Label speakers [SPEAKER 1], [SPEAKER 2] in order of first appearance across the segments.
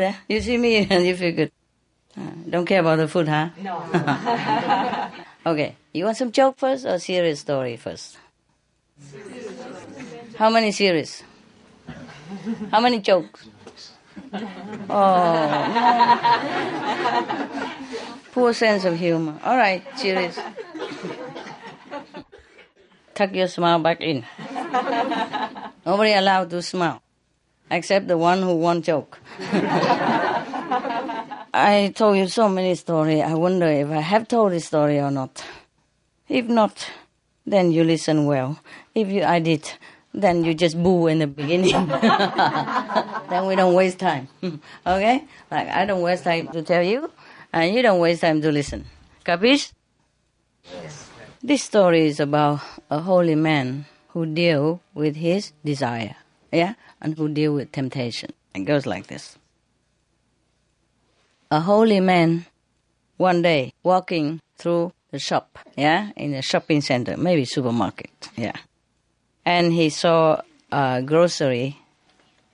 [SPEAKER 1] Eh? You see me and you feel good. Uh, don't care about the food, huh?
[SPEAKER 2] No.
[SPEAKER 1] Okay. You want some joke first or serious story first? How many serious? How many jokes? Oh. Poor sense of humor. All right, serious. Tuck your smile back in. Nobody allowed to smile, except the one who won't joke. I told you so many stories. I wonder if I have told this story or not. If not, then you listen well. If you, I did, then you just boo in the beginning. then we don't waste time. okay? Like I don't waste time to tell you, and you don't waste time to listen. Capish? Yes. This story is about a holy man who deal with his desire, yeah, and who deal with temptation. It goes like this. A holy man one day walking through the shop, yeah, in a shopping center, maybe supermarket, yeah. And he saw a grocery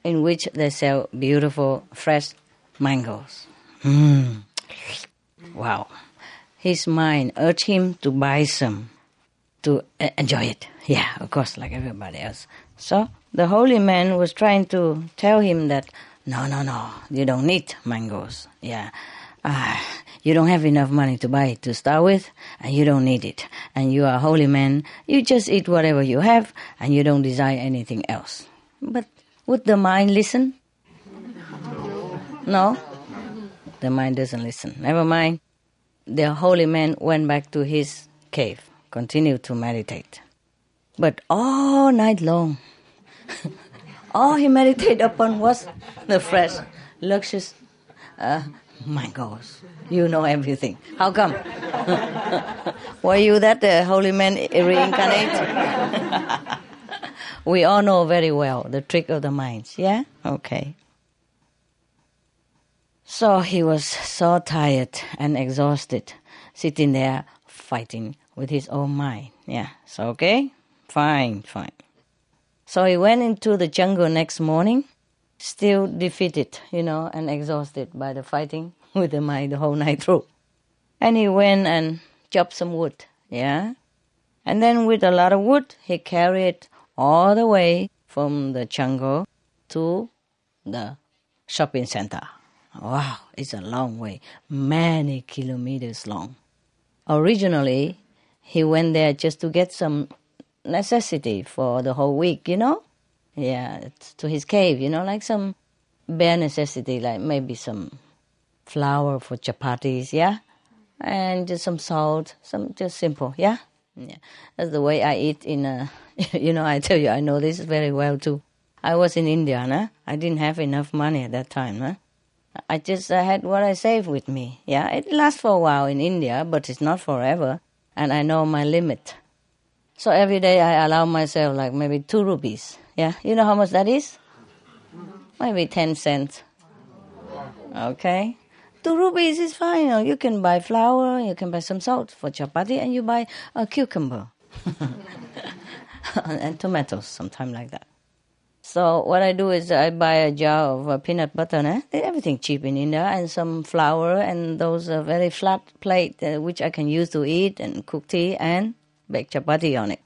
[SPEAKER 1] in which they sell beautiful fresh mangoes. Mm. Wow. His mind urged him to buy some to enjoy it. Yeah, of course, like everybody else. So the holy man was trying to tell him that no, no, no, you don't need mangoes. Yeah. Uh, you don't have enough money to buy it to start with, and you don't need it. And you are a holy man. You just eat whatever you have, and you don't desire anything else. But would the mind listen? No? The mind doesn't listen. Never mind. The holy man went back to his cave, continued to meditate. But all night long, all he meditated upon was the fresh, luscious uh, mangoes. You know everything. How come? Were you that uh, holy man reincarnate? we all know very well the trick of the minds, yeah? Okay. So he was so tired and exhausted, sitting there fighting with his own mind. Yeah, so okay? Fine, fine. So he went into the jungle next morning, still defeated, you know, and exhausted by the fighting with the mind the whole night through. And he went and chopped some wood, yeah? And then with a lot of wood, he carried all the way from the jungle to the shopping center. Wow, it's a long way, many kilometers long. Originally, he went there just to get some necessity for the whole week, you know? Yeah, to his cave, you know, like some bare necessity, like maybe some flour for chapatis, yeah? And just some salt, some just simple, yeah? Yeah. That's the way I eat in a, you know, I tell you, I know this very well too. I was in India, nah? I didn't have enough money at that time, huh? I just uh, had what I saved with me. Yeah, it lasts for a while in India, but it's not forever, and I know my limit. So every day I allow myself like maybe two rupees. Yeah, you know how much that is? Maybe ten cents. Okay, two rupees is fine. You, know, you can buy flour, you can buy some salt for chapati, and you buy a cucumber and tomatoes, sometime like that. So what I do is I buy a jar of uh, peanut butter, eh? everything cheap in India, and some flour and those uh, very flat plate uh, which I can use to eat and cook tea and bake chapati on it.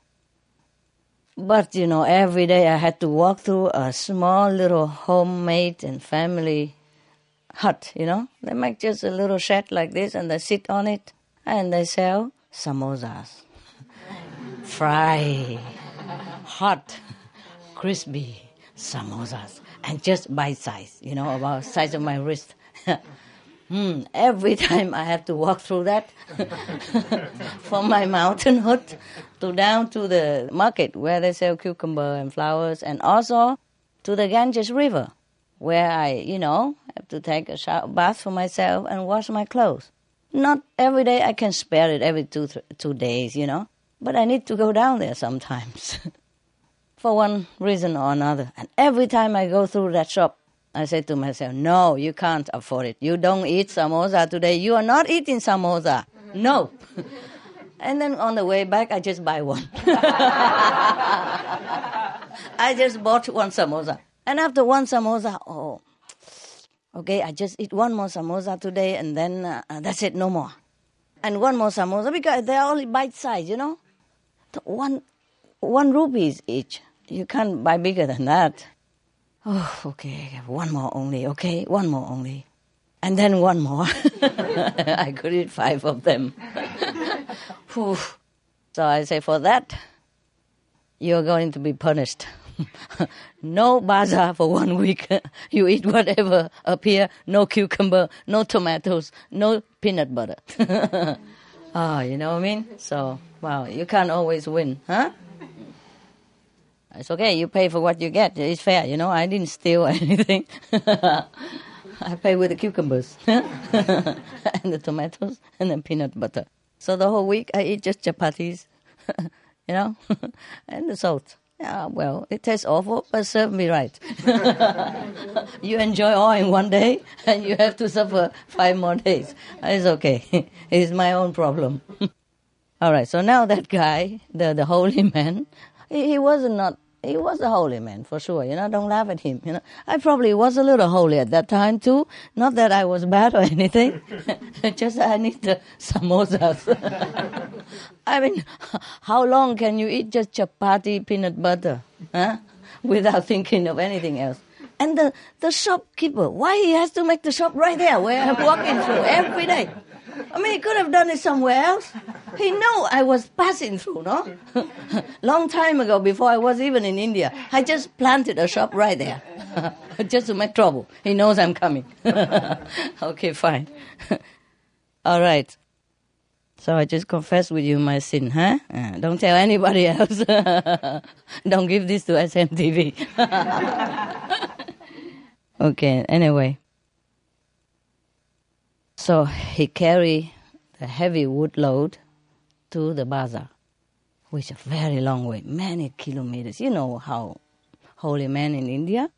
[SPEAKER 1] But you know, every day I had to walk through a small little homemade and family hut. You know, they make just a little shed like this, and they sit on it, and they sell samosas, fry, hot, crispy samosas and just bite size, you know, about size of my wrist. Hmm, every time I have to walk through that from my mountain hut to down to the market where they sell cucumber and flowers and also to the Ganges River where I, you know, have to take a shower, bath for myself and wash my clothes. Not every day I can spare it every two, th- two days, you know, but I need to go down there sometimes. for one reason or another. And every time I go through that shop, I say to myself, no, you can't afford it. You don't eat samosa today. You are not eating samosa. No. and then on the way back, I just buy one. I just bought one samosa. And after one samosa, oh, Okay, I just eat one more samosa today and then uh, that's it, no more. And one more samosa because they're only bite size, you know? One, one rupees each. You can't buy bigger than that. Oh, okay, one more only, okay, one more only. And then one more. I could eat five of them. so I say, for that, you're going to be punished. no bazaar for one week. you eat whatever appear. No cucumber, no tomatoes, no peanut butter. Oh, you know what I mean? So, wow, you can't always win, huh? It's okay. You pay for what you get. It's fair, you know. I didn't steal anything. I pay with the cucumbers and the tomatoes and the peanut butter. So the whole week I eat just chapatis, you know, and the salt. Yeah, well, it tastes awful, but serve me right. you enjoy all in one day, and you have to suffer five more days. It's okay. it's my own problem. all right, so now that guy, the, the holy man, he, was not he was a holy man for sure. You know, don't laugh at him. You know, I probably was a little holy at that time too. Not that I was bad or anything, just I need the samosas. I mean, how long can you eat just chapati peanut butter, huh? without thinking of anything else? And the, the shopkeeper, why he has to make the shop right there where I'm walking through every day? I mean, he could have done it somewhere else. He knew I was passing through, no? Long time ago, before I was even in India, I just planted a shop right there, just to make trouble. He knows I'm coming. okay, fine. All right. So I just confess with you my sin, huh? Uh, don't tell anybody else. don't give this to SMTV. okay, anyway. So he carried the heavy wood load to the bazaar, which is a very long way, many kilometers. You know how holy men in India,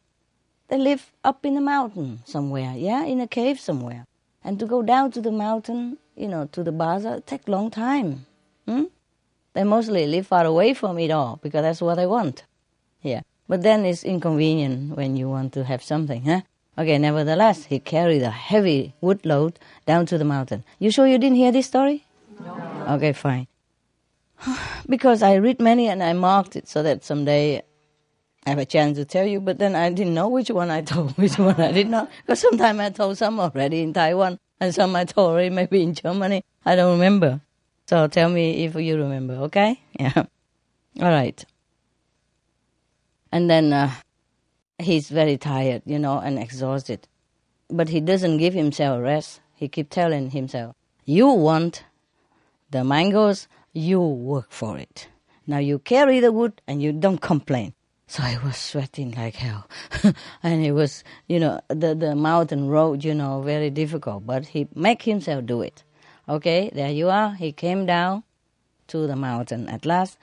[SPEAKER 1] they live up in the mountain somewhere, yeah, in a cave somewhere. And to go down to the mountain, you know, to the bazaar, take long time. Hmm? They mostly live far away from it all because that's what they want. Yeah. But then it's inconvenient when you want to have something, huh? Okay, nevertheless, he carried a heavy wood load down to the mountain. You sure you didn't hear this story? No. Okay, fine. because I read many and I marked it so that someday I have a chance to tell you, but then I didn't know which one I told, which one I did not. Because sometimes I told some already in Taiwan, and some I told already maybe in Germany. I don't remember. So tell me if you remember, okay? Yeah. All right. And then uh, he's very tired, you know, and exhausted. But he doesn't give himself rest. He keeps telling himself, You want the mangoes, you work for it. Now you carry the wood and you don't complain. So I was sweating like hell. and it was, you know, the, the mountain road, you know, very difficult. But he make himself do it. Okay, there you are. He came down to the mountain. At last,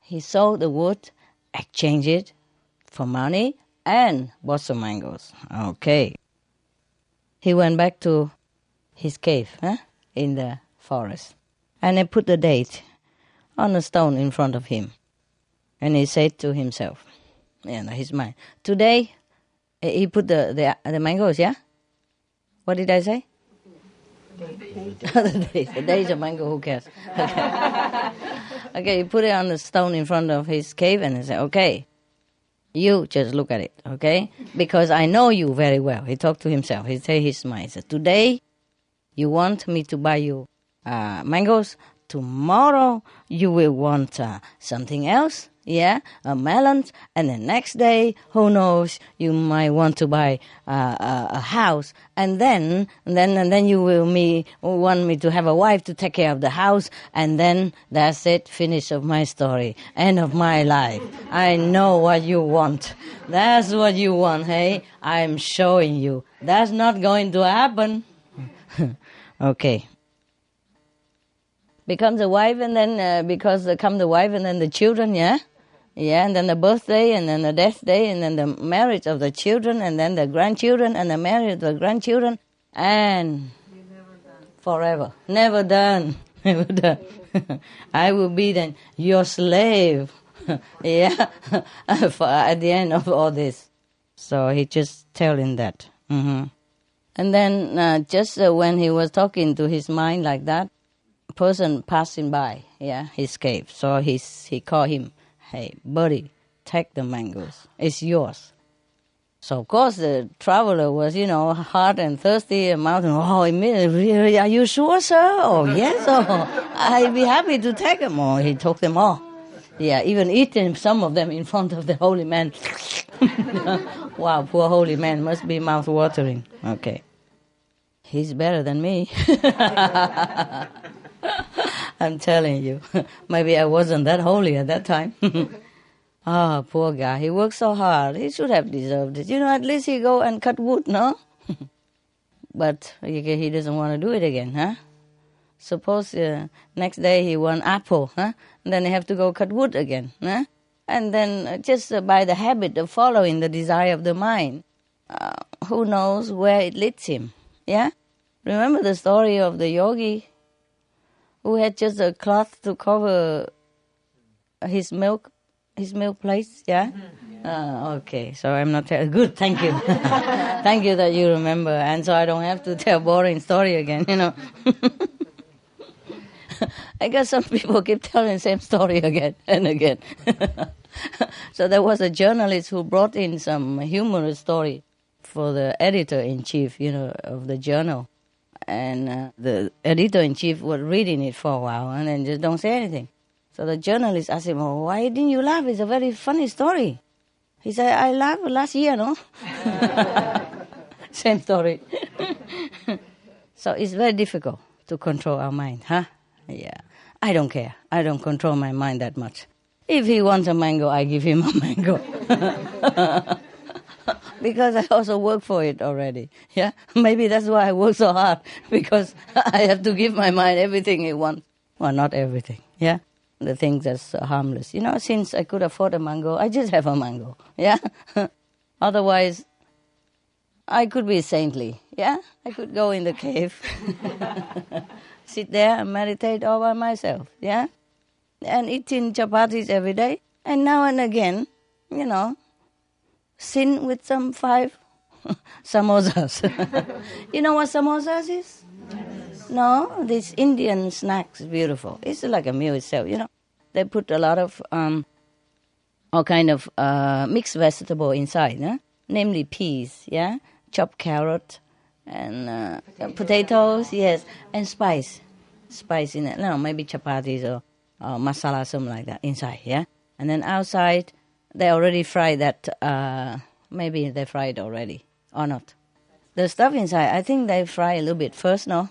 [SPEAKER 1] he sold the wood, exchanged it for money, and bought some mangoes. Okay. He went back to his cave in the forest. And he put the date on a stone in front of him. And he said to himself, in his mind, today, eh, he put the, the, the mangoes, yeah? What did I say? the days, the days of mango, who cares? Okay. okay, he put it on the stone in front of his cave and he said, okay, you just look at it, okay? Because I know you very well. He talked to himself. He said. He said, Today, you want me to buy you uh, mangoes. Tomorrow, you will want uh, something else yeah, a melon, and the next day, who knows, you might want to buy uh, a, a, house, and then, and then, and then you will me want me to have a wife to take care of the house, and then that's it, finish of my story, end of my life. I know what you want. That's what you want, hey? I'm showing you. That's not going to happen. okay becomes a wife and then uh, because uh, come the wife and then the children yeah yeah, and then the birthday, and then the death day, and then the marriage of the children, and then the grandchildren, and the marriage of the grandchildren, and forever. Never done. Never done. I will be then your slave. yeah, at the end of all this. So he just telling that. Mm-hmm. And then uh, just uh, when he was talking to his mind like that, person passing by, yeah, he escaped. So he's, he called him, hey, buddy, take the mangoes. It's yours. So of course the traveler was, you know, hot and thirsty and mountain. Oh, really? Are you sure, sir? Oh, yes. Oh, I'd be happy to take them. Oh, he took them all. Yeah, even eating some of them in front of the holy man. wow, poor holy man must be mouth watering. Okay. He's better than me. I'm telling you. Maybe I wasn't that holy at that time. Oh, poor guy. He worked so hard. He should have deserved it. You know, at least he go and cut wood, no? but he doesn't want to do it again, huh? Suppose uh, next day he want apple, huh? And then he have to go cut wood again, huh? And then uh, just uh, by the habit of following the desire of the mind, uh, who knows where it leads him, yeah? Remember the story of the yogi who had just a cloth to cover his milk his milk place, yeah? Mm-hmm. Uh, okay, so I'm not tell- good. Thank you, thank you that you remember, and so I don't have to tell boring story again. You know, I guess some people keep telling the same story again and again. so there was a journalist who brought in some humorous story for the editor in chief, you know, of the journal, and uh, the editor in chief was reading it for a while and then just don't say anything. So the journalist asked him, oh, why didn't you laugh? It's a very funny story. He said, I laughed last year, no? Same story. so it's very difficult to control our mind, huh? Yeah. I don't care. I don't control my mind that much. If he wants a mango, I give him a mango. because I also work for it already. Yeah, maybe that's why I work so hard because I have to give my mind everything it wants. Well, not everything. Yeah, the things that's uh, harmless. You know, since I could afford a mango, I just have a mango. Yeah. Otherwise, I could be saintly. Yeah, I could go in the cave, sit there and meditate all by myself. Yeah, and eating chapatis every day, and now and again, you know, sin with some five samosas. you know what samosas is? No, this Indian snacks beautiful. It's like a meal itself, you know. They put a lot of um, all kind of uh, mixed vegetable inside, namely peas, yeah, chopped carrot, and uh, potatoes. potatoes. yes, and spice, spice in it. No, maybe chapatis or, or masala, something like that inside, yeah. And then outside, they already fried that. Uh, maybe they fried it already or not. The stuff inside, I think they fry a little bit first, no?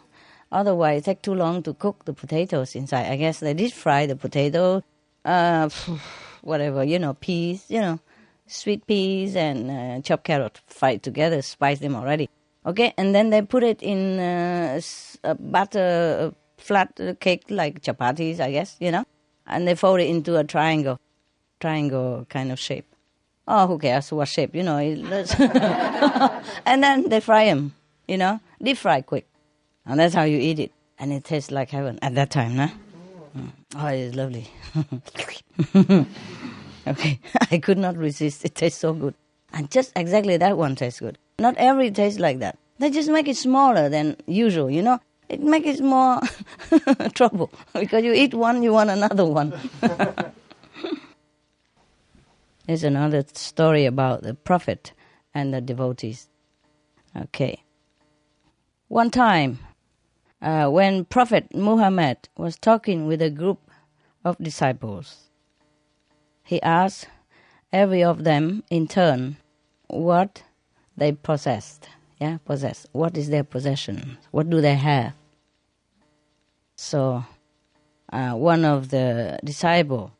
[SPEAKER 1] Otherwise, it take too long to cook the potatoes inside. I guess they did fry the potato, uh, whatever, you know, peas, you know, sweet peas and uh, chopped carrot fried together, spice them already. Okay, and then they put it in uh, a butter flat cake like chapatis, I guess, you know, and they fold it into a triangle, triangle kind of shape. Oh, who cares what shape, you know? and then they fry them, you know, deep fry quick. And that's how you eat it. And it tastes like heaven at that time, nah? Mm. Oh, it's lovely. okay, I could not resist. It tastes so good. And just exactly that one tastes good. Not every tastes like that. They just make it smaller than usual, you know? It makes it more trouble because you eat one, you want another one. There's another story about the prophet and the devotees. Okay. One time, uh, when Prophet Muhammad was talking with a group of disciples, he asked every of them in turn what they possessed. Yeah, possess. What is their possession? What do they have? So, uh, one of the disciple,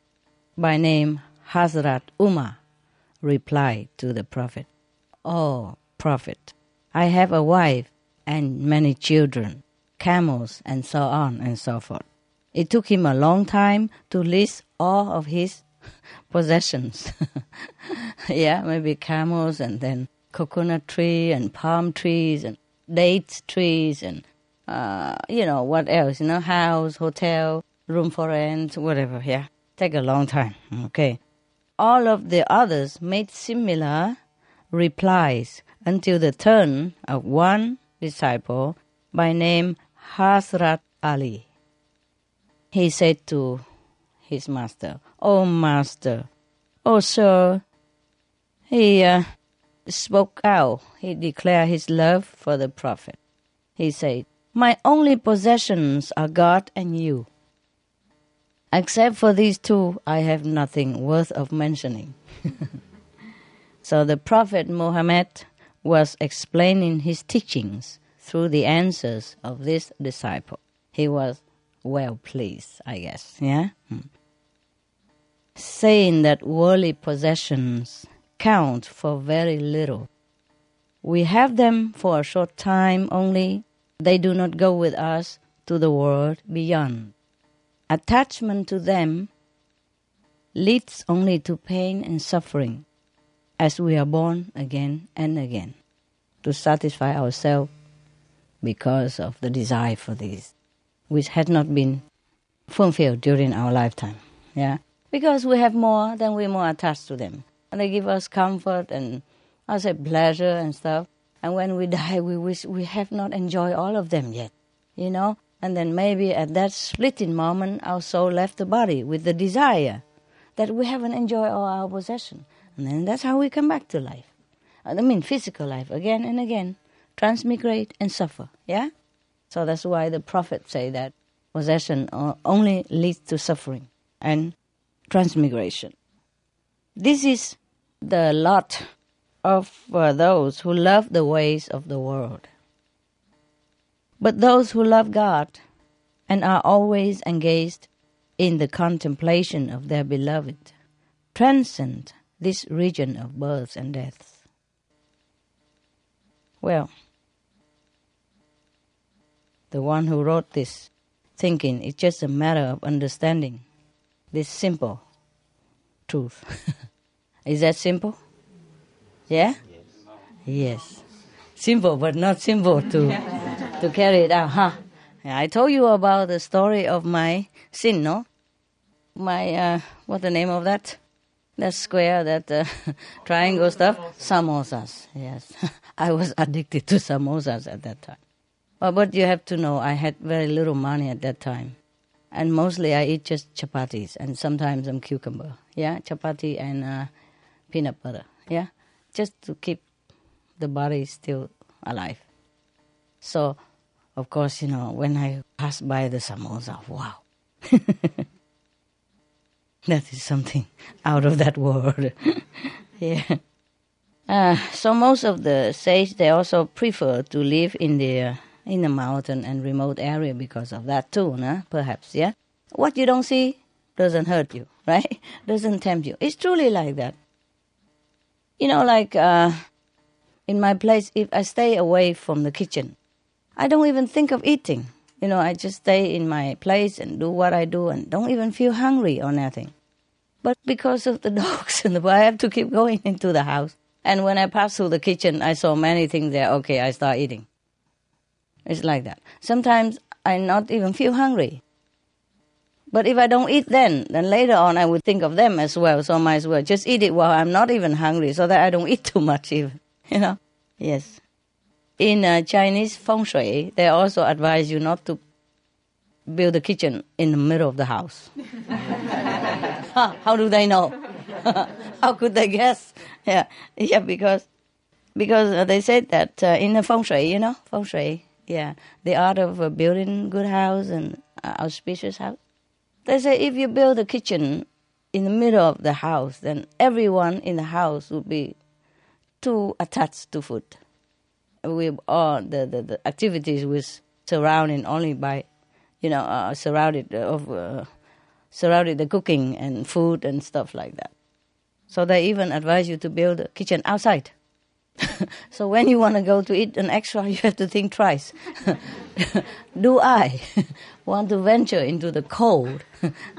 [SPEAKER 1] by name Hazrat Umar, replied to the Prophet, "Oh, Prophet, I have a wife and many children." camels, and so on and so forth. It took him a long time to list all of his possessions. yeah, maybe camels and then coconut tree and palm trees and date trees and uh, you know what else? You know, house, hotel, room for rent, whatever. Yeah, take a long time. Okay, all of the others made similar replies until the turn of one disciple by name Hazrat Ali. He said to his master, Oh, master, oh, sir. He uh, spoke out. He declared his love for the Prophet. He said, My only possessions are God and you. Except for these two, I have nothing worth of mentioning. so the Prophet Muhammad was explaining his teachings through the answers of this disciple. He was well pleased, I guess, yeah? Hmm. Saying that worldly possessions count for very little. We have them for a short time only, they do not go with us to the world beyond. Attachment to them leads only to pain and suffering as we are born again and again to satisfy ourselves because of the desire for these, which had not been fulfilled during our lifetime. Yeah, because we have more, then we're more attached to them, and they give us comfort and I say pleasure and stuff. And when we die, we wish we have not enjoyed all of them yet, you know. And then maybe at that splitting moment, our soul left the body with the desire that we haven't enjoyed all our possession. And then that's how we come back to life. I mean, physical life again and again, transmigrate and suffer. Yeah? So that's why the prophets say that possession only leads to suffering and transmigration. This is the lot of uh, those who love the ways of the world. But those who love God and are always engaged in the contemplation of their beloved transcend this region of births and deaths. Well, the one who wrote this thinking it's just a matter of understanding this simple truth. Is that simple? Yeah? Yes. yes. Simple, but not simple to to carry it out, huh? I told you about the story of my sin, no? My, uh, what's the name of that? That square, that uh, triangle stuff? Samosas, yes. I was addicted to samosas at that time. But what you have to know, I had very little money at that time. And mostly I eat just chapatis and sometimes some cucumber. Yeah, chapati and uh, peanut butter. Yeah, just to keep the body still alive. So of course, you know, when I pass by the samosa, wow. that is something out of that world. yeah. Uh, so most of the sages they also prefer to live in the uh, in the mountain and remote area because of that too, nah? perhaps, yeah. What you don't see doesn't hurt you, right? doesn't tempt you. It's truly like that. You know, like uh, in my place, if I stay away from the kitchen, I don't even think of eating. You know, I just stay in my place and do what I do and don't even feel hungry or nothing. But because of the dogs and the I have to keep going into the house. And when I pass through the kitchen, I saw many things there. Okay, I start eating. It's like that. Sometimes I not even feel hungry. But if I don't eat then, then later on I would think of them as well. So I might as well just eat it while I'm not even hungry so that I don't eat too much even. You know? Yes in uh, Chinese feng shui, they also advise you not to build a kitchen in the middle of the house. how do they know? how could they guess? Yeah, yeah, because because uh, they said that uh, in the feng shui, you know, feng shui, yeah, the art of uh, building good house and uh, auspicious house. They say if you build a kitchen in the middle of the house, then everyone in the house will be too attached to food we all the, the, the activities was surrounded only by, you know, uh, surrounded of uh, surrounded the cooking and food and stuff like that. So they even advise you to build a kitchen outside. so when you want to go to eat an extra, you have to think twice. Do I want to venture into the cold,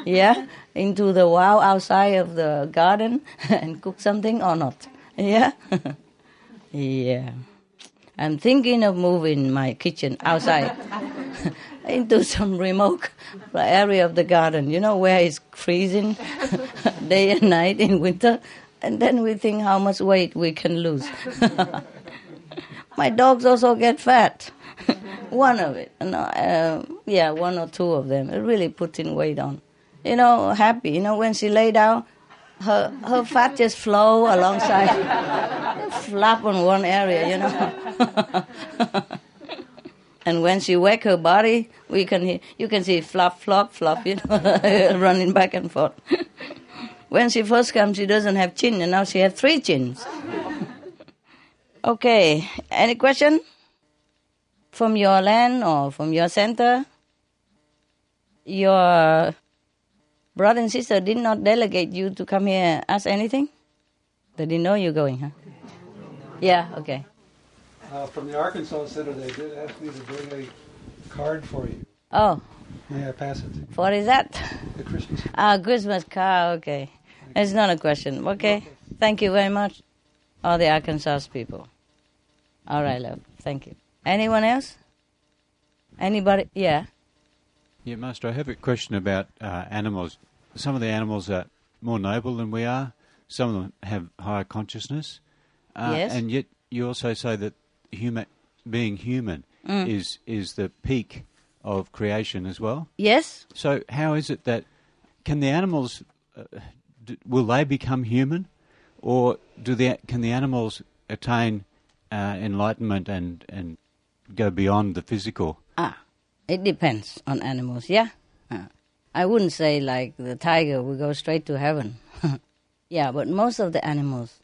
[SPEAKER 1] yeah, into the wild outside of the garden and cook something or not? Yeah, yeah. I'm thinking of moving my kitchen outside into some remote area of the garden, you know, where it's freezing day and night in winter. And then we think how much weight we can lose. my dogs also get fat. One of it, no, uh, yeah, one or two of them. It really putting weight on. You know, happy. You know, when she lay down, her her fat just flow alongside, flap on one area. You know. and when she wake her body, we can hear, you can see flop, flop, flop. You know, running back and forth. when she first comes, she doesn't have chin, and now she has three chins. okay, any question? from your land or from your center, your brother and sister did not delegate you to come here ask anything? They didn't know you're going, huh? Yeah, okay.
[SPEAKER 2] Uh, from the Arkansas Center, they did ask me to bring a card for you.
[SPEAKER 1] Oh.
[SPEAKER 2] May I pass it?
[SPEAKER 1] What is that?
[SPEAKER 2] The Christmas card.
[SPEAKER 1] Ah, Christmas card, okay. It's not a question. Okay. Thank you very much, all the Arkansas people. All right, love. Thank you. Anyone else? Anybody? Yeah.
[SPEAKER 3] Yeah, Master, I have a question about uh, animals. Some of the animals are more noble than we are. Some of them have higher consciousness. Uh,
[SPEAKER 1] Yes.
[SPEAKER 3] And yet you also say that human, being human
[SPEAKER 1] Mm.
[SPEAKER 3] is, is the peak of creation as well.
[SPEAKER 1] Yes?
[SPEAKER 3] So how is it that, can the animals, uh, d- will they become human? Or do the, can the animals attain uh, enlightenment and, and go beyond the physical?
[SPEAKER 1] Ah, it depends on animals, yeah? Ah. I wouldn't say like the tiger will go straight to heaven. yeah, but most of the animals.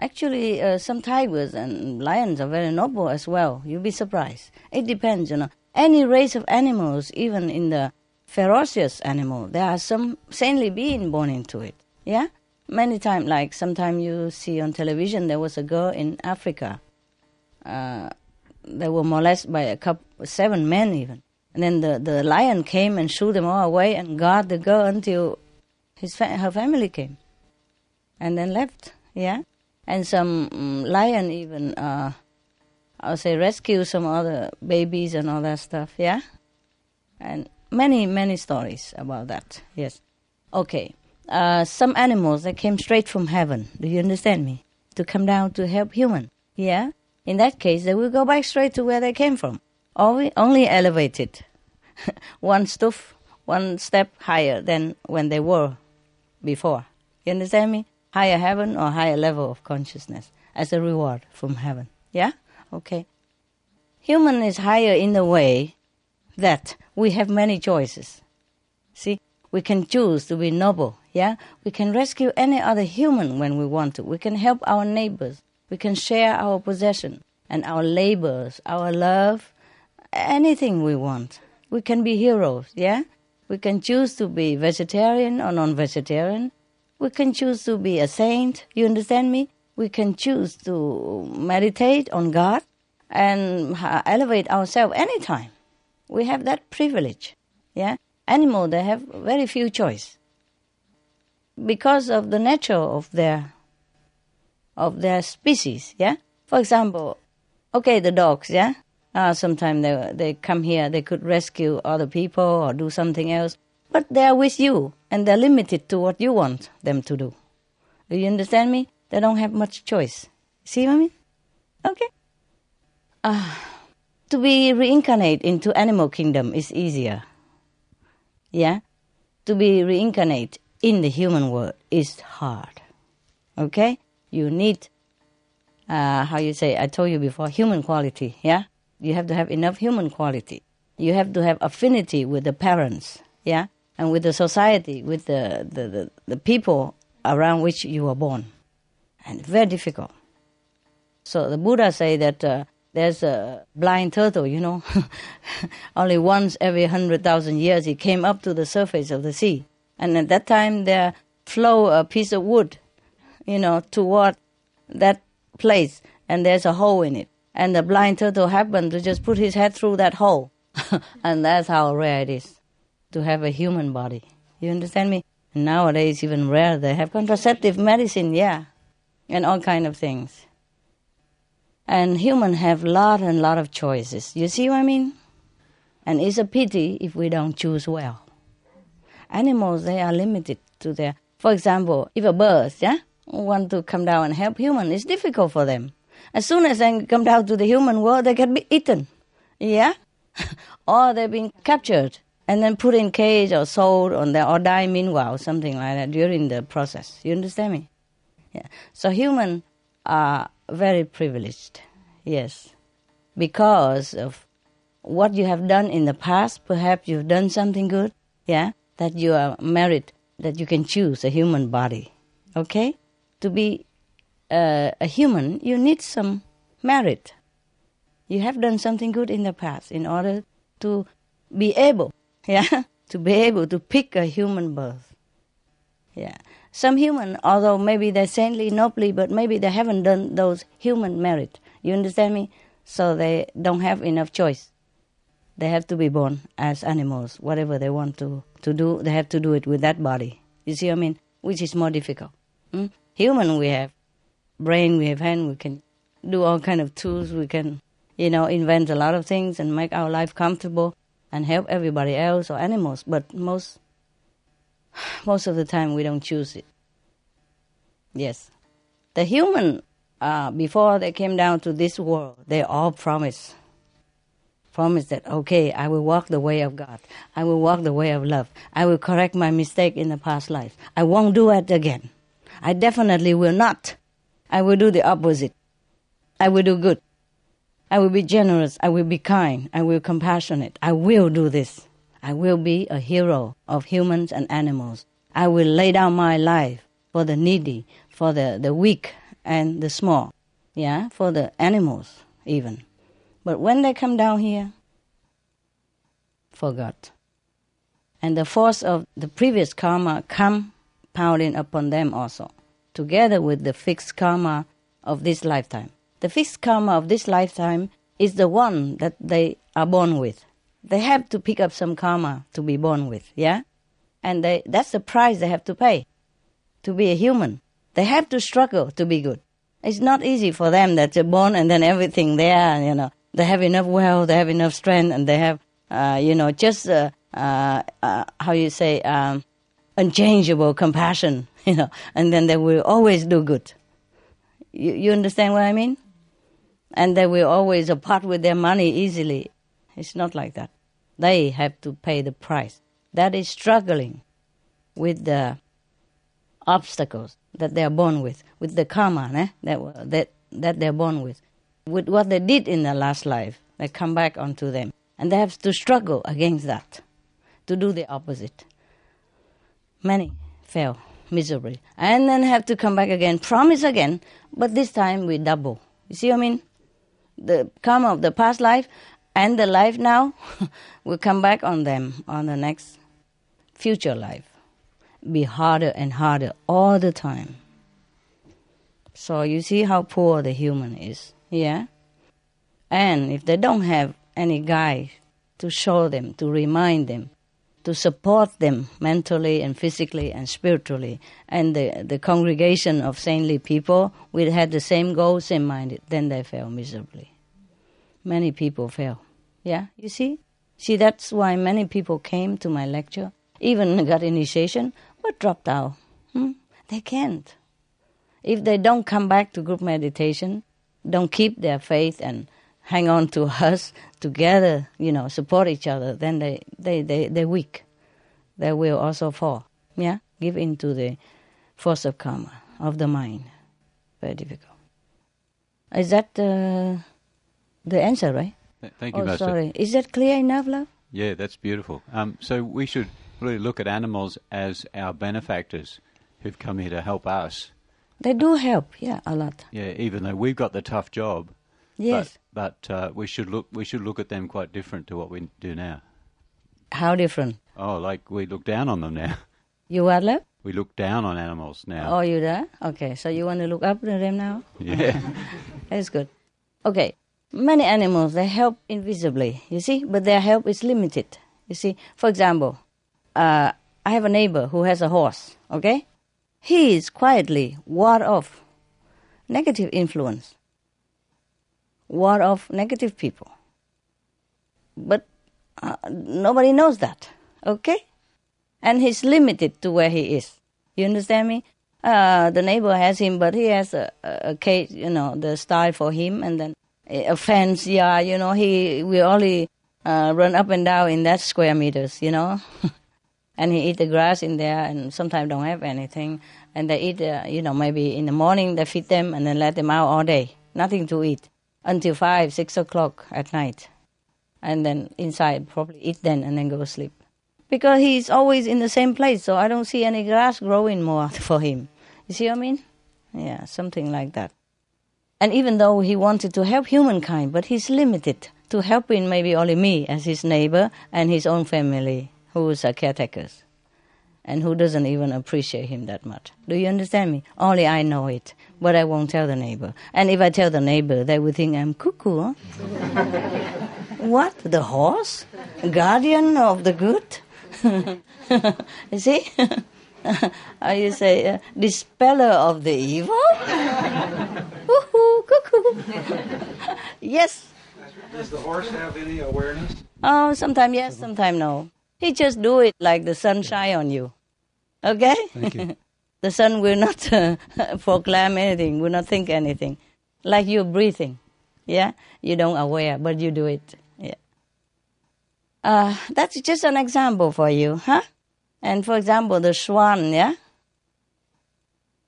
[SPEAKER 1] Actually, uh, some tigers and lions are very noble as well. You'll be surprised. It depends, you know. Any race of animals, even in the ferocious animal, there are some saintly being born into it. Yeah? Many times, like sometimes you see on television, there was a girl in Africa. Uh, they were molested by a couple, seven men even. And then the, the lion came and shoo them all away and guard the girl until his fa- her family came. And then left, yeah? And some mm, lion even, uh, I'll say, rescue some other babies and all that stuff, yeah? And many, many stories about that, yes. Okay. Uh, some animals that came straight from heaven, do you understand me? To come down to help human, yeah? In that case, they will go back straight to where they came from. Only, only elevated one stuff, one step higher than when they were before. You understand me? Higher heaven or higher level of consciousness as a reward from heaven. Yeah? Okay. Human is higher in the way that we have many choices. See, we can choose to be noble. Yeah? We can rescue any other human when we want to. We can help our neighbors. We can share our possession and our labors, our love, anything we want. We can be heroes, yeah? We can choose to be vegetarian or non vegetarian. We can choose to be a saint, you understand me? We can choose to meditate on God and uh, elevate ourselves anytime. We have that privilege, yeah? Animal, they have very few choice because of the nature of their of their species, yeah? For example, okay, the dogs, yeah? Uh, sometimes they, they come here, they could rescue other people or do something else, but they are with you and they're limited to what you want them to do. Do you understand me? They don't have much choice. See what I mean? Okay. Uh, to be reincarnate into animal kingdom is easier. Yeah? To be reincarnate in the human world is hard. Okay? You need, uh, how you say, I told you before, human quality, yeah? You have to have enough human quality. You have to have affinity with the parents, yeah? And with the society, with the, the, the, the people around which you were born. And very difficult. So the Buddha say that uh, there's a blind turtle, you know. Only once every hundred thousand years he came up to the surface of the sea. And at that time there flow a piece of wood, you know, toward that place and there's a hole in it. And the blind turtle happened to just put his head through that hole. and that's how rare it is to have a human body. You understand me? And nowadays even rare they have contraceptive medicine, yeah. And all kind of things. And human have lot and lot of choices. You see what I mean? And it's a pity if we don't choose well. Animals they are limited to their for example, if a bird, yeah, want to come down and help human, it's difficult for them. As soon as they come down to the human world, they can be eaten. Yeah? or they've been captured and then put in cage or sold on or die meanwhile, something like that during the process. You understand me? Yeah. So humans are very privileged, yes, because of what you have done in the past. Perhaps you've done something good, yeah, that you are merit, that you can choose a human body. Okay, to be a human, you need some merit. You have done something good in the past in order to be able, yeah, to be able to pick a human birth. Yeah. Some human, although maybe they're saintly, nobly, but maybe they haven't done those human merit. You understand me? So they don't have enough choice. They have to be born as animals. Whatever they want to, to do, they have to do it with that body. You see what I mean? Which is more difficult. Hmm? Human, we have brain, we have hand, we can do all kind of tools, we can, you know, invent a lot of things and make our life comfortable and help everybody else or animals. But most most of the time we don't choose it. Yes. The human, uh, before they came down to this world, they all promise. Promise that, okay, I will walk the way of God. I will walk the way of love. I will correct my mistake in the past life. I won't do it again. I definitely will not. I will do the opposite. I will do good. I will be generous. I will be kind. I will compassionate. I will do this. I will be a hero of humans and animals. I will lay down my life for the needy, for the, the weak and the small, yeah, for the animals even. But when they come down here, forgot. And the force of the previous karma compounding upon them also, together with the fixed karma of this lifetime. The fixed karma of this lifetime is the one that they are born with they have to pick up some karma to be born with, yeah? And they, that's the price they have to pay to be a human. They have to struggle to be good. It's not easy for them that they're born and then everything there, you know, they have enough wealth, they have enough strength, and they have, uh, you know, just, uh, uh, uh how you say, um, unchangeable compassion, you know, and then they will always do good. You, you understand what I mean? And they will always part with their money easily. It's not like that. They have to pay the price. That is struggling with the obstacles that they are born with, with the karma eh, that, that, that they're born with, with what they did in their last life. They come back onto them. And they have to struggle against that, to do the opposite. Many fail miserably. And then have to come back again, promise again, but this time we double. You see what I mean? The karma of the past life and the life now will come back on them on the next future life. Be harder and harder all the time. So you see how poor the human is, yeah? And if they don't have any guide to show them, to remind them, to support them mentally and physically and spiritually, and the, the congregation of saintly people will had the same goal, same mind, then they fail miserably. Many people fail. Yeah, you see? See, that's why many people came to my lecture, even got initiation, but dropped out. Hmm? They can't. If they don't come back to group meditation, don't keep their faith and hang on to us together, you know, support each other, then they, they, they, they're weak. They will also fall. Yeah? Give in to the force of karma, of the mind. Very difficult. Is that uh, the answer, right?
[SPEAKER 3] Thank you,
[SPEAKER 1] oh,
[SPEAKER 3] Master.
[SPEAKER 1] sorry. Is that clear enough, love?
[SPEAKER 3] Yeah, that's beautiful. Um, so we should really look at animals as our benefactors who've come here to help us.
[SPEAKER 1] They do help, yeah, a lot.
[SPEAKER 3] Yeah, even though we've got the tough job.
[SPEAKER 1] Yes.
[SPEAKER 3] But, but uh, we should look we should look at them quite different to what we do now.
[SPEAKER 1] How different?
[SPEAKER 3] Oh, like we look down on them now.
[SPEAKER 1] You what, love?
[SPEAKER 3] We look down on animals now.
[SPEAKER 1] Oh, you there? Okay, so you want to look up to them now?
[SPEAKER 3] Yeah.
[SPEAKER 1] That's good. Okay, many animals they help invisibly you see but their help is limited you see for example uh, i have a neighbor who has a horse okay he is quietly ward off negative influence ward of negative people. But uh, nobody knows that okay? And he's limited to where he is. You understand me? Uh, the neighbor has him but he has a, a you know the style for him and then a fence, yeah, you know, he we only uh, run up and down in that square meters, you know. and he eat the grass in there, and sometimes don't have anything. And they eat, uh, you know, maybe in the morning they feed them and then let them out all day, nothing to eat until five, six o'clock at night, and then inside probably eat then and then go sleep. Because he's always in the same place, so I don't see any grass growing more for him. You see what I mean? Yeah, something like that. And even though he wanted to help humankind, but he's limited to helping maybe only me as his neighbor and his own family, who's a caretakers, and who doesn't even appreciate him that much. Do you understand me? Only I know it, but I won't tell the neighbor. And if I tell the neighbor, they would think I'm cuckoo. Huh? what? The horse? Guardian of the good? you see? Are you say uh, dispeller of the evil? Woohoo, cuckoo. yes.
[SPEAKER 2] Does the horse have any awareness?
[SPEAKER 1] Oh, sometimes yes, sometimes no. He just do it like the sun shine on you. Okay?
[SPEAKER 3] Thank you.
[SPEAKER 1] The sun will not uh, proclaim anything, will not think anything. Like you're breathing. Yeah? You don't aware, but you do it. Yeah. Uh, that's just an example for you, huh? And for example, the swan, yeah?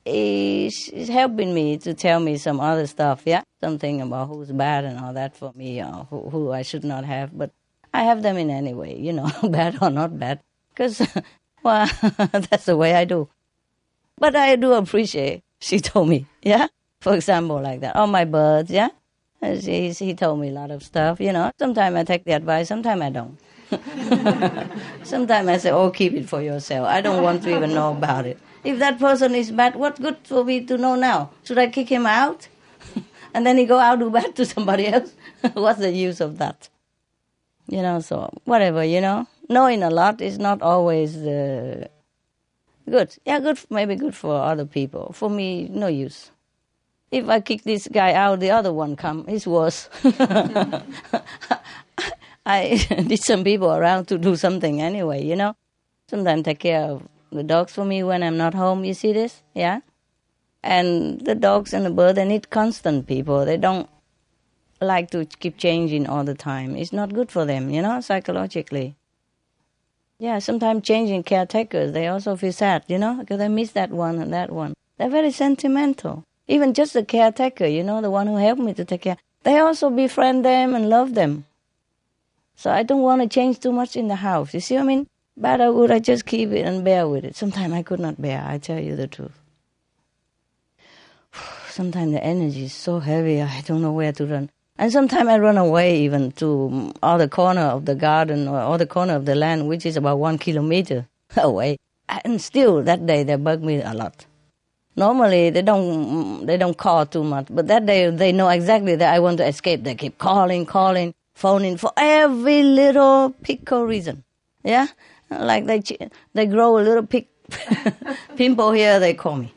[SPEAKER 1] Is helping me to tell me some other stuff, yeah? Something about who's bad and all that for me, or who, who I should not have. But I have them in any way, you know, bad or not bad. Because, well, that's the way I do. But I do appreciate, she told me, yeah? For example, like that. Oh, my birds, yeah? Uh, She, he told me a lot of stuff, you know. Sometimes I take the advice, sometimes I don't. sometimes I say, oh, keep it for yourself. I don't want to even know about it. If that person is bad, what good for me to know now? Should I kick him out? and then he go out do bad to somebody else? What's the use of that? You know, so whatever, you know. Knowing a lot is not always uh, good. Yeah, good, maybe good for other people. For me, no use. If I kick this guy out, the other one come. It's worse. I need some people around to do something anyway, you know. Sometimes take care of the dogs for me when I'm not home. You see this? Yeah? And the dogs and the bird, they need constant people. They don't like to keep changing all the time. It's not good for them, you know, psychologically. Yeah, sometimes changing caretakers, they also feel sad, you know, because they miss that one and that one. They're very sentimental. Even just the caretaker, you know, the one who helped me to take care, they also befriend them and love them. So I don't want to change too much in the house. You see what I mean? Bad or good, I just keep it and bear with it. Sometimes I could not bear, I tell you the truth. Sometimes the energy is so heavy, I don't know where to run. And sometimes I run away even to other corner of the garden or other corner of the land, which is about one kilometer away. And still, that day they bug me a lot. Normally they don't they don't call too much, but that day they know exactly that I want to escape. They keep calling, calling, phoning for every little pickle reason. Yeah, like they they grow a little pimple here, they call me.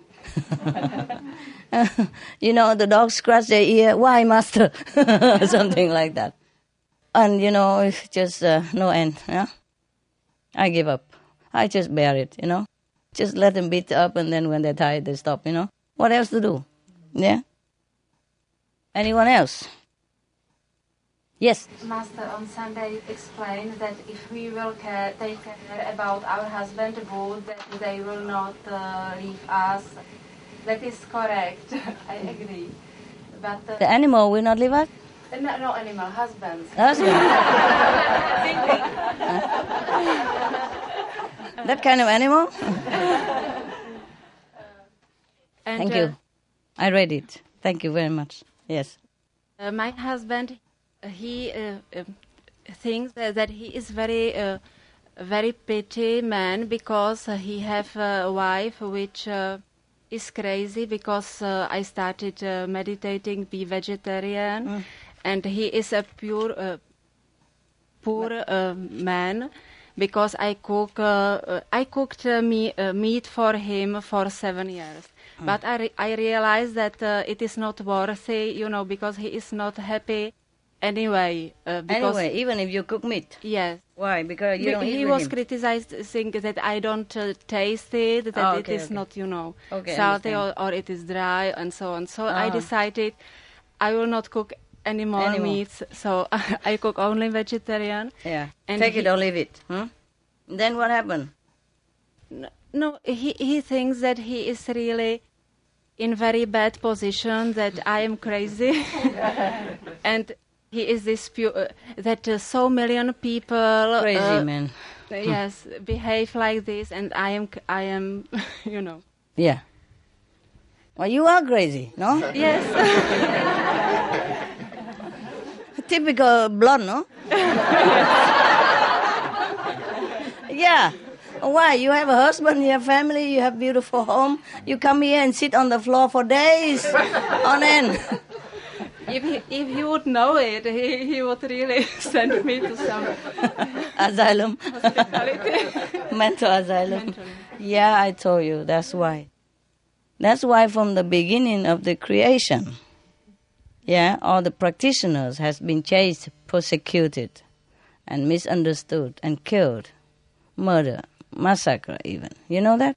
[SPEAKER 1] you know, the dogs scratch their ear. Why, master? Something like that. And you know, it's just uh, no end. Yeah, I give up. I just bear it. You know, just let them beat up, and then when they're tired, they stop. You know, what else to do? Yeah. Anyone else? Yes.
[SPEAKER 4] Master, on Sunday explained that if we will care, take care about our husband good, that they will not uh, leave us. That is correct. I agree. But uh,
[SPEAKER 1] The animal will not leave us.
[SPEAKER 4] no, no animal, husbands.
[SPEAKER 1] Husband. that kind of animal?
[SPEAKER 4] And,
[SPEAKER 1] Thank
[SPEAKER 4] uh,
[SPEAKER 1] you. I read it. Thank you very much. Yes.
[SPEAKER 4] Uh, my husband, uh, he uh, uh, thinks that, that he is very, uh, very pity man because uh, he have a wife which uh, is crazy because uh, I started uh, meditating, be vegetarian, and he is a pure, uh, poor uh, man because I cook, uh, uh, I cooked me, meat for him for seven years. But I, re- I realized that it is not worthy, you know, because he is not happy anyway. Uh, because
[SPEAKER 1] Anyway, even if you cook meat.
[SPEAKER 4] yes,
[SPEAKER 1] Why? Because you
[SPEAKER 4] Be-
[SPEAKER 1] don't eat
[SPEAKER 4] he was
[SPEAKER 1] him.
[SPEAKER 4] criticized, saying that I don't uh, taste it, that
[SPEAKER 1] Oh, okay,
[SPEAKER 4] is
[SPEAKER 1] okay.
[SPEAKER 4] not, you know,
[SPEAKER 1] Okay,
[SPEAKER 4] salty or, or it is dry, and so on. So I
[SPEAKER 1] Ah.
[SPEAKER 4] decided I will not cook animal,
[SPEAKER 1] Animal.
[SPEAKER 4] meats, so I cook only vegetarian.
[SPEAKER 1] Yeah.
[SPEAKER 4] And
[SPEAKER 1] Take
[SPEAKER 4] he-
[SPEAKER 1] it or leave it. Hmm? Then what happened?
[SPEAKER 4] No, he he thinks that he is really in very bad position. That I am crazy, and he is this pu- uh, that uh, so million people
[SPEAKER 1] Crazy
[SPEAKER 4] uh,
[SPEAKER 1] man.
[SPEAKER 4] yes behave like this, and I am I am you know
[SPEAKER 1] Yeah. Well, you are crazy, no?
[SPEAKER 4] yes
[SPEAKER 1] Typical blood, no? yeah. Why? You have a husband, you have family, you have beautiful home. You come here and sit on the floor for days on end.
[SPEAKER 4] If he, if he would know it, he, he would really send me to some
[SPEAKER 1] Asylum. Mental asylum.
[SPEAKER 4] Mental.
[SPEAKER 1] Yeah, I told you. That's why. That's why from the beginning of the creation, yeah, all the practitioners has been chased, persecuted, and misunderstood and killed, murder, massacre even. You know that?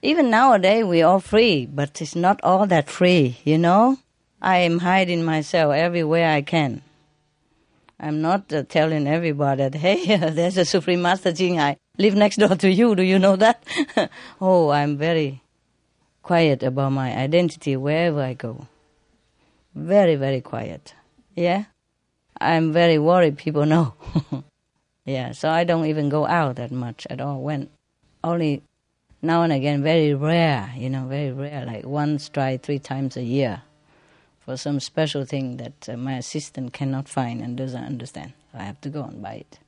[SPEAKER 1] Even nowadays we are free, but it's not all that free, you know? I am hiding myself everywhere I can. I'm not uh, telling everybody that, hey, there's a Supreme Master Ching Hai live next door to you. Do you know that? oh, I'm very quiet about my identity wherever I go. Very, very quiet. Yeah? I'm very worried people know. yeah, so I don't even go out that much at all. When only now and again, very rare, you know, very rare, like once, try three times a year for some special thing that uh, my assistant cannot find and doesn't understand. I have to go and buy it.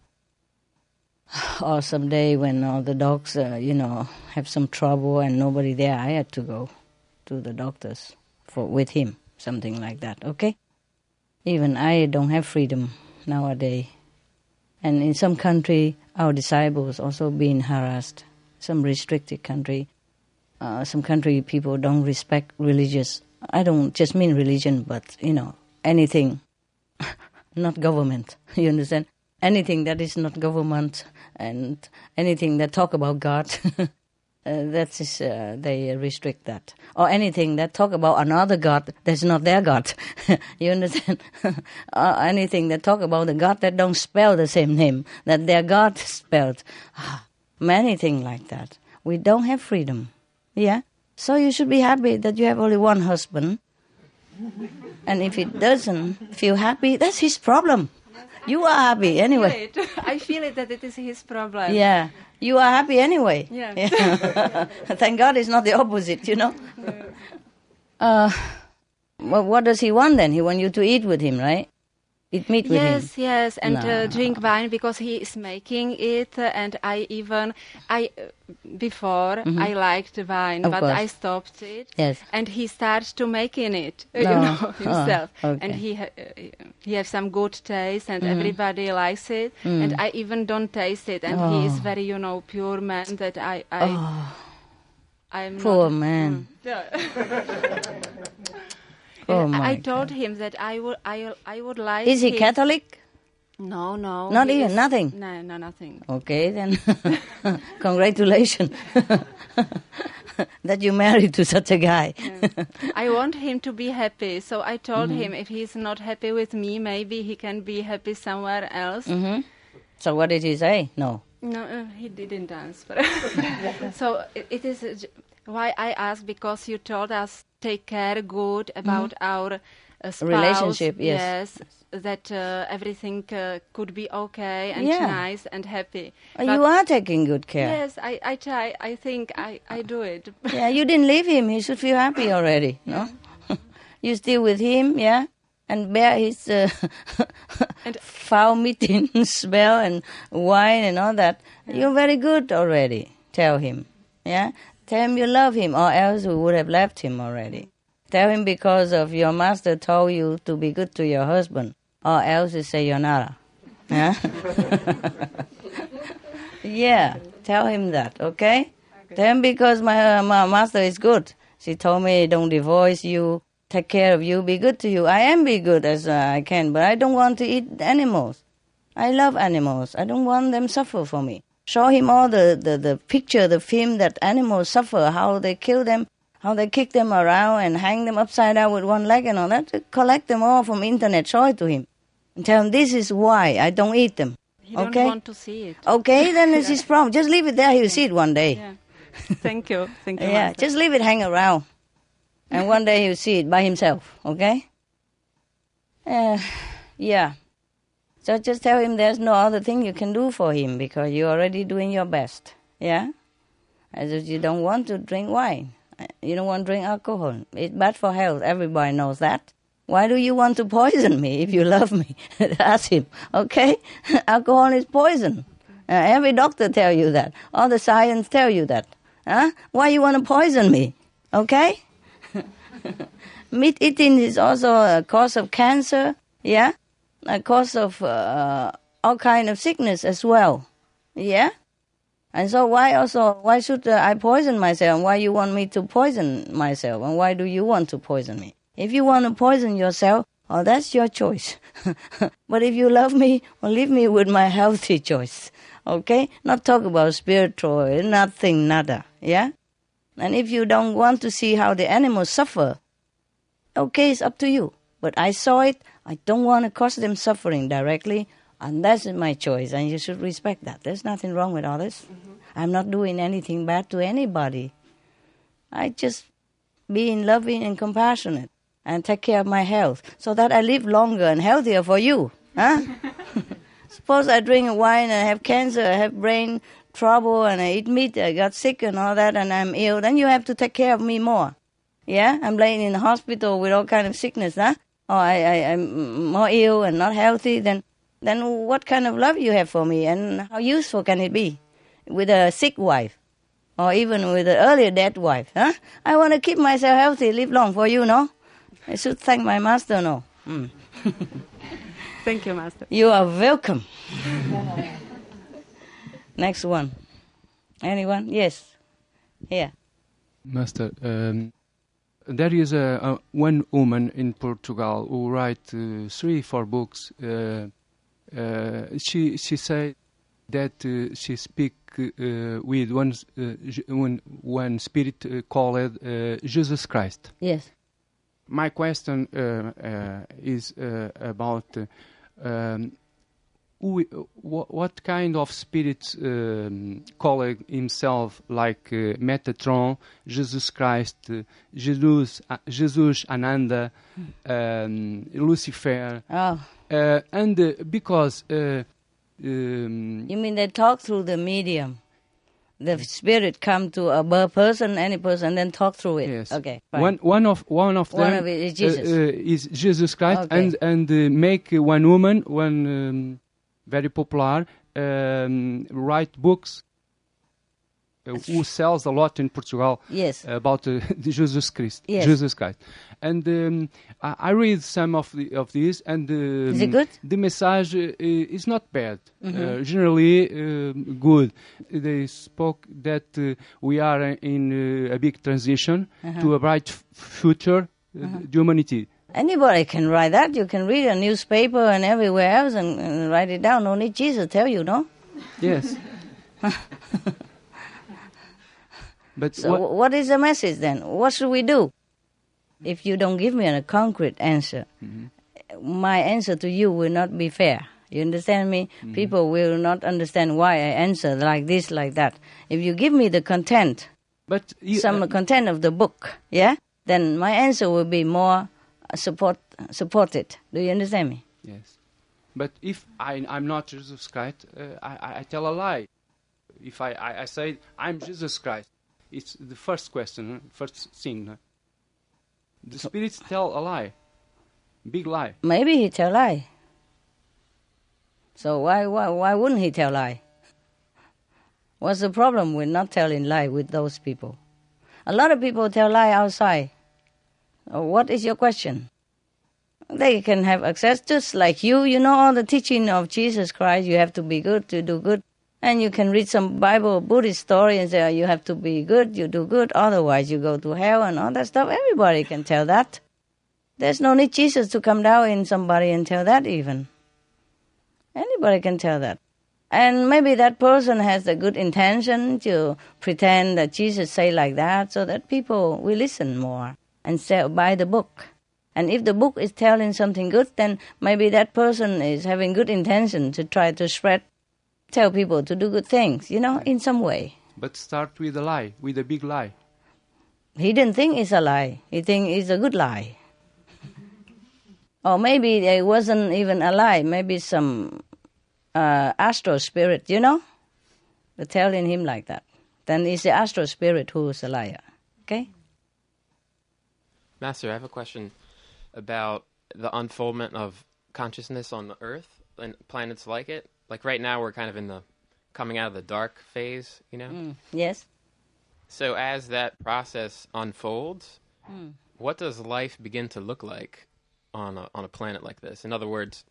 [SPEAKER 1] Or some day when all the dogs, uh, you know, have some trouble and nobody there, I had to go to the doctors for with him, something like that. Okay. Even I don't have freedom nowadays, and in some country, our disciples also being harassed. Some restricted country, uh, some country people don't respect religious. I don't just mean religion, but you know anything, not government. You understand? Anything that is not government and anything that talk about God, uh, that is uh, they restrict that. Or anything that talk about another God that's not their God. you understand? or anything that talk about the God that don't spell the same name that their God spelled. Ah, Many things like that. We don't have freedom. Yeah? So you should be happy that you have only one husband. And if he doesn't feel happy, that's his problem. You are happy anyway.
[SPEAKER 4] Feel it. I feel it that it is his problem.
[SPEAKER 1] Yeah. You are happy anyway.
[SPEAKER 4] Yeah.
[SPEAKER 1] Thank God it's not the opposite, you know? Uh, well, what does he want then? He want you to eat with him, right? Eat meat with him.
[SPEAKER 4] Yes, yes, and
[SPEAKER 1] No.
[SPEAKER 4] uh, drink wine because he is making it, and I even I uh, before I liked wine,
[SPEAKER 1] Mm-hmm. Of
[SPEAKER 4] but
[SPEAKER 1] course.
[SPEAKER 4] I stopped it.
[SPEAKER 1] Yes.
[SPEAKER 4] and he starts to making it,
[SPEAKER 1] No.
[SPEAKER 4] you know,
[SPEAKER 1] Oh,
[SPEAKER 4] himself,
[SPEAKER 1] okay.
[SPEAKER 4] and he ha- uh, he has some good taste, and
[SPEAKER 1] Mm-hmm.
[SPEAKER 4] everybody likes it,
[SPEAKER 1] Mm.
[SPEAKER 4] and I even don't taste it, and he is
[SPEAKER 1] Oh.
[SPEAKER 4] very you know pure man that I I I'm
[SPEAKER 1] Poor
[SPEAKER 4] not,
[SPEAKER 1] man.
[SPEAKER 4] Yeah.
[SPEAKER 1] Oh
[SPEAKER 4] And
[SPEAKER 1] my
[SPEAKER 4] I told him that I would I I would like.
[SPEAKER 1] Is he Catholic?
[SPEAKER 4] No, no.
[SPEAKER 1] Not even?
[SPEAKER 4] is-
[SPEAKER 1] Nothing?
[SPEAKER 4] No, no, nothing.
[SPEAKER 1] Okay, then. Congratulations. that you married to such a guy.
[SPEAKER 4] I want him to be happy, so I told
[SPEAKER 1] Mm-hmm.
[SPEAKER 4] him if he's not happy with me, maybe he can be happy somewhere else.
[SPEAKER 1] hmm So what did he say? No.
[SPEAKER 4] No, uh, he didn't answer. so it, it is uh, why I asked because you told us take care good about our uh, spouse,
[SPEAKER 1] Mm-hmm. Relationship, yes.
[SPEAKER 4] yes, that uh, everything uh, could be okay and
[SPEAKER 1] Yeah.
[SPEAKER 4] nice and happy.
[SPEAKER 1] Oh,
[SPEAKER 4] But
[SPEAKER 1] you are taking good care.
[SPEAKER 4] Yes, I, I try. I think I, I do it.
[SPEAKER 1] Yeah, you didn't leave him. He should feel happy already, no? you still with him, yeah? And bear his uh,
[SPEAKER 4] And-
[SPEAKER 1] foul meeting smell and wine and all that. You're very good already. Tell him, yeah? Tell him you love him, or else we would have left him already. Tell him because of your master told you to be good to your husband, or else you say you're not. Yeah? yeah, tell him that, okay? Him because my, my master is good. She told me don't divorce you, take care of you, be good to you. I am be good as uh, I can, but I don't want to eat animals. I love animals. I don't want them suffer for me. Show him all the, the, the picture, the film that animals suffer, how they kill them. how they kick them around and hang them upside down with one leg and all that. Collect them all from internet, show it to him. And tell him this is why I don't eat them.
[SPEAKER 4] He
[SPEAKER 1] okay?
[SPEAKER 4] don't want to see it.
[SPEAKER 1] Okay, then it's his problem. Just leave it there, he'll see it one day.
[SPEAKER 4] Yeah. Thank you. Thank you.
[SPEAKER 1] Yeah, just leave it hang around. And one day he'll see it by himself, okay? Uh, yeah. So just tell him there's no other thing you can do for him because you're already doing your best. Yeah? As if you don't want to drink wine. You don't want to drink alcohol. It's bad for health. Everybody knows that. Why do you want to poison me if you love me? Ask him, okay? alcohol is poison. Uh, every doctor tell you that. All the science tell you that. Huh? Why you want to poison me? Okay? Meat eating is also a cause of cancer, yeah? A cause of uh, all kind of sickness as well, yeah? And so why also, why should uh, I poison myself? Why you want me to poison myself? And why do you want to poison me? If you want to poison yourself, oh, that's your choice. but if you love me, well, leave me with my healthy choice, okay? Not talk about spiritual, nothing, nada, yeah? And if you don't want to see how the animals suffer, okay, it's up to you. But I saw it. I don't want to cause them suffering directly, and that's my choice, and you should respect that. There's nothing wrong with others. Mm-hmm. I'm not doing anything bad to anybody. I just being loving and compassionate and take care of my health so that I live longer and healthier for you. Huh? Suppose I drink wine and I have cancer, I have brain trouble, and I eat meat, I got sick and all that, and I'm ill. Then you have to take care of me more. Yeah, I'm laying in the hospital with all kind of sickness, huh? Or I, I, I'm more ill and not healthy. Then, then what kind of love you have for me, and how useful can it be with a sick wife, or even with an earlier dead wife? Huh? I want to keep myself healthy, live long for you, no? I should thank my master, no? Hmm.
[SPEAKER 4] Thank you, Master.
[SPEAKER 1] You are welcome. Next one. Anyone? Yes. Here.
[SPEAKER 5] Master, um, there is a, a one woman in Portugal who write uh, three, four books. Uh, uh, she she said that uh, she speak uh, with one uh, one one spirit called uh, Jesus Christ.
[SPEAKER 1] Yes.
[SPEAKER 5] My question uh, uh, is uh, about uh, um, who, what, what kind of spirit um, call himself like uh, Metatron, Jesus Christ, uh, Jesus, uh, Jesus Ananda, um, Lucifer,
[SPEAKER 1] Oh,
[SPEAKER 5] uh, and uh, because uh, um,
[SPEAKER 1] you mean they talk through the medium? The spirit come to a person, any person, then talk through it.
[SPEAKER 5] yes,
[SPEAKER 1] Okay. Fine.
[SPEAKER 5] one one of one of
[SPEAKER 1] One
[SPEAKER 5] them
[SPEAKER 1] of it is Jesus.
[SPEAKER 5] is Jesus Christ,
[SPEAKER 1] Okay.
[SPEAKER 5] and and make one woman, one um, very popular, um, write books. Uh, who sells a lot in Portugal
[SPEAKER 1] yes.
[SPEAKER 5] about uh, Jesus Christ,
[SPEAKER 1] Yes.
[SPEAKER 5] Jesus Christ, and um, I, I read some of the of these, and um,
[SPEAKER 1] Is it good? Mm-hmm.
[SPEAKER 5] The message uh, is not bad. Uh, generally um, good. They spoke that uh, we are in uh, a big transition
[SPEAKER 1] Uh-huh.
[SPEAKER 5] to a bright f- future, uh, the humanity.
[SPEAKER 1] Anybody can write that. You can read a newspaper and everywhere else and, and write it down. Need Jesus tell you, no?
[SPEAKER 5] Yes. but
[SPEAKER 1] So
[SPEAKER 5] what,
[SPEAKER 1] what is the message then? What should we do? If you don't give me a concrete answer, my answer to you will not be fair. You understand me? People will not understand why I answer like this, like that. If you give me the content,
[SPEAKER 5] but you,
[SPEAKER 1] some
[SPEAKER 5] uh,
[SPEAKER 1] content of the book, yeah, then my answer will be more uh, support it. Do you understand me?
[SPEAKER 5] Yes. But if I, I'm not Jesus Christ, uh, I, I- I tell a lie. If I, I, I say I'm Jesus Christ, it's the first question, first thing. The spirits tell a lie, big lie.
[SPEAKER 1] Maybe he tell lie. So why why why wouldn't he tell lie? What's the problem with not telling lie with those people? A lot of people tell lie outside. What is your question? They can have access just like you. You know all the teaching of Jesus Christ. You have to be good to do good. And you can read some Bible Buddhist story and say, oh, you have to be good, you do good, otherwise you go to hell and all that stuff. Everybody can tell that. There's no need Jesus to come down in somebody and tell that even. Anybody can tell that. And maybe that person has a good intention to pretend that Jesus say like that so that people will listen more and say, buy the book. And if the book is telling something good, then maybe that person is having good intention to try to spread, tell people to do good things, you know, in some way.
[SPEAKER 5] But start with a lie, with a big lie.
[SPEAKER 1] He didn't think it's a lie. He think it's a good lie. or maybe it wasn't even a lie. Maybe some uh, astral spirit, you know, They're telling him like that. Then it's the astral spirit who is a liar. Okay?
[SPEAKER 6] Master, I have a question about the unfoldment of consciousness on the Earth and planets like it. Like right now, we're kind of in the coming out of the dark phase, you know?
[SPEAKER 1] Mm. Yes?
[SPEAKER 6] So as that process unfolds, what does life begin to look like on a, on a planet like this? In other words,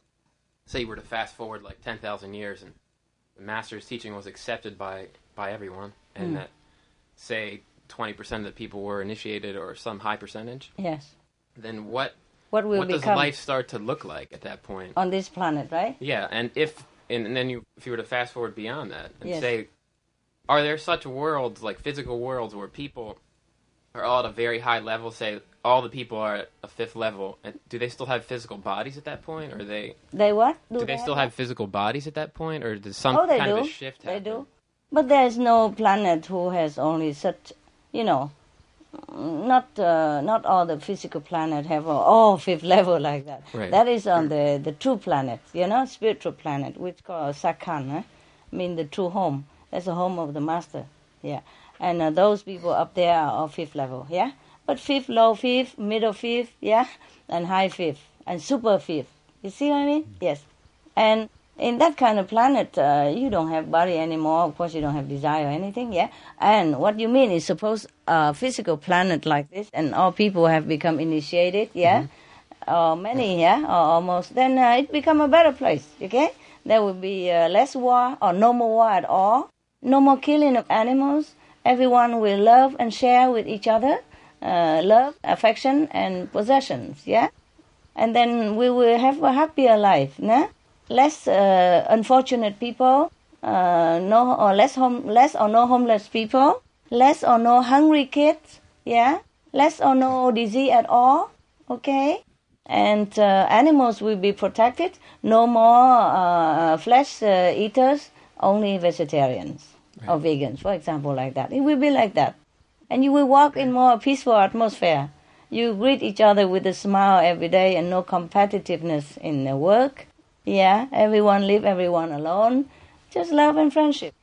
[SPEAKER 6] say you were to fast forward like 10,000 years and the master's teaching was accepted by, by everyone and that, say, 20% of the people were initiated or some high percentage,
[SPEAKER 1] Yes.
[SPEAKER 6] then what,
[SPEAKER 1] What will
[SPEAKER 6] what does life start to look like at that point?
[SPEAKER 1] on this planet, right?
[SPEAKER 6] Yeah, and if and, and then you if you were to fast forward beyond that and
[SPEAKER 1] Yes.
[SPEAKER 6] say, are there such worlds like physical worlds where people are all at a very high level? Say all the people are at a fifth level, and do they still have physical bodies at that point, or they
[SPEAKER 1] They what?
[SPEAKER 6] do they still have physical bodies at that point, or does some
[SPEAKER 1] Oh, they
[SPEAKER 6] kind
[SPEAKER 1] do.
[SPEAKER 6] of a shift
[SPEAKER 1] They do. But there is no planet who has only such, you know, not uh, not all the physical planet have a all fifth level like that.
[SPEAKER 6] Right.
[SPEAKER 1] That is on the the true planet, you know, spiritual planet, which called Sach Khand, eh? mean the true home. That's the home of the master. Yeah, and uh, those people up there are all fifth level. Yeah, but fifth, low fifth, middle fifth, yeah, and high fifth, and super fifth. You see what I mean? Yes. And in that kind of planet, uh, you don't have body anymore. Of course, you don't have desire or anything. Yeah. And what you mean is, suppose a physical planet like this, and all people have become initiated. Yeah. Or many. Yeah. Or almost. Then uh, it become a better place. Okay. There will be uh, less war or no more war at all. No more killing of animals. Everyone will love and share with each other. Uh, love, affection, and possessions. Yeah and then we will have a happier life, nah? Less uh, unfortunate people, uh, no or less home, less or no homeless people, less or no hungry kids, yeah, less or no disease at all, okay, and uh, animals will be protected. No more uh, flesh uh, eaters, only vegetarians or vegans, for example, like that. It will be like that, and you will walk in more peaceful atmosphere. You greet each other with a smile every day and no competitiveness in the work. Yeah, everyone leave everyone alone. Just love and friendship.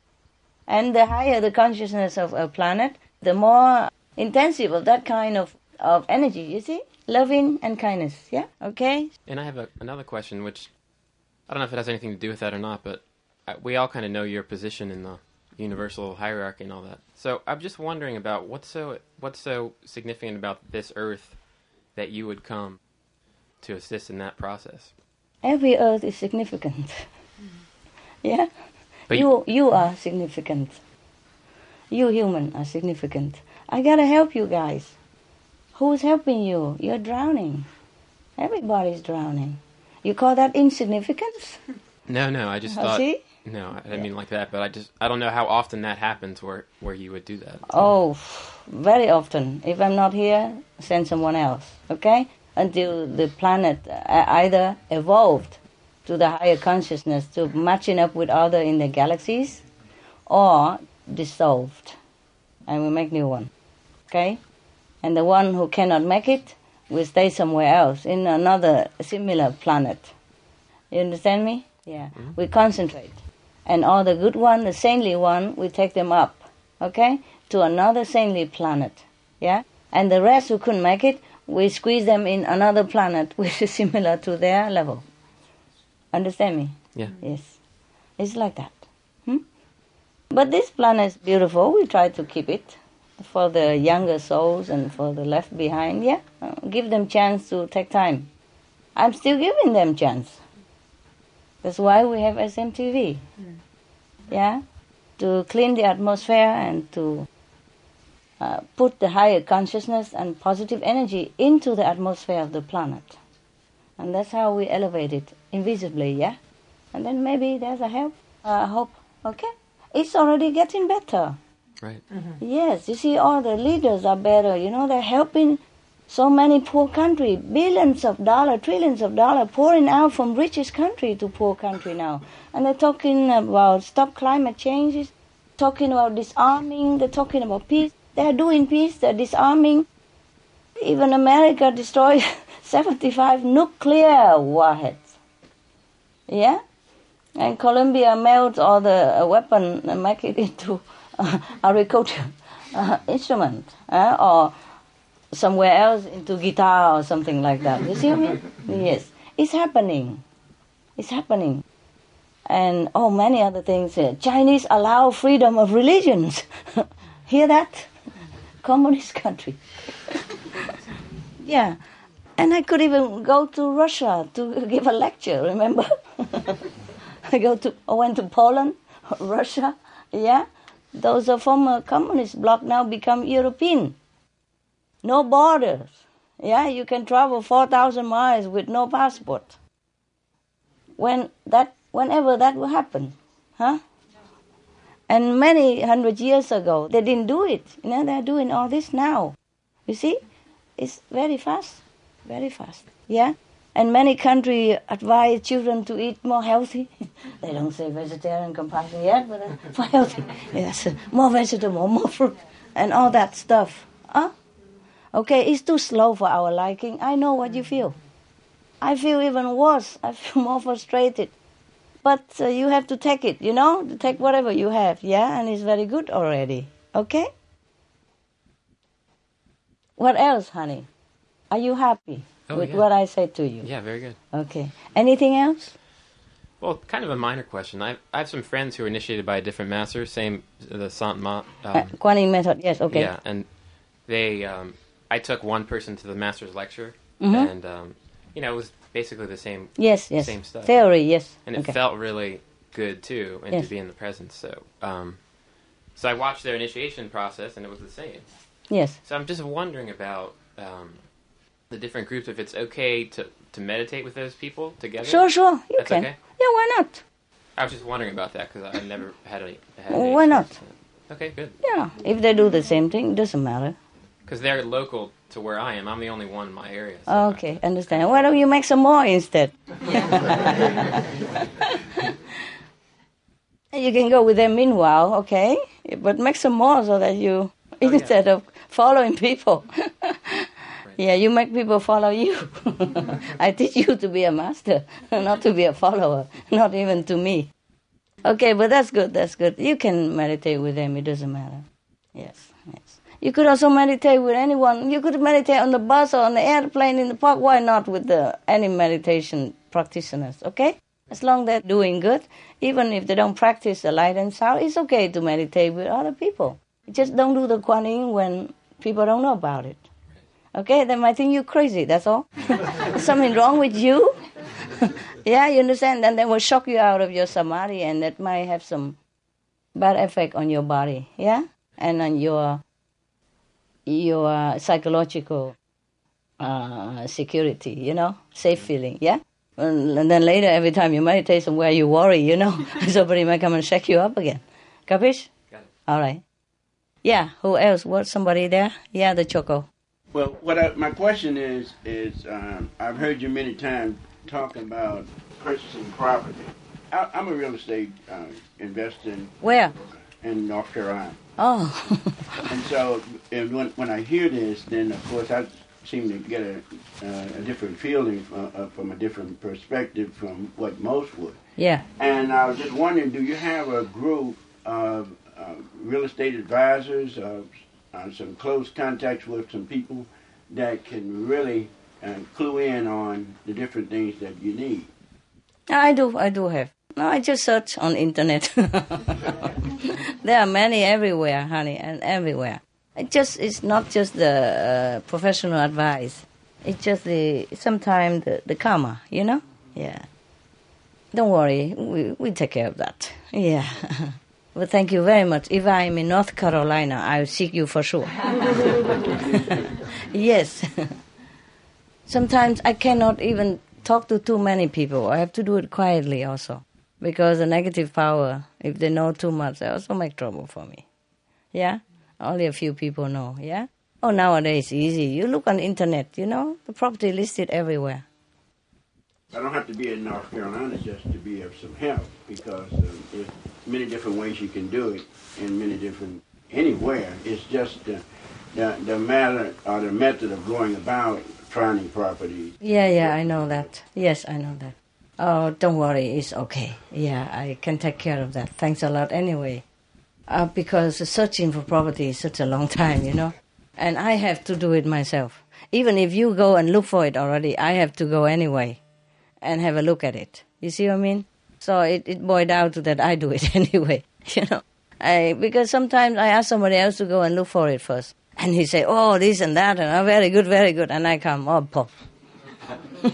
[SPEAKER 1] And the higher the consciousness of a planet, the more intensive of that kind of, of energy, you see? Loving and kindness, yeah? Okay?
[SPEAKER 6] And I have a, another question, which I don't know if it has anything to do with that or not, but uh, we all kind of know your position in the universal hierarchy and all that. So I'm just wondering about what's so what's so significant about this Earth that you would come to assist in that process.
[SPEAKER 1] Every earth is significant. Mm-hmm. yeah?
[SPEAKER 6] But
[SPEAKER 1] you, you are significant. You human are significant. I gotta help you guys. Who's helping you? You're drowning. Everybody's drowning. You call that insignificance?
[SPEAKER 6] No, no, I just
[SPEAKER 1] Oh,
[SPEAKER 6] thought
[SPEAKER 1] see?
[SPEAKER 6] no, I didn't mean like that, but I just I don't know how often that happens where where you would do that.
[SPEAKER 1] Oh, very often. If I'm not here, send someone else, okay? Until the planet uh, either evolved to the higher consciousness to matching up with other in the galaxies or dissolved and we make new one, okay? And the one who cannot make it will stay somewhere else in another similar planet. You understand me? Yeah. We concentrate. And all the good one, the saintly one, we take them up, okay, to another saintly planet. Yeah? And the rest who couldn't make it, we squeeze them in another planet which is similar to their level. Understand me?
[SPEAKER 6] Yeah.
[SPEAKER 1] Yes. It's like that. Hmm? But this planet is beautiful. We try to keep it for the younger souls and for the left behind. Yeah. Uh, give them chance to take time. I'm still giving them chance. That's why we have SMTV. Yeah. To clean the atmosphere and to uh, put the higher consciousness and positive energy into the atmosphere of the planet. And that's how we elevate it invisibly, yeah? And then maybe there's a help I hope. Okay, it's already getting better.
[SPEAKER 6] Right.
[SPEAKER 1] Yes, you see, all the leaders are better. You know, they're helping so many poor country, billions of dollar, trillions of dollar pouring out from richest country to poor country now, and they're talking about stop climate changes, talking about disarming. They're talking about peace. They're doing peace. They're disarming. Even America destroyed 75 nuclear warheads. Yeah, and Colombia melt all the uh, weapon and make it into uh, agriculture uh, instrument, uh, or somewhere else into guitar or something like that. You see what I mean? Yes, it's happening. It's happening. And oh, many other things. Uh, Chinese allow freedom of religions. Hear that? Communist country. yeah. And I could even go to Russia to give a lecture, remember? I go to I went to Poland, Russia, yeah. Those are former communist bloc now become European. No borders. Yeah, you can travel four thousand miles with no passport. When that whenever that will happen. Huh? And many hundred years ago they didn't do it. You know, they're doing all this now. You see? It's very fast. Very fast. Yeah? And many countries advise children to eat more healthy. they don't say vegetarian compulsion yet, but uh, for healthy. Yes, more vegetable, more fruit, and all that stuff. Huh? Okay, it's too slow for our liking. I know what you feel. I feel even worse. I feel more frustrated. But uh, you have to take it, you know? Take whatever you have, yeah? And it's very good already. Okay? What else, honey? Are you happy
[SPEAKER 6] Oh,
[SPEAKER 1] with
[SPEAKER 6] yeah.
[SPEAKER 1] what I said to you?
[SPEAKER 6] Yeah, very good.
[SPEAKER 1] Okay. Anything else?
[SPEAKER 6] Well, kind of a minor question. I I have some friends who were initiated by a different master, same the Sant Mat.
[SPEAKER 1] Uh,
[SPEAKER 6] Um,
[SPEAKER 1] Kuan Yin method, yes, okay.
[SPEAKER 6] Yeah, and they, um, I took one person to the master's lecture,
[SPEAKER 1] Mhm.
[SPEAKER 6] and um, you know it was basically the same,
[SPEAKER 1] Yes, yes.
[SPEAKER 6] same stuff.
[SPEAKER 1] Theory, yes.
[SPEAKER 6] and it
[SPEAKER 1] okay.
[SPEAKER 6] felt really good too, and
[SPEAKER 1] Yes.
[SPEAKER 6] to be in the presence. So, um, so I watched their initiation process, and it was the same.
[SPEAKER 1] Yes.
[SPEAKER 6] So I'm just wondering about um, the different groups. If it's okay to to meditate with those people together.
[SPEAKER 1] Sure, sure. You
[SPEAKER 6] That's
[SPEAKER 1] can.
[SPEAKER 6] okay?
[SPEAKER 1] Yeah, why not?
[SPEAKER 6] I was just wondering about that because I never had any. Had any
[SPEAKER 1] why not?
[SPEAKER 6] experience in it. Okay, good.
[SPEAKER 1] Yeah. If they do the same thing, it doesn't matter.
[SPEAKER 6] Because they're local to where I am. I'm the only one in my area. so-
[SPEAKER 1] Okay, understand. Why don't you make some more instead? you can go with them meanwhile, okay? But make some more so that you,
[SPEAKER 6] Oh, yeah.
[SPEAKER 1] instead of following people. Yeah, you make people follow you. I teach you to be a master, not to be a follower, not even to me. Okay, but that's good, that's good. You can meditate with them, it doesn't matter. Yes. You could also meditate with anyone. You could meditate on the bus or on the airplane in the park. Why not with the, any meditation practitioners, okay? As long they're doing good, even if they don't practice the light and sound, it's okay to meditate with other people. Just don't do the Kuan Yin when people don't know about it. Okay, they might think you're crazy, that's all. Something wrong with you? yeah, you understand? Then they will shock you out of your samadhi and that might have some bad effect on your body, yeah? And on your your psychological uh, security, you know, safe feeling, yeah? And, and then later, every time you meditate somewhere, you worry, you know, somebody might come and shake you up again. Capish?
[SPEAKER 6] Got it.
[SPEAKER 1] All right. Yeah, who else? What, somebody there? Yeah, the choco.
[SPEAKER 7] Well, what I, my question is is um, I've heard you many times talking about purchasing property. I, I'm a real estate uh, investor in,
[SPEAKER 1] Where?
[SPEAKER 7] in North Carolina,
[SPEAKER 1] Oh,
[SPEAKER 7] and so and when when I hear this, then of course I seem to get a, uh, a different feeling from, uh, from a different perspective from what most would.
[SPEAKER 1] yeah.
[SPEAKER 7] And I was just wondering, do you have a group of uh, real estate advisors, uh, uh, some close contacts with some people that can really uh, clue in on the different things that you need?
[SPEAKER 1] I do, I do have. No, I just search on internet. there are many everywhere, honey, and everywhere. It just it's not just the uh, professional advice. It's just the sometimes the, the karma, you know. Yeah. Don't worry, we we take care of that. Yeah. Well, thank you very much. If I'm in North Carolina, I'll seek you for sure. yes. Sometimes I cannot even talk to too many people. I have to do it quietly also. Because the negative power, if they know too much, they also make trouble for me. Yeah? Only a few people know, yeah? Oh, nowadays easy. You look on the internet, you know, the property listed everywhere.
[SPEAKER 7] I don't have to be in North Carolina just to be of some help because uh, there's many different ways you can do it in many different anywhere. It's just uh, the the matter or the method of going about finding property.
[SPEAKER 1] Yeah, yeah, I know that. Yes, I know that. Oh, don't worry, it's okay. Yeah, I can take care of that. Thanks a lot anyway. Uh, because searching for property is such a long time, you know, and I have to do it myself. Even if you go and look for it already, I have to go anyway and have a look at it. You see what I mean? So it, it boiled down to that I do it anyway, you know. I, because sometimes I ask somebody else to go and look for it first. And he say, oh, this and that, and oh, very good, very good. And I come, oh, pop.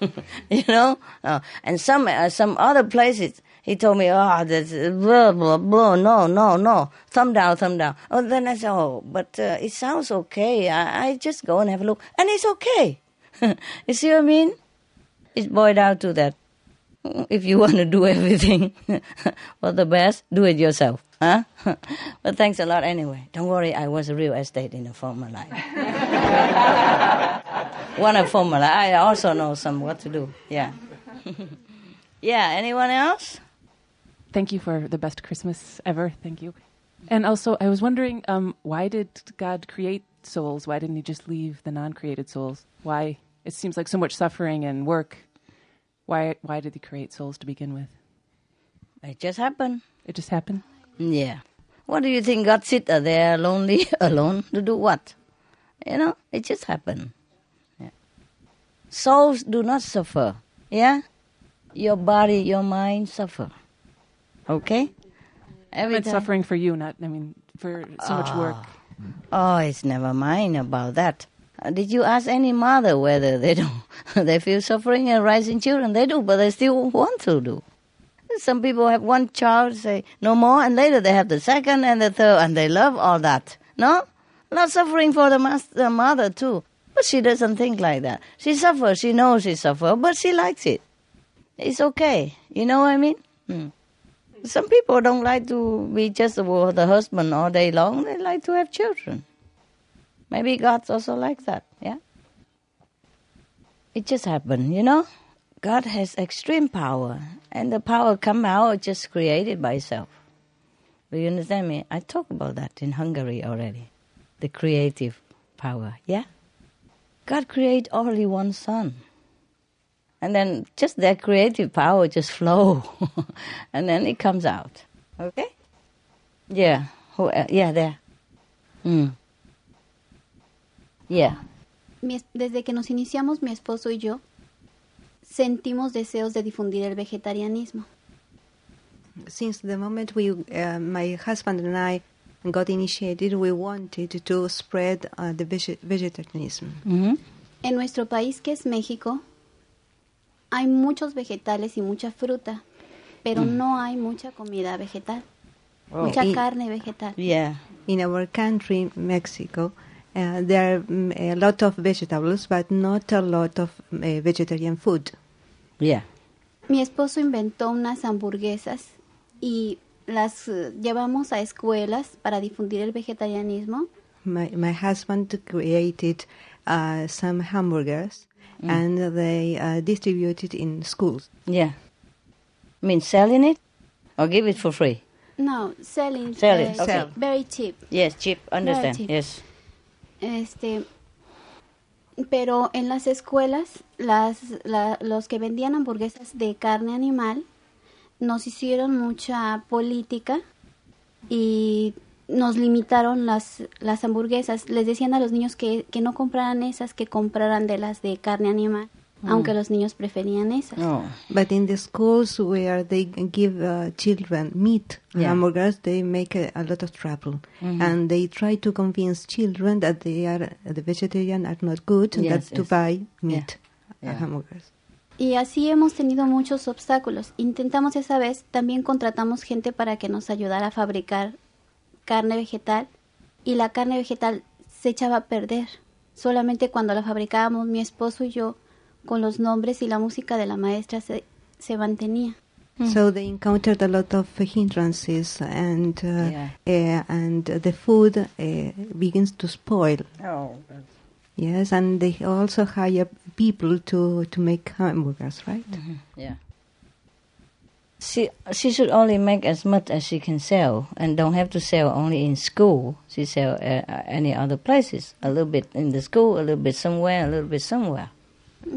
[SPEAKER 1] you know? Uh, and some, uh, some other places, he told me, oh, that's blah, blah, blah, no, no, no, thumb down, thumb down. Oh, then I said, oh, but uh, it sounds okay. I, I just go and have a look. And it's okay. you see what I mean? It boiled down to that. If you want to do everything for the best, do it yourself. Huh? but thanks a lot anyway. Don't worry, I was a real estate in a former life. One former life. I also know some what to do. Yeah. yeah, anyone else?
[SPEAKER 8] Thank you for the best Christmas ever. Thank you. And also, I was wondering, um, why did God create souls? Why didn't He just leave the non-created souls? Why? It seems like so much suffering and work. Why? Why did He create souls to begin with?
[SPEAKER 1] It just happened.
[SPEAKER 8] It just happened.
[SPEAKER 1] Yeah. What do you think? God sit there lonely, alone to do what? You know, it just happened. Souls do not suffer. Yeah? Your body, your mind suffer. Okay? Every time-
[SPEAKER 8] suffering for you, not. I mean, for so much work.
[SPEAKER 1] Oh, it's never mind about that. Uh, Did you ask any mother whether they don't they feel suffering and raising children? They do, but they still want to do. Some people have one child, say no more, and later they have the second and the third, and they love all that. No, not suffering for the, mas- the mother too, but she doesn't think like that. She suffers. She knows she suffers, but she likes it. It's okay. You know what I mean? Hmm. Some people don't like to be just with the husband all day long. They like to have children. Maybe God's also like that, yeah? It just happened, you know? God has extreme power, and the power come out just created by itself. Do you understand me? I talked about that in Hungary already. The creative power, yeah? God created only one son. And then just that creative power just flow. and then it comes out. Okay? Yeah. Who, el- yeah, there. Mm. Yeah.
[SPEAKER 9] Desde que nos iniciamos, mi esposo y yo sentimos deseos de difundir el vegetarianismo.
[SPEAKER 10] Since the moment we, uh, my husband and I got initiated, we wanted to spread uh, the vege- vegetarianism.
[SPEAKER 1] Mhm.
[SPEAKER 9] En nuestro país, que es México, hay muchos vegetales y mucha fruta, pero no hay mucha comida vegetal,
[SPEAKER 1] Oh.
[SPEAKER 9] mucha
[SPEAKER 10] Y-
[SPEAKER 9] carne vegetal.
[SPEAKER 1] Yeah.
[SPEAKER 10] In our country, Mexico, uh, there are mm, a lot of vegetables, but not a lot of uh, vegetarian food.
[SPEAKER 1] Yeah.
[SPEAKER 9] Mi esposo inventó unas hamburguesas y las eh, llevamos a escuelas para difundir el vegetarianismo.
[SPEAKER 10] My, my husband created uh, some hamburgers, and they uh, distributed in schools.
[SPEAKER 1] Yeah. I mean, selling it or give it for free?
[SPEAKER 9] No, selling,
[SPEAKER 1] Sell it,
[SPEAKER 9] eh,
[SPEAKER 1] okay.
[SPEAKER 9] very cheap.
[SPEAKER 1] Yes, cheap. Understand?
[SPEAKER 9] cheap.
[SPEAKER 1] Yes.
[SPEAKER 9] Este, pero en las escuelas, las, la- los que vendían hamburguesas de carne animal nos hicieron mucha política y nos limitaron las, las hamburguesas. Les decían a los niños que, que no compraran esas, que compraran de las de carne animal, aunque los niños preferían esas.
[SPEAKER 1] Oh.
[SPEAKER 10] But in the schools where they give uh, children meat
[SPEAKER 1] Yeah.
[SPEAKER 10] hamburgers, they make a, a lot of trouble, and they try to convince children that they are the vegetarian are not good, and
[SPEAKER 1] Yes,
[SPEAKER 10] that to buy meat uh,
[SPEAKER 1] Yeah.
[SPEAKER 10] hamburgers.
[SPEAKER 9] Y así hemos tenido muchos obstáculos. Intentamos esa vez, también contratamos gente para que nos ayudara a fabricar carne vegetal y la carne vegetal se echaba a perder. Solamente cuando la fabricábamos mi esposo y yo con los nombres y la música de la maestra se, se mantenía.
[SPEAKER 10] So they encountered a lot of hindrances, and uh,
[SPEAKER 1] Yeah.
[SPEAKER 10] uh, and the food uh, begins to spoil.
[SPEAKER 1] Oh,
[SPEAKER 10] Yes, and they also hire people to to make hamburgers, right?
[SPEAKER 1] yeah. She she should only make as much as she can sell, and don't have to sell only in school. She sell uh, uh, any other places. A little bit in the school, a little bit somewhere, a little bit somewhere.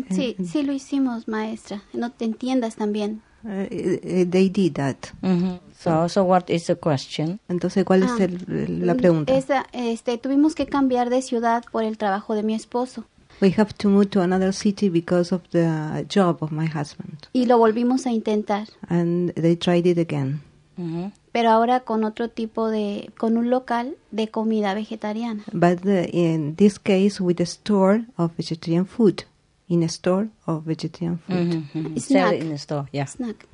[SPEAKER 9] Sí, sí lo hicimos, maestra. No te entiendas también.
[SPEAKER 10] Uh, uh, they did that.
[SPEAKER 1] hmm So so what is the question?
[SPEAKER 10] Entonces, ¿cuál
[SPEAKER 9] Ah,
[SPEAKER 10] es el- la pregunta?
[SPEAKER 9] Esa, este, tuvimos que cambiar de ciudad por el trabajo de mi esposo
[SPEAKER 10] We have to move to another city because of the job of my husband,
[SPEAKER 9] y lo volvimos a intentar,
[SPEAKER 10] and they tried it again.
[SPEAKER 1] hmm
[SPEAKER 9] pero ahora con otro tipo de, con un local de comida vegetariana.
[SPEAKER 10] But uh, in this case, with a store of vegetarian food, in a store of vegetarian food.
[SPEAKER 1] hmm Sell
[SPEAKER 9] Snack.
[SPEAKER 1] it in the store. Yeah.
[SPEAKER 9] Snack.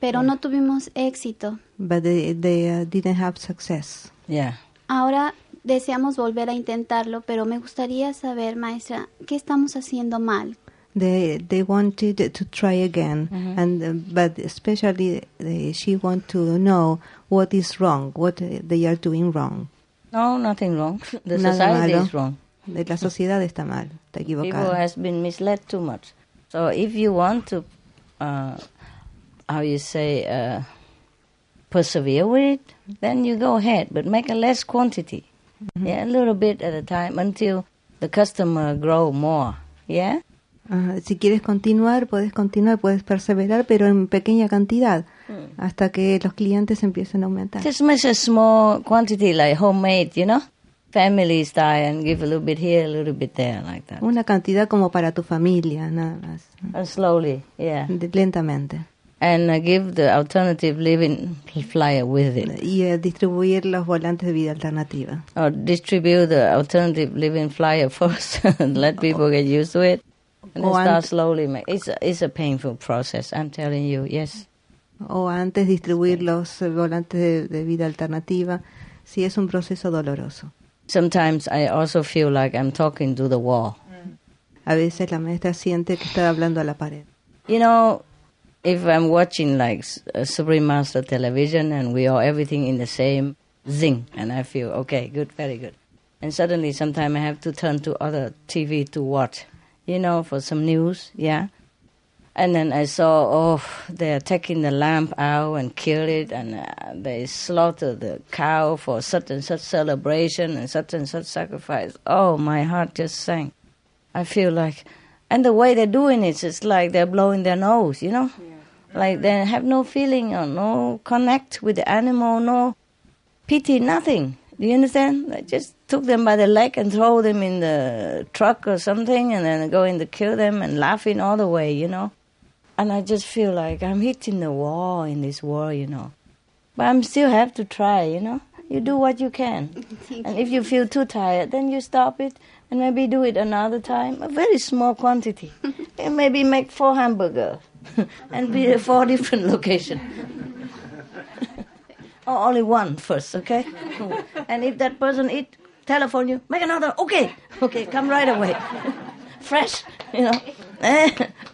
[SPEAKER 9] Pero no tuvimos éxito.
[SPEAKER 10] But they, they uh, didn't have success.
[SPEAKER 1] Yeah.
[SPEAKER 9] Ahora deseamos volver a intentarlo, pero me gustaría saber, maestra, ¿qué estamos haciendo mal?
[SPEAKER 10] They they wanted to try again, and uh, but especially uh, she want to know what is wrong, what they are doing wrong.
[SPEAKER 1] No, nothing wrong. The
[SPEAKER 10] Nada
[SPEAKER 1] society
[SPEAKER 10] malo.
[SPEAKER 1] is wrong.
[SPEAKER 10] La sociedad está mal, está
[SPEAKER 1] People
[SPEAKER 10] equivocada.
[SPEAKER 1] has been misled too much. So if you want to, uh, how you say, uh, persevere with it, then you go ahead, but make a less quantity. Yeah, a little bit at a time until the customer grow more. Yeah.
[SPEAKER 10] Ah, si quieres continuar, puedes continuar, puedes perseverar, pero en pequeña cantidad, hasta que los clientes empiecen a aumentar.
[SPEAKER 1] Just make a small quantity like homemade, you know, family style, and give a little bit here, a little bit there, like that.
[SPEAKER 10] Una cantidad como para tu familia, nada más.
[SPEAKER 1] And slowly, yeah.
[SPEAKER 10] Lentamente.
[SPEAKER 1] And uh, give the alternative living flyer with it.
[SPEAKER 10] Y eh, distribuir los volantes de vida alternativa.
[SPEAKER 1] or distribute the alternative living flyer first and let people get used to it and start slowly make it's a, it's a painful process i'm telling you yes
[SPEAKER 10] O antes distribuir los volantes de, de vida alternativa. Sí, es un proceso doloroso.
[SPEAKER 1] Sometimes i also feel like i'm talking to the wall.
[SPEAKER 10] A veces la maestra siente que está hablando a la pared.
[SPEAKER 1] you know if i'm watching like s- uh, supreme master television and we are everything in the same zing and i feel okay good very good. And suddenly sometimes i have to turn to other tv to watch you know for some news yeah And then I saw, oh, they're taking the lamb out and kill it, and uh, they slaughter the cow for such and such celebration and such and such sacrifice. Oh, my heart just sank. I feel like, and the way they're doing it, it's like they're blowing their nose, you know? Like they have no feeling or no connect with the animal, no pity, nothing. Do you understand? They just took them by the leg and throw them in the truck or something and then going to kill them and laughing all the way, you know? And I just feel like I'm hitting the wall in this war, you know. But I'm still have to try, you know? You do what you can. and if you feel too tired, then you stop it and maybe do it another time, a very small quantity. and maybe make four hamburgers and be at four different locations. or only one first, okay? and if that person eat, telephone you, make another, okay, okay, come right away. Fresh, you know,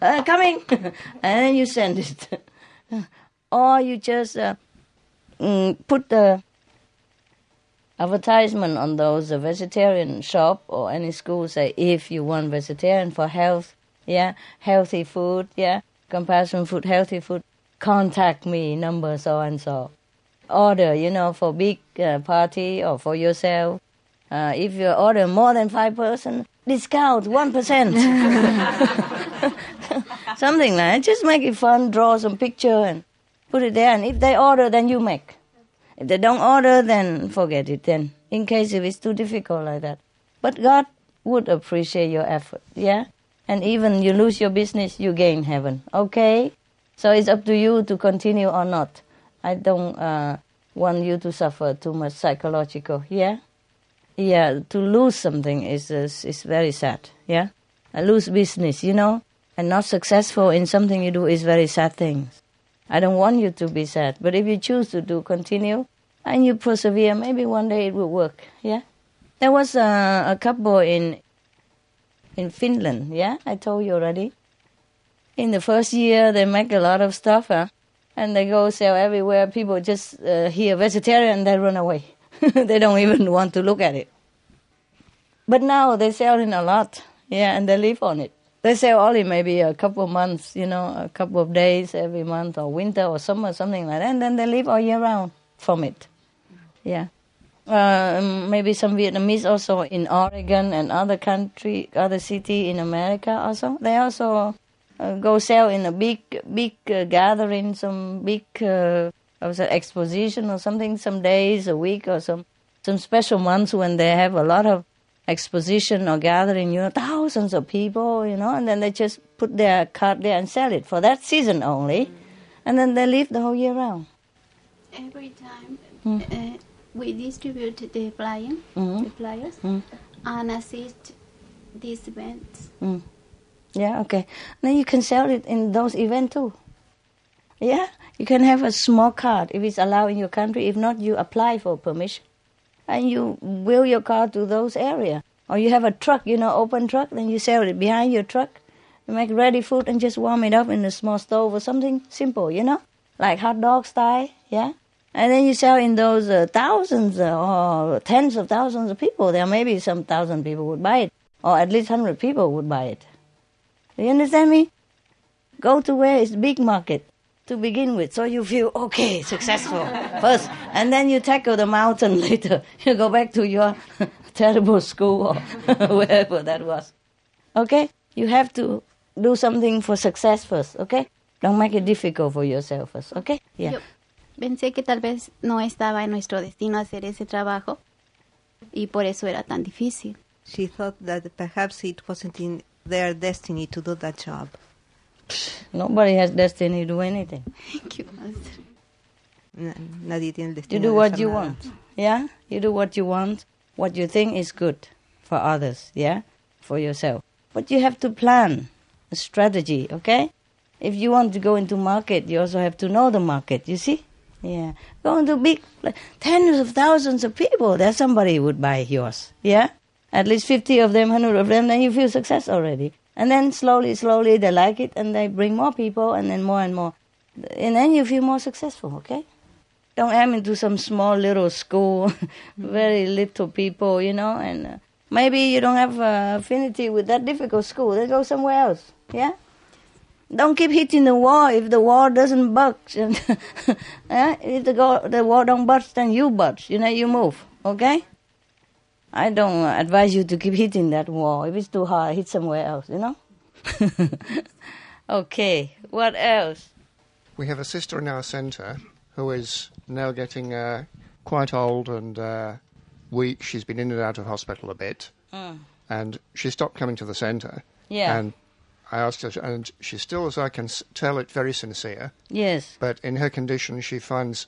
[SPEAKER 1] uh, coming, and then you send it. or you just uh, mm, put the advertisement on those uh, vegetarian shop or any school say if you want vegetarian for health, yeah, healthy food, yeah, compassion food, healthy food, contact me, number so and so. Order, you know, for big uh, party or for yourself. Uh, if you order more than five person, discount one percent. Something like that. Just make it fun. Draw some picture and put it there. And if they order, then you make. If they don't order, then forget it. Then, in case if it's too difficult like that. But God would appreciate your effort. Yeah. And even you lose your business, you gain heaven. Okay. So it's up to you to continue or not. I don't uh, want you to suffer too much psychological. Yeah. Yeah, to lose something is is, is very sad. Yeah, I lose business, you know, and not successful in something you do is very sad things. I don't want you to be sad, but if you choose to do continue and you persevere, maybe one day it will work. Yeah, there was a, a couple in in Finland. Yeah, I told you already. In the first year, they make a lot of stuff, huh? and they go sell everywhere. People just uh, hear vegetarian they run away. they don't even want to look at it. But now they sell it a lot, yeah, and they live on it. They sell only maybe a couple of months, you know, a couple of days every month, or winter or summer, something like that, and then they live all year round from it. Yeah. Uh, maybe some Vietnamese also in Oregon and other country, other city in America also. They also uh, go sell in a big, big uh, gathering, some big uh, was an exposition or something, some days, a week, or some some special months when they have a lot of exposition or gathering, you know, thousands of people, you know, and then they just put their card there and sell it for that season only, and then they live the whole year round.
[SPEAKER 9] Every time
[SPEAKER 1] Mm.
[SPEAKER 9] uh, we distribute the flyer,
[SPEAKER 1] Mhm.
[SPEAKER 9] the flyers,
[SPEAKER 1] Mm.
[SPEAKER 9] and assist these events.
[SPEAKER 1] Mm. Yeah, okay. Then you can sell it in those events too. Yeah, you can have a small card if it's allowed in your country. If not, you apply for permission, and you wheel your car to those area. Or you have a truck, you know, open truck, then you sell it behind your truck. You make ready food and just warm it up in a small stove or something simple, you know, like hot dog style. Yeah. And then you sell in those uh, thousands uh, or tens of thousands of people. There may be some thousand people would buy it, or at least hundred people would buy it. Do you understand me? Go to where is big market to begin with, so you feel okay, successful first, and then you tackle the mountain later. You go back to your terrible school or wherever that was. Okay, you have to do something for success first. Okay, don't make it difficult for yourself first. Okay, yeah.
[SPEAKER 9] Yo pensé que tal vez no estaba en nuestro destino hacer ese trabajo y por eso era tan difícil.
[SPEAKER 10] She thought that perhaps it wasn't in their destiny to do that job.
[SPEAKER 1] Nobody has destiny to do anything.
[SPEAKER 9] Thank you, Master.
[SPEAKER 10] Na- Nadie tiene el
[SPEAKER 1] You do
[SPEAKER 10] de
[SPEAKER 1] what you
[SPEAKER 10] nada.
[SPEAKER 1] want. Yeah? You do what you want, what you think is good for others, yeah? For yourself. But you have to plan a strategy, okay? If you want to go into market, you also have to know the market, you see? Yeah. Go into big, like, tens of thousands of people, there's somebody would buy yours, yeah? At least 50 of them, 100 of them, then you feel success already. And then slowly, slowly they like it and they bring more people and then more and more. And then you feel more successful, okay? don't aim into some small little school, very little people, you know, and uh, maybe you don't have uh, affinity with that difficult school. Then go somewhere else, yeah? Don't keep hitting the wall if the wall doesn't budge. Eh? If the, go- the wall don't budge, then you budge, you know, you move, okay? I don't advise you to keep hitting that wall. If it's too hard, hit somewhere else, you know? okay, what else?
[SPEAKER 11] We have a sister in our centre who is now getting uh, quite old and uh, weak. She's been in and out of hospital a bit,
[SPEAKER 1] Mm.
[SPEAKER 11] and she stopped coming to the centre.
[SPEAKER 1] Yeah.
[SPEAKER 11] And I asked her, and she still, as I can tell, it very sincere.
[SPEAKER 1] Yes.
[SPEAKER 11] But in her condition, she finds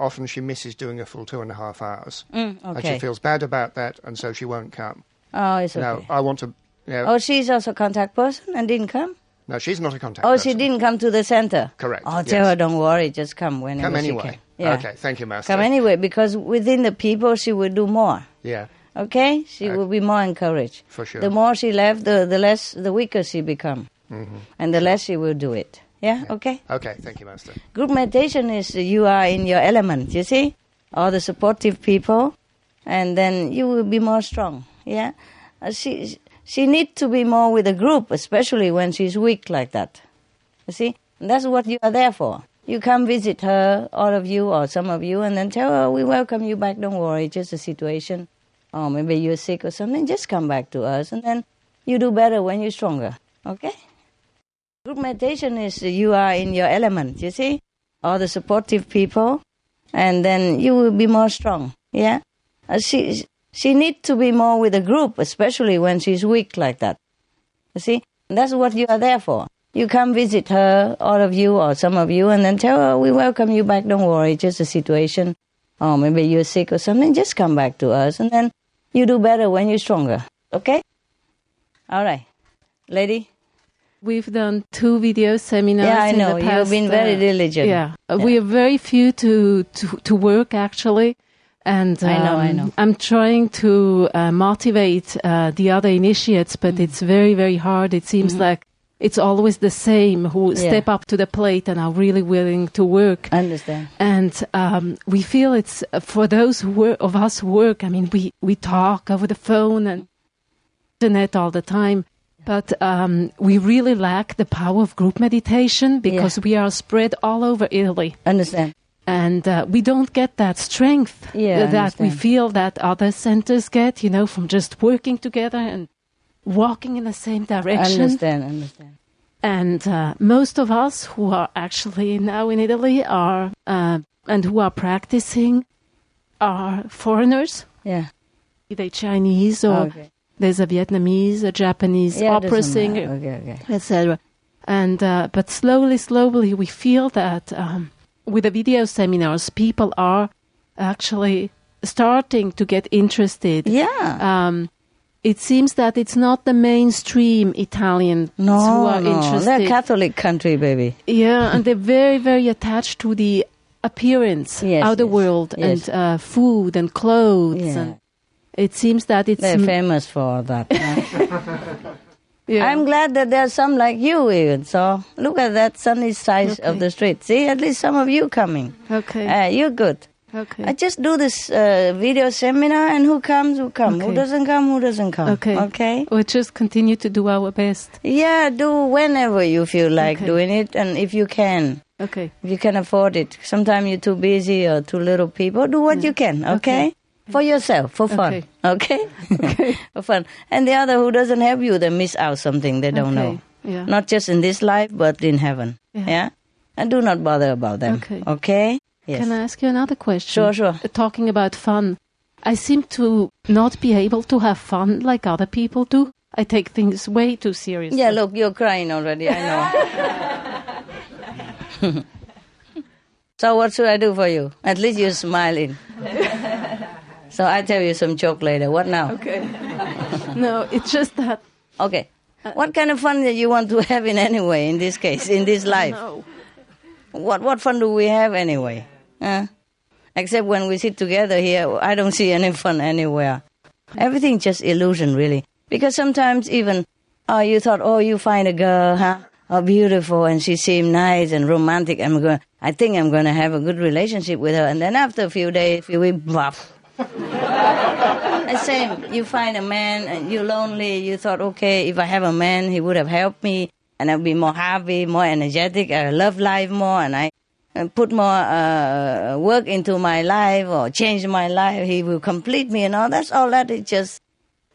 [SPEAKER 11] often she misses doing a full two and a half hours,
[SPEAKER 1] Mm,
[SPEAKER 11] and she feels bad about that, and so she won't come.
[SPEAKER 1] Oh, it's okay.
[SPEAKER 11] Now, I want to. You know,
[SPEAKER 1] Oh, she's also a contact person and didn't come?
[SPEAKER 11] no, she's not a contact.
[SPEAKER 1] Oh,
[SPEAKER 11] person.
[SPEAKER 1] she didn't come to the center?
[SPEAKER 11] Correct,
[SPEAKER 1] Oh, tell
[SPEAKER 11] yes.
[SPEAKER 1] her, don't worry, just come whenever
[SPEAKER 11] Come
[SPEAKER 1] she
[SPEAKER 11] anyway.
[SPEAKER 1] Yeah.
[SPEAKER 11] Okay, thank you, Master.
[SPEAKER 1] Come anyway, because within the people, she will do more.
[SPEAKER 11] Yeah,
[SPEAKER 1] Okay? She
[SPEAKER 11] Okay.
[SPEAKER 1] will be more encouraged.
[SPEAKER 11] for sure.
[SPEAKER 1] The more she left, the, the less, the weaker she become.
[SPEAKER 11] hmm
[SPEAKER 1] And the less she will do it. Yeah? Okay?
[SPEAKER 11] Okay, thank you, Master.
[SPEAKER 1] Group meditation is you are in your element, you see? All the supportive people, and then you will be more strong. Yeah? Uh, she, she needs to be more with the group, especially when she's weak like that. You see? And that's what you are there for. You come visit her, all of you or some of you, and then tell her, we welcome you back, don't worry, just a situation. Or maybe you're sick or something, just come back to us, and then you do better when you're stronger. Okay? Group meditation is you are in your element, you see? All the supportive people, and then you will be more strong. Yeah? Uh, she she needs to be more with the group, especially when she's weak like that. You see? That's what you are there for. You come visit her, all of you or some of you, and then tell her, we welcome you back, don't worry, just a situation. Or maybe you're sick or something, just come back to us, and then you do better when you're stronger. Okay? All right. Lady?
[SPEAKER 12] We've done two video seminars.
[SPEAKER 1] Yeah, I know.
[SPEAKER 12] The
[SPEAKER 1] You've been very
[SPEAKER 12] uh,
[SPEAKER 1] diligent.
[SPEAKER 12] Yeah,
[SPEAKER 1] Yeah.
[SPEAKER 12] we are very few to, to, to work actually. And
[SPEAKER 1] I know, I
[SPEAKER 12] um,
[SPEAKER 1] know.
[SPEAKER 12] I'm trying to uh, motivate uh, the other initiates, but
[SPEAKER 1] Mm.
[SPEAKER 12] it's very, very hard. It seems
[SPEAKER 1] Mhm.
[SPEAKER 12] like
[SPEAKER 4] it's always the same who
[SPEAKER 1] Yeah.
[SPEAKER 4] step up to the plate and are really willing to work.
[SPEAKER 1] I understand.
[SPEAKER 4] And um, we feel it's uh, for those who work, of us who work. I mean, we we talk over the phone and internet all the time, but um, we really lack the power of group meditation because we are spread all over Italy.
[SPEAKER 1] Understand.
[SPEAKER 4] And uh, we don't get that strength
[SPEAKER 1] Yeah,
[SPEAKER 4] that we feel that other centers get, you know, from just working together and walking in the same direction.
[SPEAKER 1] Understand, understand.
[SPEAKER 4] And uh, most of us who are actually now in Italy are uh, and who are practicing are foreigners.
[SPEAKER 1] Yeah.
[SPEAKER 4] Be they Chinese or
[SPEAKER 1] Okay.
[SPEAKER 4] There's a Vietnamese, a Japanese
[SPEAKER 1] Yeah,
[SPEAKER 4] opera singer,
[SPEAKER 1] Okay, okay.
[SPEAKER 4] etc. And uh, but slowly, slowly, we feel that um, with the video seminars, people are actually starting to get interested.
[SPEAKER 1] Yeah.
[SPEAKER 4] Um, it seems that it's not the mainstream Italians who
[SPEAKER 1] No,
[SPEAKER 4] are
[SPEAKER 1] no.
[SPEAKER 4] interested.
[SPEAKER 1] They're a Catholic country, baby.
[SPEAKER 4] Yeah, and they're very, very attached to the appearance,
[SPEAKER 1] Yes,
[SPEAKER 4] outer
[SPEAKER 1] yes,
[SPEAKER 4] world,
[SPEAKER 1] yes.
[SPEAKER 4] and uh, food and clothes.
[SPEAKER 1] Yeah.
[SPEAKER 4] And it seems that it's
[SPEAKER 1] They're famous for that.
[SPEAKER 4] yeah.
[SPEAKER 1] I'm glad that there's some like you even. So look at that sunny side of the street. See, at least some of you coming.
[SPEAKER 4] okay.
[SPEAKER 1] Uh, you're good.
[SPEAKER 4] okay.
[SPEAKER 1] I just do this uh, video seminar, and who comes, who come. Who doesn't come, who doesn't come.
[SPEAKER 4] Okay.
[SPEAKER 1] Okay.
[SPEAKER 4] We'll just continue to do our best.
[SPEAKER 1] Yeah, do whenever you feel like
[SPEAKER 4] Okay.
[SPEAKER 1] doing it, and if you can.
[SPEAKER 4] Okay.
[SPEAKER 1] If you can afford it. Sometimes you're too busy or too little people. Do what you can, okay? For yourself, for fun. Okay? for fun. And the other who doesn't have you, they miss out something they don't
[SPEAKER 4] Okay.
[SPEAKER 1] know.
[SPEAKER 4] Yeah.
[SPEAKER 1] Not just in this life, but in heaven.
[SPEAKER 4] Yeah.
[SPEAKER 1] Yeah? And do not bother about them.
[SPEAKER 4] Okay.
[SPEAKER 1] Okay? Yes.
[SPEAKER 4] Can I ask you another question?
[SPEAKER 1] Sure, sure.
[SPEAKER 4] Uh, Talking about fun, I seem to not be able to have fun like other people do. I take things way too seriously.
[SPEAKER 1] Yeah, look, you're crying already, I know. so what should I do for you? At least you're smiling. So I tell you some joke later. What now?
[SPEAKER 4] Okay. no, it's just that.
[SPEAKER 1] Okay. What kind of fun that you want to have in anyway, in this case, in this life?
[SPEAKER 4] No.
[SPEAKER 1] What what fun do we have anyway? Huh? Except when we sit together here, I don't see any fun anywhere. Everything just illusion, really. Because sometimes even, oh, you thought, oh, you find a girl, huh? Oh, beautiful, and she seemed nice and romantic. I'm going. I think I'm going to have a good relationship with her. And then after a few days, few weeks, bluff. The same. You find a man and you're lonely. You thought, okay, if I have a man, he would have helped me, and I'd be more happy, more energetic. I love life more, and I uh, put more uh, work into my life or change my life. He will complete me, and all. That's all. That is just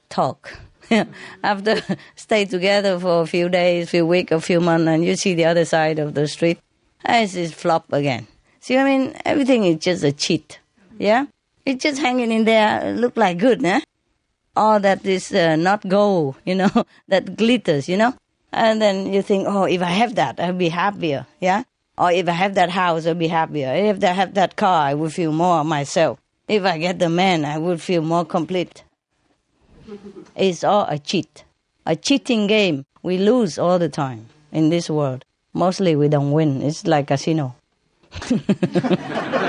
[SPEAKER 1] talk. After stay together for a few days, few weeks, a few months, and you see the other side of the street, it's just flop again. See, I mean, everything is just a cheat. Yeah, it's just hanging in there, look like good, eh? All that is uh, not gold, you know, that glitters, you know. And then you think, oh, if I have that, I'll be happier, yeah. Or if I have that house, I'll be happier. If I have that car, I will feel more myself. If I get the man, I will feel more complete. It's all a cheat, a cheating game. We lose all the time in this world. Mostly we don't win. It's like casino.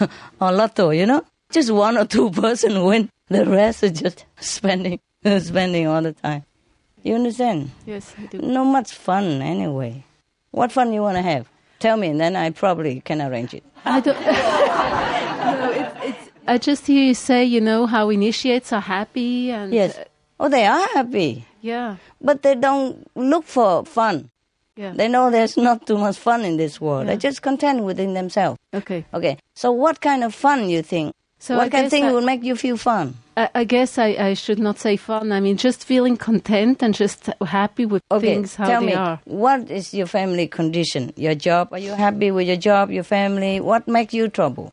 [SPEAKER 1] or lotto, you know? Just one or two person win. The rest are just spending, spending all the time. You understand?
[SPEAKER 4] Yes, I do.
[SPEAKER 1] No much fun anyway. What fun you want to have? Tell me, and then I probably can arrange it.
[SPEAKER 4] I don't. no, it's, it's. I just hear you say, you know, how initiates are happy and.
[SPEAKER 1] Yes.
[SPEAKER 4] uh,
[SPEAKER 1] Oh, they are happy,
[SPEAKER 4] yeah.
[SPEAKER 1] but they don't look for fun.
[SPEAKER 4] Yeah.
[SPEAKER 1] They know there's not too much fun in this world.
[SPEAKER 4] Yeah.
[SPEAKER 1] They're just content within themselves.
[SPEAKER 4] Okay.
[SPEAKER 1] Okay. So, what kind of fun you think?
[SPEAKER 4] So
[SPEAKER 1] what
[SPEAKER 4] I
[SPEAKER 1] kind of thing
[SPEAKER 4] I-
[SPEAKER 1] would make you feel fun?
[SPEAKER 4] I, I guess I, I should not say fun. I mean, just feeling content and just happy with
[SPEAKER 1] Okay.
[SPEAKER 4] things how
[SPEAKER 1] tell
[SPEAKER 4] they
[SPEAKER 1] me,
[SPEAKER 4] are.
[SPEAKER 1] what is your family condition? Your job? Are you happy with your job? Your family? What makes you trouble?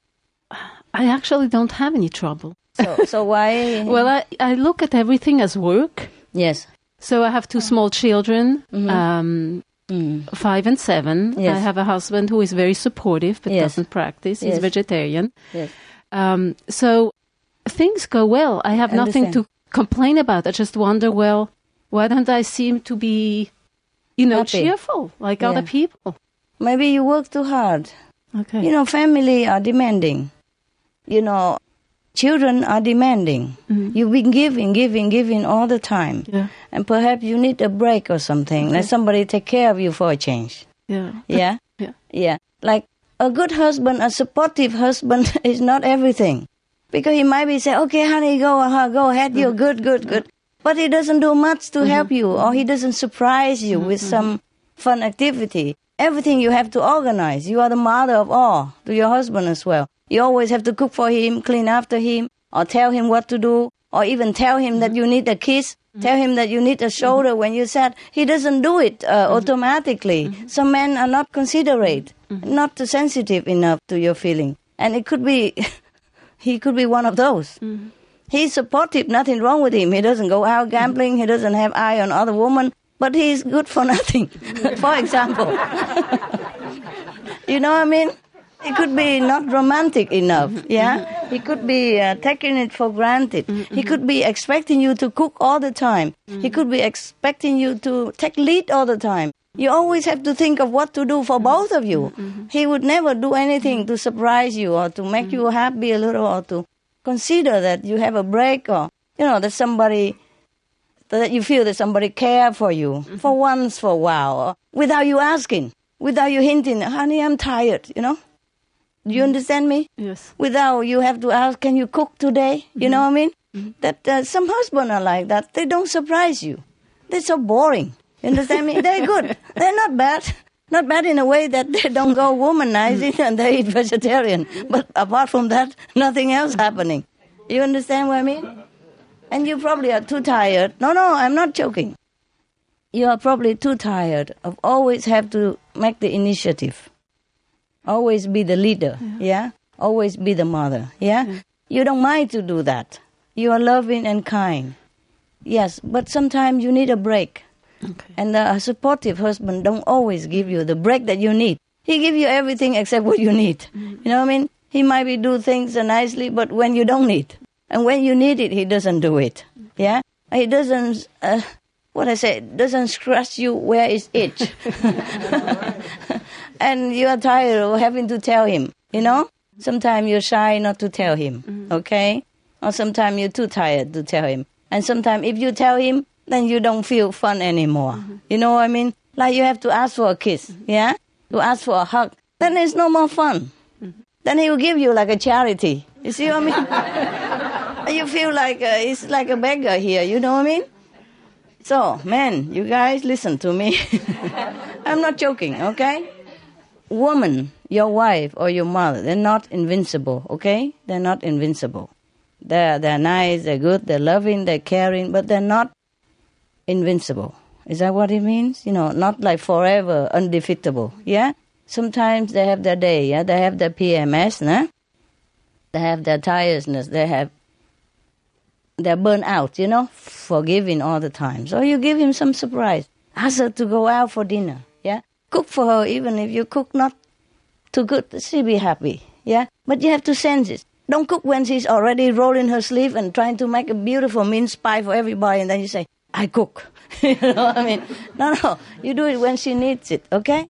[SPEAKER 4] I actually don't have any trouble.
[SPEAKER 1] So, so why?
[SPEAKER 4] Well, I, I look at everything as work.
[SPEAKER 1] yes.
[SPEAKER 4] So I have two small children,
[SPEAKER 1] Mhm.
[SPEAKER 4] um,
[SPEAKER 1] Mm.
[SPEAKER 4] five and seven.
[SPEAKER 1] Yes.
[SPEAKER 4] I have a husband who is very supportive but
[SPEAKER 1] Yes.
[SPEAKER 4] doesn't practice. He's
[SPEAKER 1] Yes.
[SPEAKER 4] vegetarian.
[SPEAKER 1] Yes.
[SPEAKER 4] Um, so things go well. I have nothing to complain about. I just wonder, well, why don't I seem to be, you know,
[SPEAKER 1] Happy.
[SPEAKER 4] cheerful like
[SPEAKER 1] Yeah.
[SPEAKER 4] other people?
[SPEAKER 1] Maybe you work too hard.
[SPEAKER 4] Okay.
[SPEAKER 1] You know, family are demanding. You know, Children are demanding. Mm-hmm. You've been giving, giving, giving all the time.
[SPEAKER 12] Yeah.
[SPEAKER 1] And perhaps you need a break or something. Let somebody take care of you for a change.
[SPEAKER 12] Yeah.
[SPEAKER 1] Yeah?
[SPEAKER 12] Yeah.
[SPEAKER 1] Yeah. Like a good husband, a supportive husband is not everything. Because he might be saying, okay, honey, go, uh, go ahead, you're mm-hmm. good, good, good. But he doesn't do much to help mm-hmm. you or he doesn't surprise you with some fun activity. Everything you have to organize. You are the mother of all to your husband as well. You always have to cook for him, clean after him, or tell him what to do, or even tell him that mm-hmm. you need a kiss, mm-hmm. tell him that you need a shoulder mm-hmm. when you're sad. He doesn't do it uh, automatically. Some men are not considerate, not sensitive enough to your feeling. And it could be, he could be one of those. He's supportive, nothing wrong with him. He doesn't go out gambling, he doesn't have eye on other women, but he's good for nothing, for example. you know what I mean? He could be not romantic enough, mm-hmm. yeah? Mm-hmm. He could be uh, taking it for granted. Mm-hmm. He could be expecting you to cook all the time. He could be expecting you to take lead all the time. You always have to think of what to do for both of you. He would never do anything to surprise you or to make you happy a little or to consider that you have a break or, you know, that somebody, that you feel that somebody care for you for once, for a while, without you asking, without you hinting, honey, I'm tired, you know? Do you mm-hmm. understand me?
[SPEAKER 12] Yes.
[SPEAKER 1] Without you have to ask, can you cook today? You mm-hmm. know what I mean? Mm-hmm. That uh, some husbands are like that. They don't surprise you. They're so boring. You understand me? They're good. They're not bad. Not bad in a way that they don't go womanizing and they eat vegetarian. But apart from that, nothing else happening. You understand what I mean? And you probably are too tired. No, no, I'm not joking. You are probably too tired of always have to make the initiative. Always be the leader, yeah? Always be the mother, yeah? You don't mind to do that. You are loving and kind. Yes, but sometimes you need a break. And a supportive husband don't always give you the break that you need. He give you everything except what you need. You know what I mean? He might be do things nicely, but when you don't need, and when you need it, he doesn't do it. Yeah, he doesn't. Uh, what I say doesn't scratch you where it's itch, and you are tired of having to tell him. You know, sometimes you're shy not to tell him. Mm-hmm. Okay, or sometimes you're too tired to tell him, and sometimes if you tell him, then you don't feel fun anymore. Mm-hmm. You know what I mean? Like you have to ask for a kiss, mm-hmm. yeah? To ask for a hug. Then it's no more fun. Then he will give you like a charity. You see what I mean? You feel like uh, it's like a beggar here. You know what I mean? So, man, you guys listen to me. I'm not joking, okay? Woman, your wife or your mother, they're not invincible, okay? They're not invincible. They're, they're nice, they're good, they're loving, they're caring, but they're not invincible. Is that what it means? You know, not like forever undefeatable. Yeah? Sometimes they have their day, yeah? They have their PMS, nah? They have their tiredness, they have they're burnt out, you know, forgiving all the time. So you give him some surprise. Ask her to go out for dinner? Cook for her, even if you cook not too good, she'll be happy, yeah? But you have to sense it. Don't cook when she's already rolling her sleeve and trying to make a beautiful mince pie for everybody, and then you say, I cook. you know what I mean? No, no. You do it when she needs it, okay?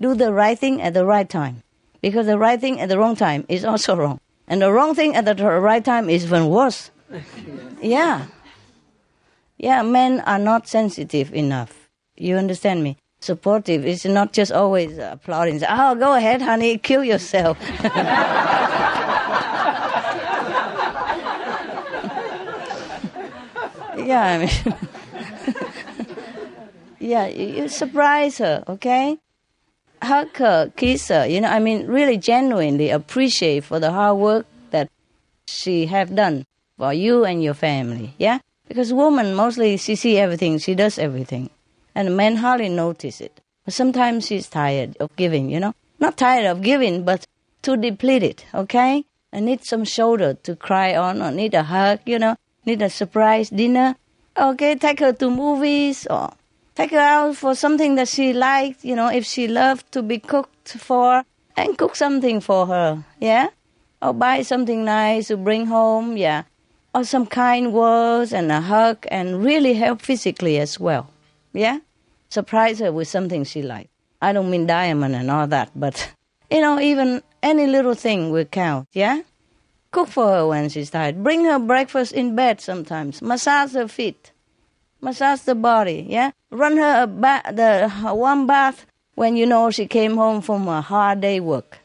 [SPEAKER 1] Do the right thing at the right time. Because the right thing at the wrong time is also wrong. And the wrong thing at the right time is even worse. Yeah. Yeah, men are not sensitive enough. You understand me? Supportive It's not just always applauding. Oh, go ahead, honey, kill yourself. yeah, I mean, yeah, you surprise her, okay? Hug her, kiss her, you know, I mean, really genuinely appreciate for the hard work that she have done for you and your family, yeah? Because woman mostly she see everything, she does everything, and men hardly notice it. Sometimes she's tired of giving, you know, not tired of giving, but too depleted, okay? I need some shoulder to cry on, or need a hug, you know, need a surprise dinner. Okay, take her to movies or take her out for something that she likes, you know, if she loved to be cooked for, and cook something for her, yeah? Or buy something nice to bring home, yeah? Or some kind words and a hug and really help physically as well, yeah? Surprise her with something she likes. I don't mean diamond and all that, but, you know, even any little thing will count, yeah? Cook for her when she's tired. Bring her breakfast in bed sometimes. Massage her feet. Massage the body, yeah? Run her a ba- the warm bath when you know she came home from a hard day work.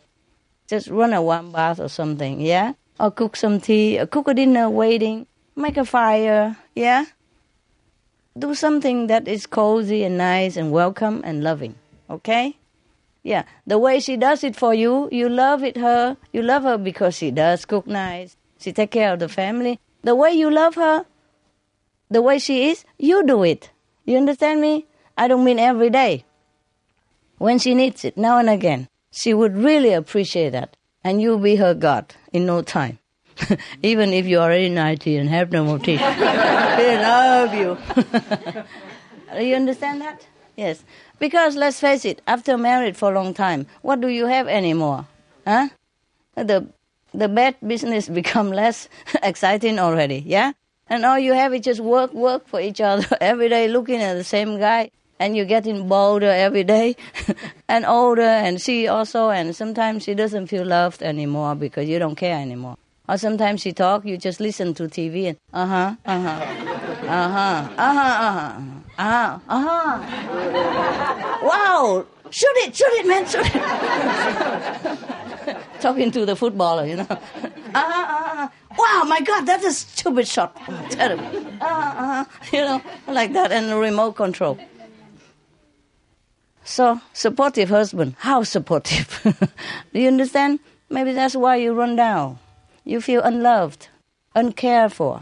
[SPEAKER 1] Just run a warm bath or something, yeah? Or cook some tea, or cook a dinner waiting, make a fire, yeah? Do something that is cozy and nice and welcome and loving, okay? Yeah, the way she does it for you, you love it her. You love her because she does cook nice. She take care of the family. The way you love her, the way she is, you do it. You understand me? I don't mean every day. When she needs it, now and again, she would really appreciate that. And you'll be her God in no time. Even if you're already 90 and have no more teeth. they love you. Do you understand that? Yes. Because let's face it, after married for a long time, what do you have anymore? Huh? The the bad business become less exciting already, yeah? And all you have is just work, work for each other every day, looking at the same guy, and you're getting bolder every day, and older, and she also, and sometimes she doesn't feel loved anymore because you don't care anymore. Or sometimes she talk, you just listen to TV and uh huh, uh huh, uh huh, uh huh, uh huh, uh huh, uh. Wow! Shoot it, shoot it, man, shoot it. Talking to the footballer, you know. Uh huh, uh huh. Wow, my God, that's a stupid shot. Terrible. Uh huh, uh huh. You know, like that, and the remote control. So, supportive husband. How supportive? Do you understand? Maybe that's why you run down. You feel unloved, uncared for.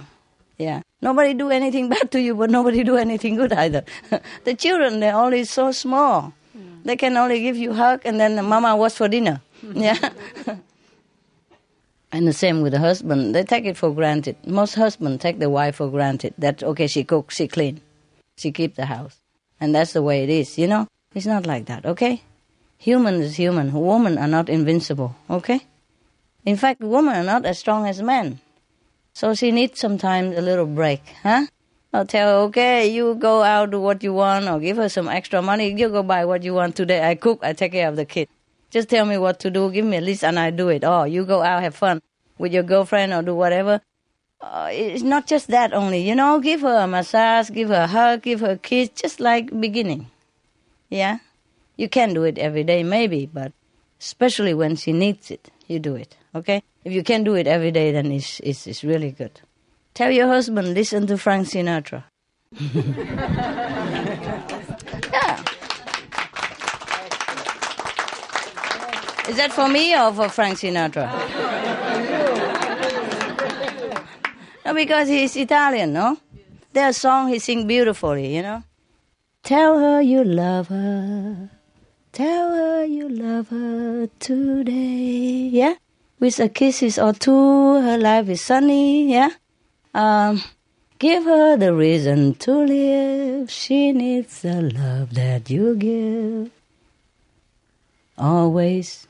[SPEAKER 1] Yeah. Nobody do anything bad to you, but nobody do anything good either. the children, they're only so small. Hmm. They can only give you hug and then the mama was for dinner. Hmm. yeah. and the same with the husband. They take it for granted. Most husbands take the wife for granted. That, okay, she cooks, she clean. She keep the house. And that's the way it is, you know? It's not like that, okay? Human is human. Women are not invincible, okay? In fact, women are not as strong as men. So she needs sometimes a little break, huh? I'll tell her, okay, you go out, do what you want, or give her some extra money. You go buy what you want today. I cook, I take care of the kid. Just tell me what to do, give me a list, and I do it. Oh, you go out, have fun with your girlfriend, or do whatever. Uh, it's not just that only, you know. Give her a massage, give her a hug, give her a kiss, just like beginning. Yeah, you can do it every day, maybe, but especially when she needs it, you do it. Okay? If you can do it every day, then it's, it's, it's really good. Tell your husband, listen to Frank Sinatra. yeah. Is that for me or for Frank Sinatra? no, because he's Italian, no? A song he sing beautifully, you know? Tell her you love her. Tell her you love her today. Yeah? With a kisses or two, her life is sunny. Yeah? Um, give her the reason to live. She needs the love that you give. Always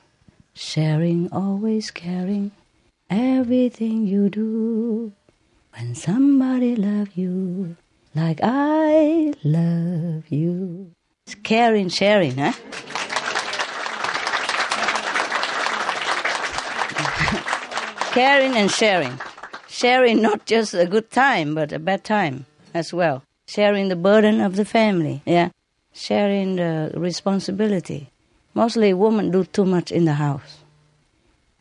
[SPEAKER 1] sharing, always caring. Everything you do. When somebody love you like I love you. It's caring, sharing, huh? Caring and sharing. Sharing not just a good time, but a bad time as well. Sharing the burden of the family, yeah. Sharing the responsibility. Mostly women do too much in the house.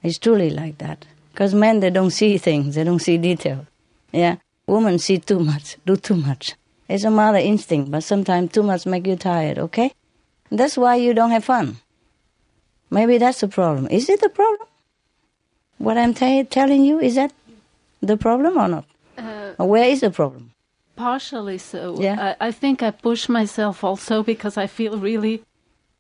[SPEAKER 1] It's truly like that. Because men, they don't see things, they don't see detail. Yeah. Women see too much, do too much. It's a mother instinct, but sometimes too much make you tired, okay? That's why you don't have fun. Maybe that's the problem. Is it the problem? What I'm t- telling you, is that the problem or not?
[SPEAKER 12] Uh,
[SPEAKER 1] where is the problem?
[SPEAKER 12] Partially so.
[SPEAKER 1] Yeah.
[SPEAKER 12] I, I think I push myself also because I feel really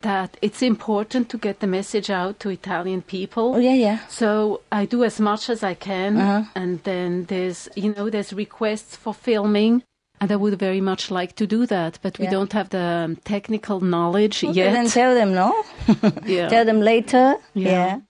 [SPEAKER 12] that it's important to get the message out to Italian people.
[SPEAKER 1] Oh, yeah, yeah.
[SPEAKER 12] So I do as much as I can,
[SPEAKER 1] Uh-huh.
[SPEAKER 12] and then there's you know there's requests for filming, and I would very much like to do that, but we
[SPEAKER 1] Yeah.
[SPEAKER 12] don't have the um, technical knowledge
[SPEAKER 1] Okay,
[SPEAKER 12] yet.
[SPEAKER 1] then tell them no.
[SPEAKER 12] Yeah.
[SPEAKER 1] Tell them later.
[SPEAKER 12] Yeah.
[SPEAKER 1] Yeah.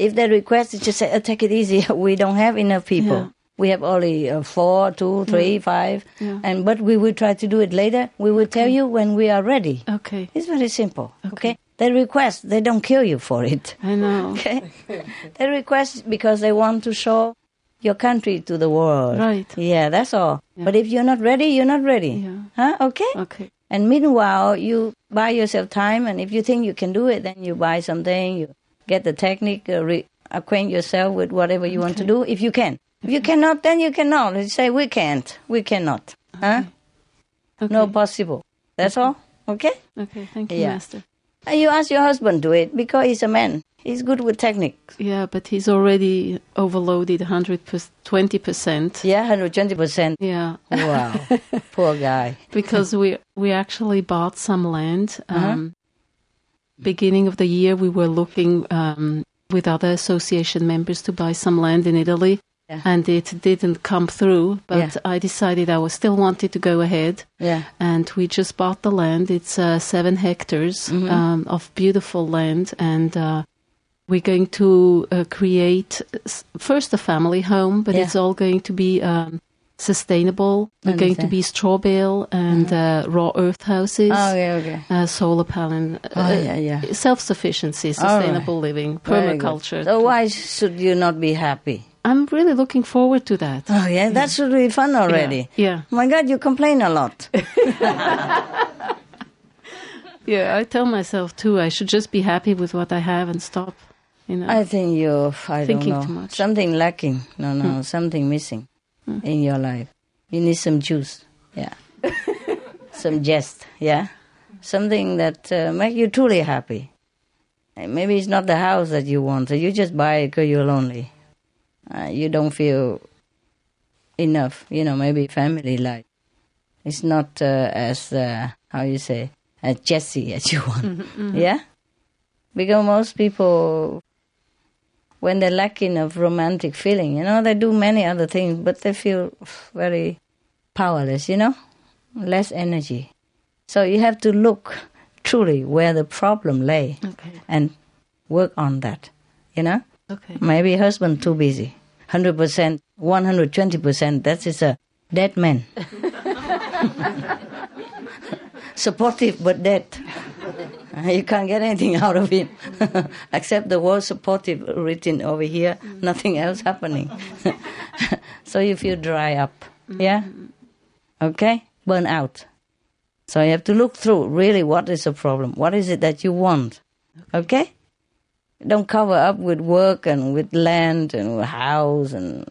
[SPEAKER 1] If they request, just say, "Uh, take it easy. we don't have enough people.
[SPEAKER 12] Yeah.
[SPEAKER 1] We have only uh, four, two, three, five,
[SPEAKER 12] Yeah.
[SPEAKER 1] and but we will try to do it later. We will tell you when we are ready.
[SPEAKER 12] Okay.
[SPEAKER 1] It's very simple. Okay. They request. They don't kill you for it.
[SPEAKER 12] I know.
[SPEAKER 1] Okay. they request because they want to show your country to the world.
[SPEAKER 12] Right.
[SPEAKER 1] Yeah, that's all. But if you're not ready, you're not ready.
[SPEAKER 12] Yeah.
[SPEAKER 1] Huh? Okay.
[SPEAKER 12] Okay.
[SPEAKER 1] And meanwhile, you buy yourself time, and if you think you can do it, then you buy something. You get the technique, uh, re- acquaint yourself with whatever you want to do. If you can. If you cannot, then you cannot. You say we can't. We cannot. Huh? No possible. That's all. Okay.
[SPEAKER 12] Okay. Thank you,
[SPEAKER 1] Yeah.
[SPEAKER 12] Master.
[SPEAKER 1] And you ask your husband to do it because he's a man. He's good with techniques.
[SPEAKER 12] Yeah, but he's already overloaded 120%.
[SPEAKER 1] Yeah, 120%.
[SPEAKER 12] Yeah.
[SPEAKER 1] Wow. Poor guy.
[SPEAKER 12] because we we actually bought some land.
[SPEAKER 1] Uh-huh.
[SPEAKER 12] Beginning of the year, we were looking um, with other association members to buy some land in Italy,
[SPEAKER 1] Yeah.
[SPEAKER 12] and it didn't come through. But
[SPEAKER 1] Yeah.
[SPEAKER 12] I decided I was still wanted to go ahead,
[SPEAKER 1] Yeah.
[SPEAKER 12] and we just bought the land. It's uh, seven hectares
[SPEAKER 1] Mhm.
[SPEAKER 12] um, of beautiful land, and uh, we're going to uh, create first a family home, but
[SPEAKER 1] Yeah.
[SPEAKER 12] it's all going to be um, sustainable. We're going to be straw bale and uh, raw earth houses.
[SPEAKER 1] Oh, yeah, okay.
[SPEAKER 12] Uh, solar panel,
[SPEAKER 1] Oh, yeah, yeah.
[SPEAKER 12] self sufficiency,
[SPEAKER 1] All right.
[SPEAKER 12] sustainable living, permaculture.
[SPEAKER 1] So why should you not be happy?
[SPEAKER 12] I'm really looking forward to that.
[SPEAKER 1] Oh, yeah, that should be fun already.
[SPEAKER 12] Yeah.
[SPEAKER 1] My God, you complain a lot.
[SPEAKER 12] Yeah, I tell myself too, I should just be happy with what I have and stop. You know.
[SPEAKER 1] I think you're, I
[SPEAKER 12] Thinking
[SPEAKER 1] don't know,
[SPEAKER 12] too much.
[SPEAKER 1] something lacking. No, no,
[SPEAKER 12] Hmm.
[SPEAKER 1] something missing
[SPEAKER 12] Hmm.
[SPEAKER 1] in your life. You need some juice, yeah. some jest, yeah. Something that uh, make you truly happy. And maybe it's not the house that you want. So you just buy it because you're lonely. Uh, you don't feel enough. You know, maybe family life. It's not uh, as uh, how you say as Jesse as you want.
[SPEAKER 12] Mhm, mhm.
[SPEAKER 1] Yeah, because most people when they're lacking of romantic feeling, you know, they do many other things, but they feel very powerless, you know, less energy. So you have to look truly where the problem lay
[SPEAKER 12] Okay.
[SPEAKER 1] and work on that, you know.
[SPEAKER 12] Okay.
[SPEAKER 1] Maybe husband too busy, hundred percent, one hundred twenty percent. That is a dead man. Supportive but dead. You can't get anything out of him except the word supportive written over here, nothing else happening. so you feel dry up. Mm-hmm. Yeah? Okay? Burn out. So you have to look through really what is the problem. What is it that you want? Okay? Don't cover up with work and with land and with house and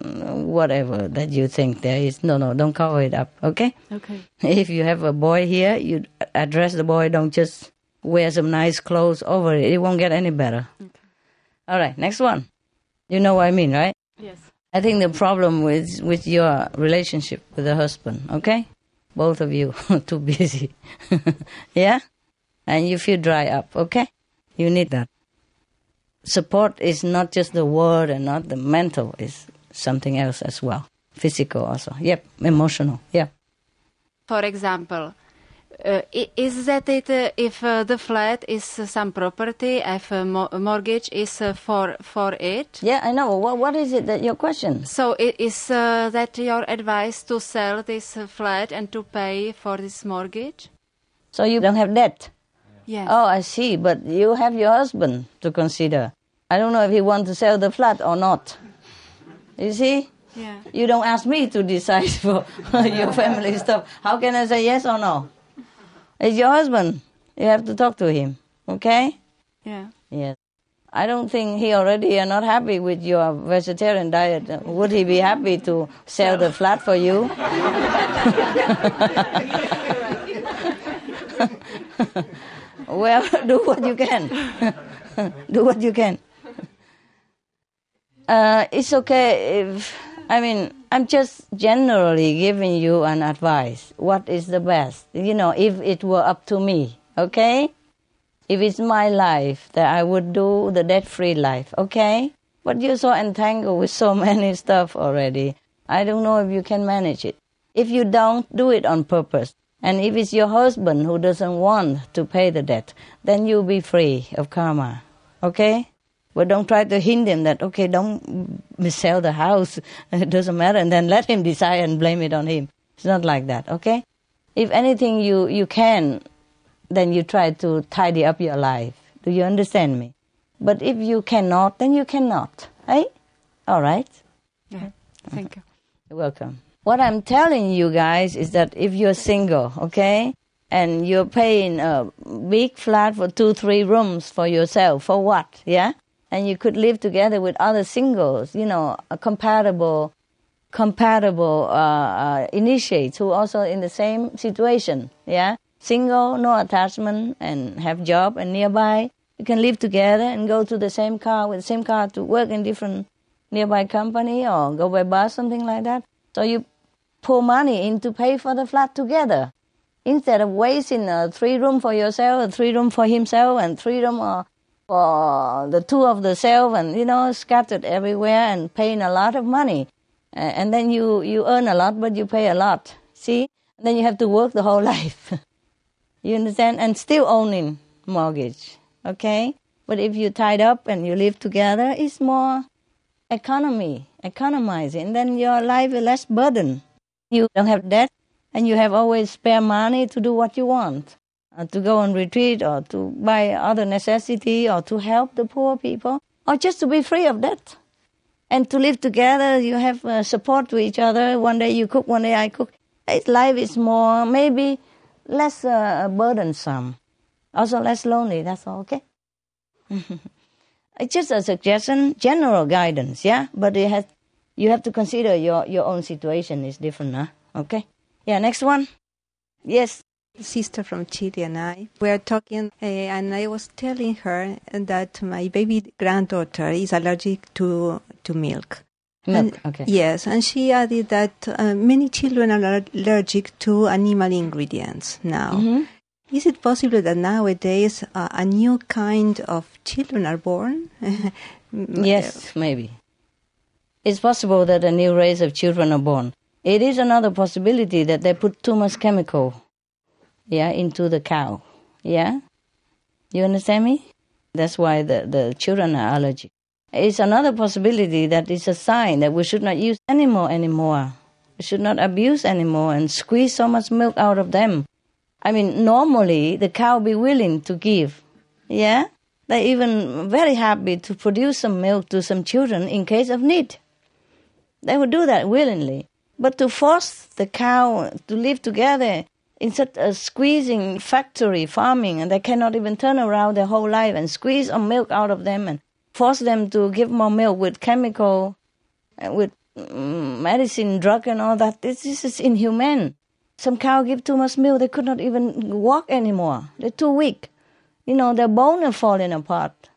[SPEAKER 1] whatever that you think there is. No, no, don't cover it up. Okay?
[SPEAKER 12] Okay.
[SPEAKER 1] If you have a boy here, you address the boy. Don't just wear some nice clothes over it. It won't get any better. All right, next one. You know what I mean, right?
[SPEAKER 12] Yes.
[SPEAKER 1] I think the problem with with your relationship with the husband, okay? Both of you too busy. yeah? And you feel dry up, okay? You need that. Support is not just the word and not the mental, it's something else as well. Physical also. Yep, emotional. Yeah.
[SPEAKER 4] For example, uh, is that it uh, if uh, the flat is uh, some property, if a mo- mortgage is uh, for for it?
[SPEAKER 1] Yeah, I know. What what is it that your question?
[SPEAKER 4] So i- is uh, that your advice to sell this uh, flat and to pay for this mortgage?
[SPEAKER 1] So you don't have debt?
[SPEAKER 4] Yes.
[SPEAKER 1] Oh, I see. But you have your husband to consider. I don't know if he wants to sell the flat or not. You see?
[SPEAKER 4] Yeah.
[SPEAKER 1] You don't ask me to decide for your family stuff. How can I say yes or no? It's your husband. You have to talk to him. Okay?
[SPEAKER 4] Yeah.
[SPEAKER 1] Yes. I don't think he already are not happy with your vegetarian diet. Would he be happy to sell the flat for you? well, do what you can. do what you can. Uh, it's okay if, I mean, I'm just generally giving you an advice. What is the best? You know, if it were up to me, okay? If it's my life, that I would do the debt-free life, okay? But you're so entangled with so many stuff already. I don't know if you can manage it. If you don't, do it on purpose. And if it's your husband who doesn't want to pay the debt, then you'll be free of karma, okay? But don't try to hint him that, okay, don't sell the house, it doesn't matter, and then let him decide and blame it on him. It's not like that, okay? If anything you, you can, then you try to tidy up your life. Do you understand me? But if you cannot, then you cannot. Hey? All right.
[SPEAKER 13] Yeah. Thank you.
[SPEAKER 1] You're welcome. What I'm telling you guys is that if you're single, okay, and you're paying a big flat for two, three rooms for yourself, for what? Yeah? And you could live together with other singles, you know, compatible, compatible uh, uh, initiates who also in the same situation, yeah? Single, no attachment, and have job and nearby. You can live together and go to the same car with the same car to work in different nearby company or go by bus, something like that. So you pour money in to pay for the flat together instead of wasting a three room for yourself, a three room for himself, and three room uh, for the two of the self, and you know scattered everywhere and paying a lot of money, and then you you earn a lot but you pay a lot. See, and then you have to work the whole life. you understand, and still owning mortgage. Okay, but if you tied up and you live together, it's more economy, economizing. Then your life is less burden. You don't have debt and you have always spare money to do what you want, uh, to go on retreat or to buy other necessity or to help the poor people or just to be free of debt. And to live together, you have uh, support to each other. One day you cook, one day I cook. Life is more, maybe less uh, burdensome, also less lonely. That's all, okay? it's just a suggestion, general guidance, yeah? But it has, you have to consider your, your own situation is different, huh? Okay? Yeah, next one. Yes.
[SPEAKER 10] Sister from Chile and I were talking, uh, and I was telling her that my baby granddaughter is allergic to to milk.
[SPEAKER 1] Milk,
[SPEAKER 10] And-
[SPEAKER 1] okay.
[SPEAKER 10] Yes, and she added that uh, many children are allergic to animal ingredients now.
[SPEAKER 1] Mhm.
[SPEAKER 10] Is it possible that nowadays uh, a new kind of children are born?
[SPEAKER 1] Yes, maybe. It's possible that a new race of children are born. It is another possibility that they put too much chemical, yeah, into the cow. Yeah? You understand me? That's why the, the children are allergic. It's another possibility that it's a sign that we should not use animal anymore. We should not abuse anymore and squeeze so much milk out of them. I mean, normally the cow be willing to give. Yeah? They're even very happy to produce some milk to some children in case of need. They would do that willingly. But to force the cow to live together in such a squeezing factory farming, and they cannot even turn around their whole life and squeeze some milk out of them and force them to give more milk with chemical, uh, with mm, medicine, drug, and all that. This, this is inhumane. Some cow give too much milk; they could not even walk anymore. They're too weak. You know, their bone are falling apart.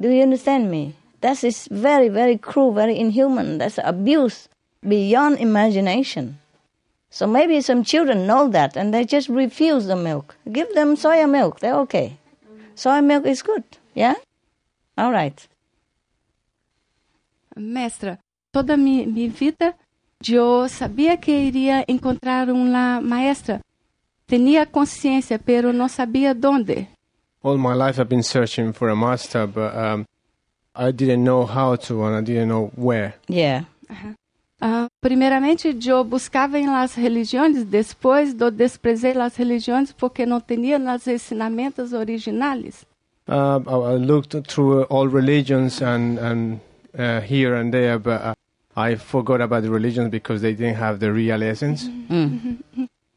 [SPEAKER 1] Do you understand me? That is very, very cruel, very inhuman. That's abuse beyond imagination. So maybe some children know that and they just refuse the milk. Give them soya milk, they're okay. Soy milk is good, yeah? All right.
[SPEAKER 13] Mestra, toda mi, mi vida yo sabía que iría encontrar una maestra. Tenía conciencia, pero no sabía dónde.
[SPEAKER 14] All my life I've been searching for a master, but um, I didn't know how to and I didn't know where.
[SPEAKER 1] Yeah.
[SPEAKER 13] Ah, primeiramente, eu buscava em las religiões, depois eu desprezei las religiões porque não tinha os ensinamentos originais.
[SPEAKER 14] Uh, I I looked through all religions and, and uh, here and there, but uh, I forgot about the religions because they didn't have the real essence.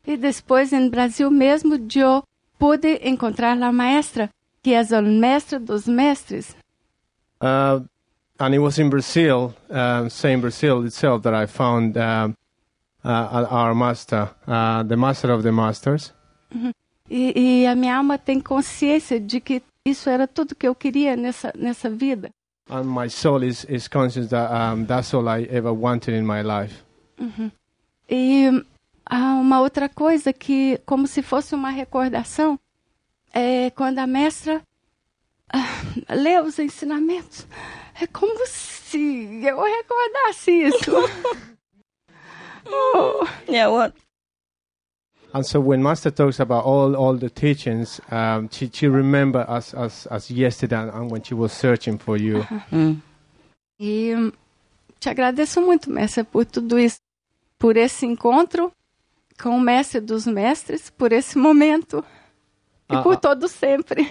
[SPEAKER 13] E depois, em Brasil mesmo, eu pude encontrar a maestra, que é o mestre dos mestres.
[SPEAKER 14] Uh, and it was in Brazil, um, same Brazil itself, that I found um, uh, our master, uh, the master of the masters.
[SPEAKER 13] E, e a minha alma tem consciência de que isso era tudo que eu queria nessa, nessa vida.
[SPEAKER 14] And my soul is, is conscious that um, that's all I ever wanted in my life.
[SPEAKER 13] Uhum. E há uma outra coisa que, como se fosse uma recordação, é quando a mestra ah, lê os ensinamentos, é como se eu recordasse isso. oh.
[SPEAKER 1] Yeah, what?
[SPEAKER 14] And so when Master talks about all, all the teachings, um, she, she remember as, as, as yesterday and when she was searching for you.
[SPEAKER 13] E hum, te agradeço muito, mestre, por tudo isso, por esse encontro com o mestre dos mestres, por esse momento e
[SPEAKER 14] Ah,
[SPEAKER 13] por
[SPEAKER 14] ah.
[SPEAKER 13] todo sempre.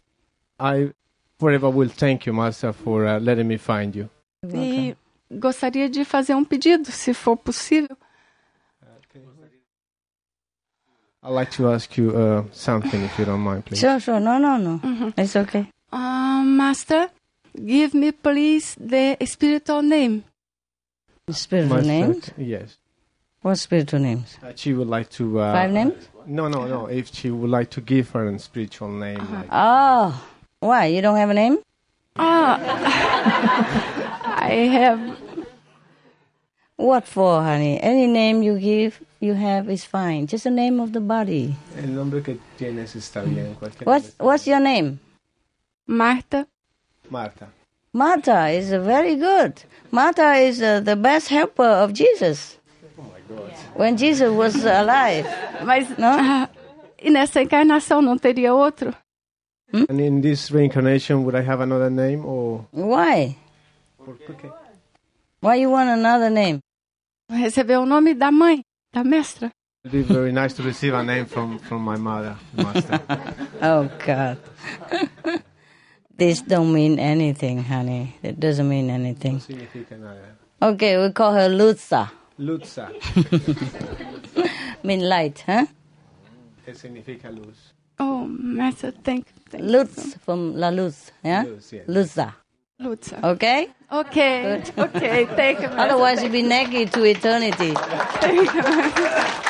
[SPEAKER 14] I forever will thank you, Master, for uh, letting me find you.
[SPEAKER 13] E gostaria de fazer um pedido, se for possível.
[SPEAKER 14] I'd like to ask you uh, something, if you don't mind, please.
[SPEAKER 1] Sure, sure. No, no, no. It's okay.
[SPEAKER 13] Uh, master, give me please the spiritual name.
[SPEAKER 1] Spiritual
[SPEAKER 14] Master,
[SPEAKER 1] names?
[SPEAKER 14] Yes.
[SPEAKER 1] What spiritual names?
[SPEAKER 14] Uh, she would like to. Uh,
[SPEAKER 1] Five names?
[SPEAKER 14] No, no, no. If she would like to give her a spiritual name, like
[SPEAKER 1] Oh, why? You don't have a name?
[SPEAKER 13] Ah, I have.
[SPEAKER 1] What for, honey? Any name you give, you have is fine. Just the name of the body.
[SPEAKER 14] el nombre que tienes está bien.
[SPEAKER 1] What's What's your name?
[SPEAKER 13] Marta.
[SPEAKER 14] Marta.
[SPEAKER 1] Martha is uh, very good. Martha is uh, the best helper of Jesus. Oh my God. When Jesus was alive.
[SPEAKER 13] Mas ah, e nessa encarnação não teria outro? Hmm?
[SPEAKER 14] And in this reincarnation, would I have another name or?
[SPEAKER 1] Why?
[SPEAKER 14] Okay.
[SPEAKER 1] Why you want another name?
[SPEAKER 13] Recebeu o nome da mãe, da mestra.
[SPEAKER 14] It'd be very nice to receive a name from, from my mother, Master.
[SPEAKER 1] Oh God. this don't mean anything, honey. It doesn't mean anything.
[SPEAKER 14] Significa.
[SPEAKER 1] Okay, we call her Lutza.
[SPEAKER 14] Lutza.
[SPEAKER 1] mean light, huh?
[SPEAKER 14] ¿Qué significa luz?
[SPEAKER 13] Oh, master, thank, thank
[SPEAKER 1] Lutz from La Luz, yeah?
[SPEAKER 14] Luz, yes.
[SPEAKER 1] Lutza.
[SPEAKER 13] Lutza.
[SPEAKER 1] Okay?
[SPEAKER 13] Okay,
[SPEAKER 1] Good.
[SPEAKER 13] okay, thank you.
[SPEAKER 1] Otherwise, you'll be naked to eternity.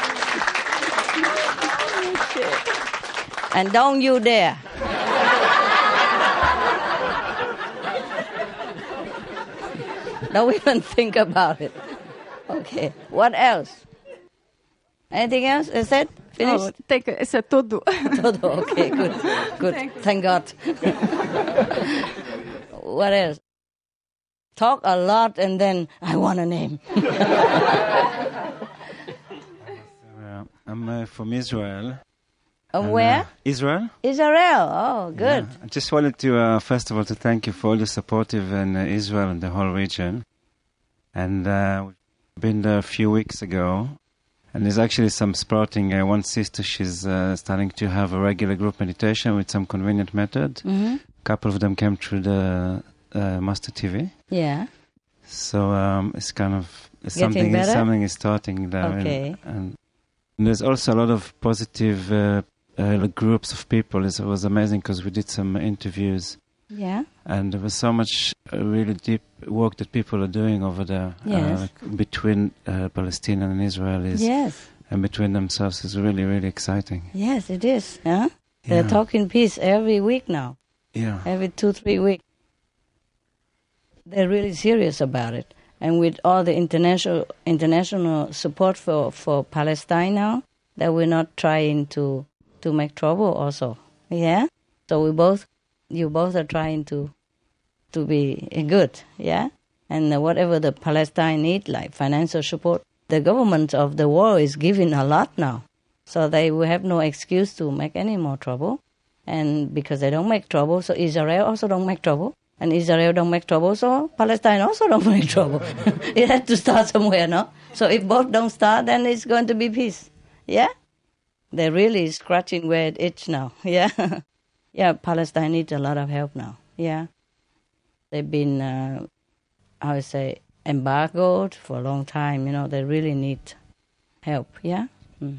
[SPEAKER 1] And don't you dare. don't even think about it. Okay. What else? Anything else? Is it finished?
[SPEAKER 13] Oh, thank you. Isso é tudo.
[SPEAKER 1] Todo. Okay, good. Good.
[SPEAKER 13] Thank.
[SPEAKER 1] Thank God. what else? Talk a lot and then I want a name.
[SPEAKER 15] Uh, I'm uh, from Israel.
[SPEAKER 1] Of
[SPEAKER 15] And,
[SPEAKER 1] where?
[SPEAKER 15] uh, Israel.
[SPEAKER 1] Israel. Oh, good.
[SPEAKER 15] I just wanted to, uh, first of all, to thank you for all the supportive in uh, Israel and the whole region. And uh, we've been there a few weeks ago, and there's actually some sprouting. Uh, one sister, she's uh, starting to have a regular group meditation with some convenient method.
[SPEAKER 1] Mhm.
[SPEAKER 15] A couple of them came through the uh, Master TV.
[SPEAKER 1] Yeah.
[SPEAKER 15] So um, it's kind of it's something.
[SPEAKER 1] better?
[SPEAKER 15] Something is starting there, and-
[SPEAKER 1] Okay.
[SPEAKER 15] and, there's also a lot of positive uh, uh, groups of people. It was amazing because we did some interviews,
[SPEAKER 1] Yeah.
[SPEAKER 15] and there was so much uh, really deep work that people are doing over there
[SPEAKER 1] Yes.
[SPEAKER 15] uh, between uh, Palestine and Israelis,
[SPEAKER 1] Yes.
[SPEAKER 15] and between themselves. is really really exciting.
[SPEAKER 1] Yes, it is. Huh? They're talking peace every week now.
[SPEAKER 15] Yeah.
[SPEAKER 1] Every two, three weeks. They're really serious about it. And with all the international international support for, for Palestine now, that we're not trying to to make trouble also. Yeah? So we both you both are trying to to be good, yeah? And whatever the Palestine need, like financial support, the government of the world is giving a lot now. So they will have no excuse to make any more trouble. And because they don't make trouble, so Israel also don't make trouble. And Israel don't make trouble, so Palestine also don't make trouble. it had to start somewhere, no? So if both don't start, then it's going to be peace. Yeah? They're really scratching where it itch now. Yeah? Yeah, Palestine needs a lot of help now. Yeah? They've been, uh, I would say, embargoed for a long time. You know, they really need help. Yeah? Mm.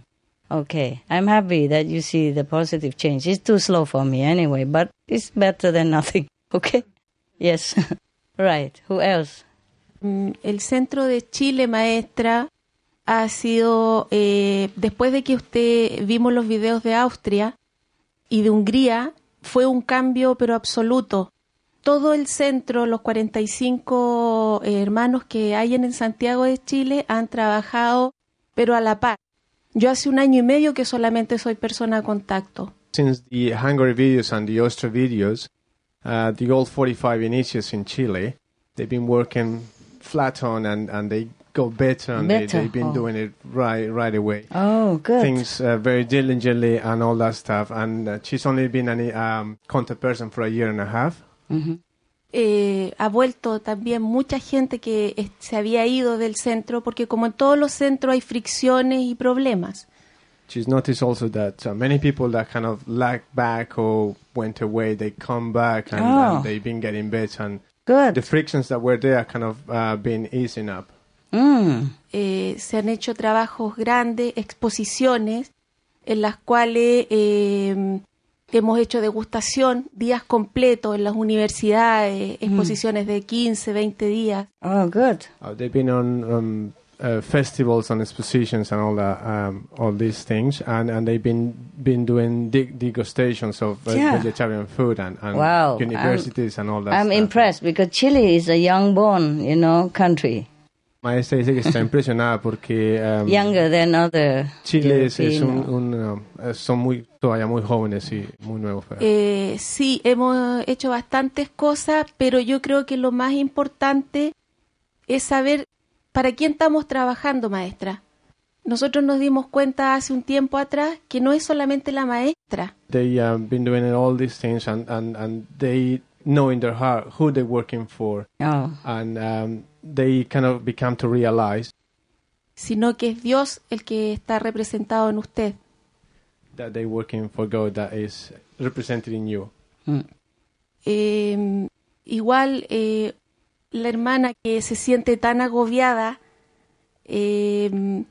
[SPEAKER 1] Okay, I'm happy that you see the positive change. It's too slow for me anyway, but it's better than nothing. Okay? Yes. right. Who else?
[SPEAKER 16] Mm, El centro de Chile, maestra, ha sido, eh, después de que usted vimos los videos de Austria y de Hungría, fue un cambio pero absoluto. Todo el centro, los 45 hermanos que hay en Santiago de Chile han trabajado pero a la par. Yo hace un año y medio que solamente soy persona de contacto.
[SPEAKER 14] Since the Hungary videos and the Austria videos, uh, the old 45 initiates in Chile, they've been working flat on and, and they go better and
[SPEAKER 1] Better,
[SPEAKER 14] They, they've been
[SPEAKER 1] oh.
[SPEAKER 14] doing it right right away.
[SPEAKER 1] Oh, good.
[SPEAKER 14] Things uh, very diligently and all that stuff. And uh, she's only been a um, contact person for a year and a half.
[SPEAKER 16] eh, ha vuelto también mucha gente que se había ido del centro, porque como en todos los centros hay fricciones y problemas.
[SPEAKER 14] she's noticed also that uh, many people that kind of lagged back or went away, they come back and,
[SPEAKER 1] Oh.
[SPEAKER 14] and they've been getting better. And
[SPEAKER 1] Good.
[SPEAKER 14] the frictions that were there kind of uh, been easing up.
[SPEAKER 1] Mm.
[SPEAKER 16] Eh, se han hecho trabajos grandes, exposiciones, en las cuales eh, hemos hecho degustación, días completos en las universidades, exposiciones de 15, 20 días.
[SPEAKER 1] Oh, good.
[SPEAKER 14] Uh, they've been on um, uh, festivals and expositions and all that, um, all these things, and, and they've been been doing degustations of uh,
[SPEAKER 1] Yeah.
[SPEAKER 14] vegetarian food and, and
[SPEAKER 1] Wow.
[SPEAKER 14] universities and all that.
[SPEAKER 1] I'm
[SPEAKER 14] stuff.
[SPEAKER 1] impressed because Chile is a young born, you know, country.
[SPEAKER 14] Maestra dice que está impresionada porque um,
[SPEAKER 1] Younger than other
[SPEAKER 14] Chile es, es un, un, um, eh, son muy todavía muy jóvenes y muy nuevos. pero-
[SPEAKER 16] Eh, sí, hemos hecho bastantes cosas, pero yo creo que lo más importante es saber para quién estamos trabajando, maestra. Nosotros nos dimos cuenta hace un tiempo atrás que no es solamente la maestra,
[SPEAKER 14] They um, been doing all these things and, and, and they know in their heart who they're working for.
[SPEAKER 1] Oh.
[SPEAKER 14] And um, they kind of become to realize
[SPEAKER 16] sino que es Dios el que está representado en usted.
[SPEAKER 14] that they're working for God that is represented in you.
[SPEAKER 16] Eh, igual eh, la hermana que se siente tan agobiada, eh,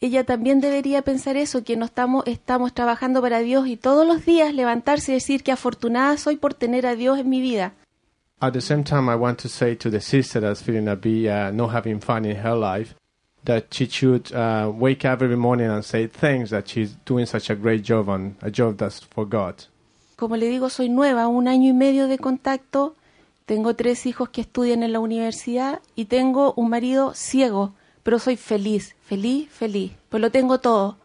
[SPEAKER 16] ella también debería pensar eso, que no estamos, estamos trabajando para Dios y todos los días levantarse y decir que afortunada soy por tener a Dios en mi vida.
[SPEAKER 14] At the same time, I want to say to the sister that's feeling a bit uh, not having fun in her life that she should uh, wake up every morning and say thanks that she's doing such a great job on a job that's for God.
[SPEAKER 16] Como le digo, soy nueva, un año y medio de contacto, tengo tres hijos que estudian en la universidad y tengo un marido ciego, pero soy feliz, feliz, feliz, pues lo tengo todo.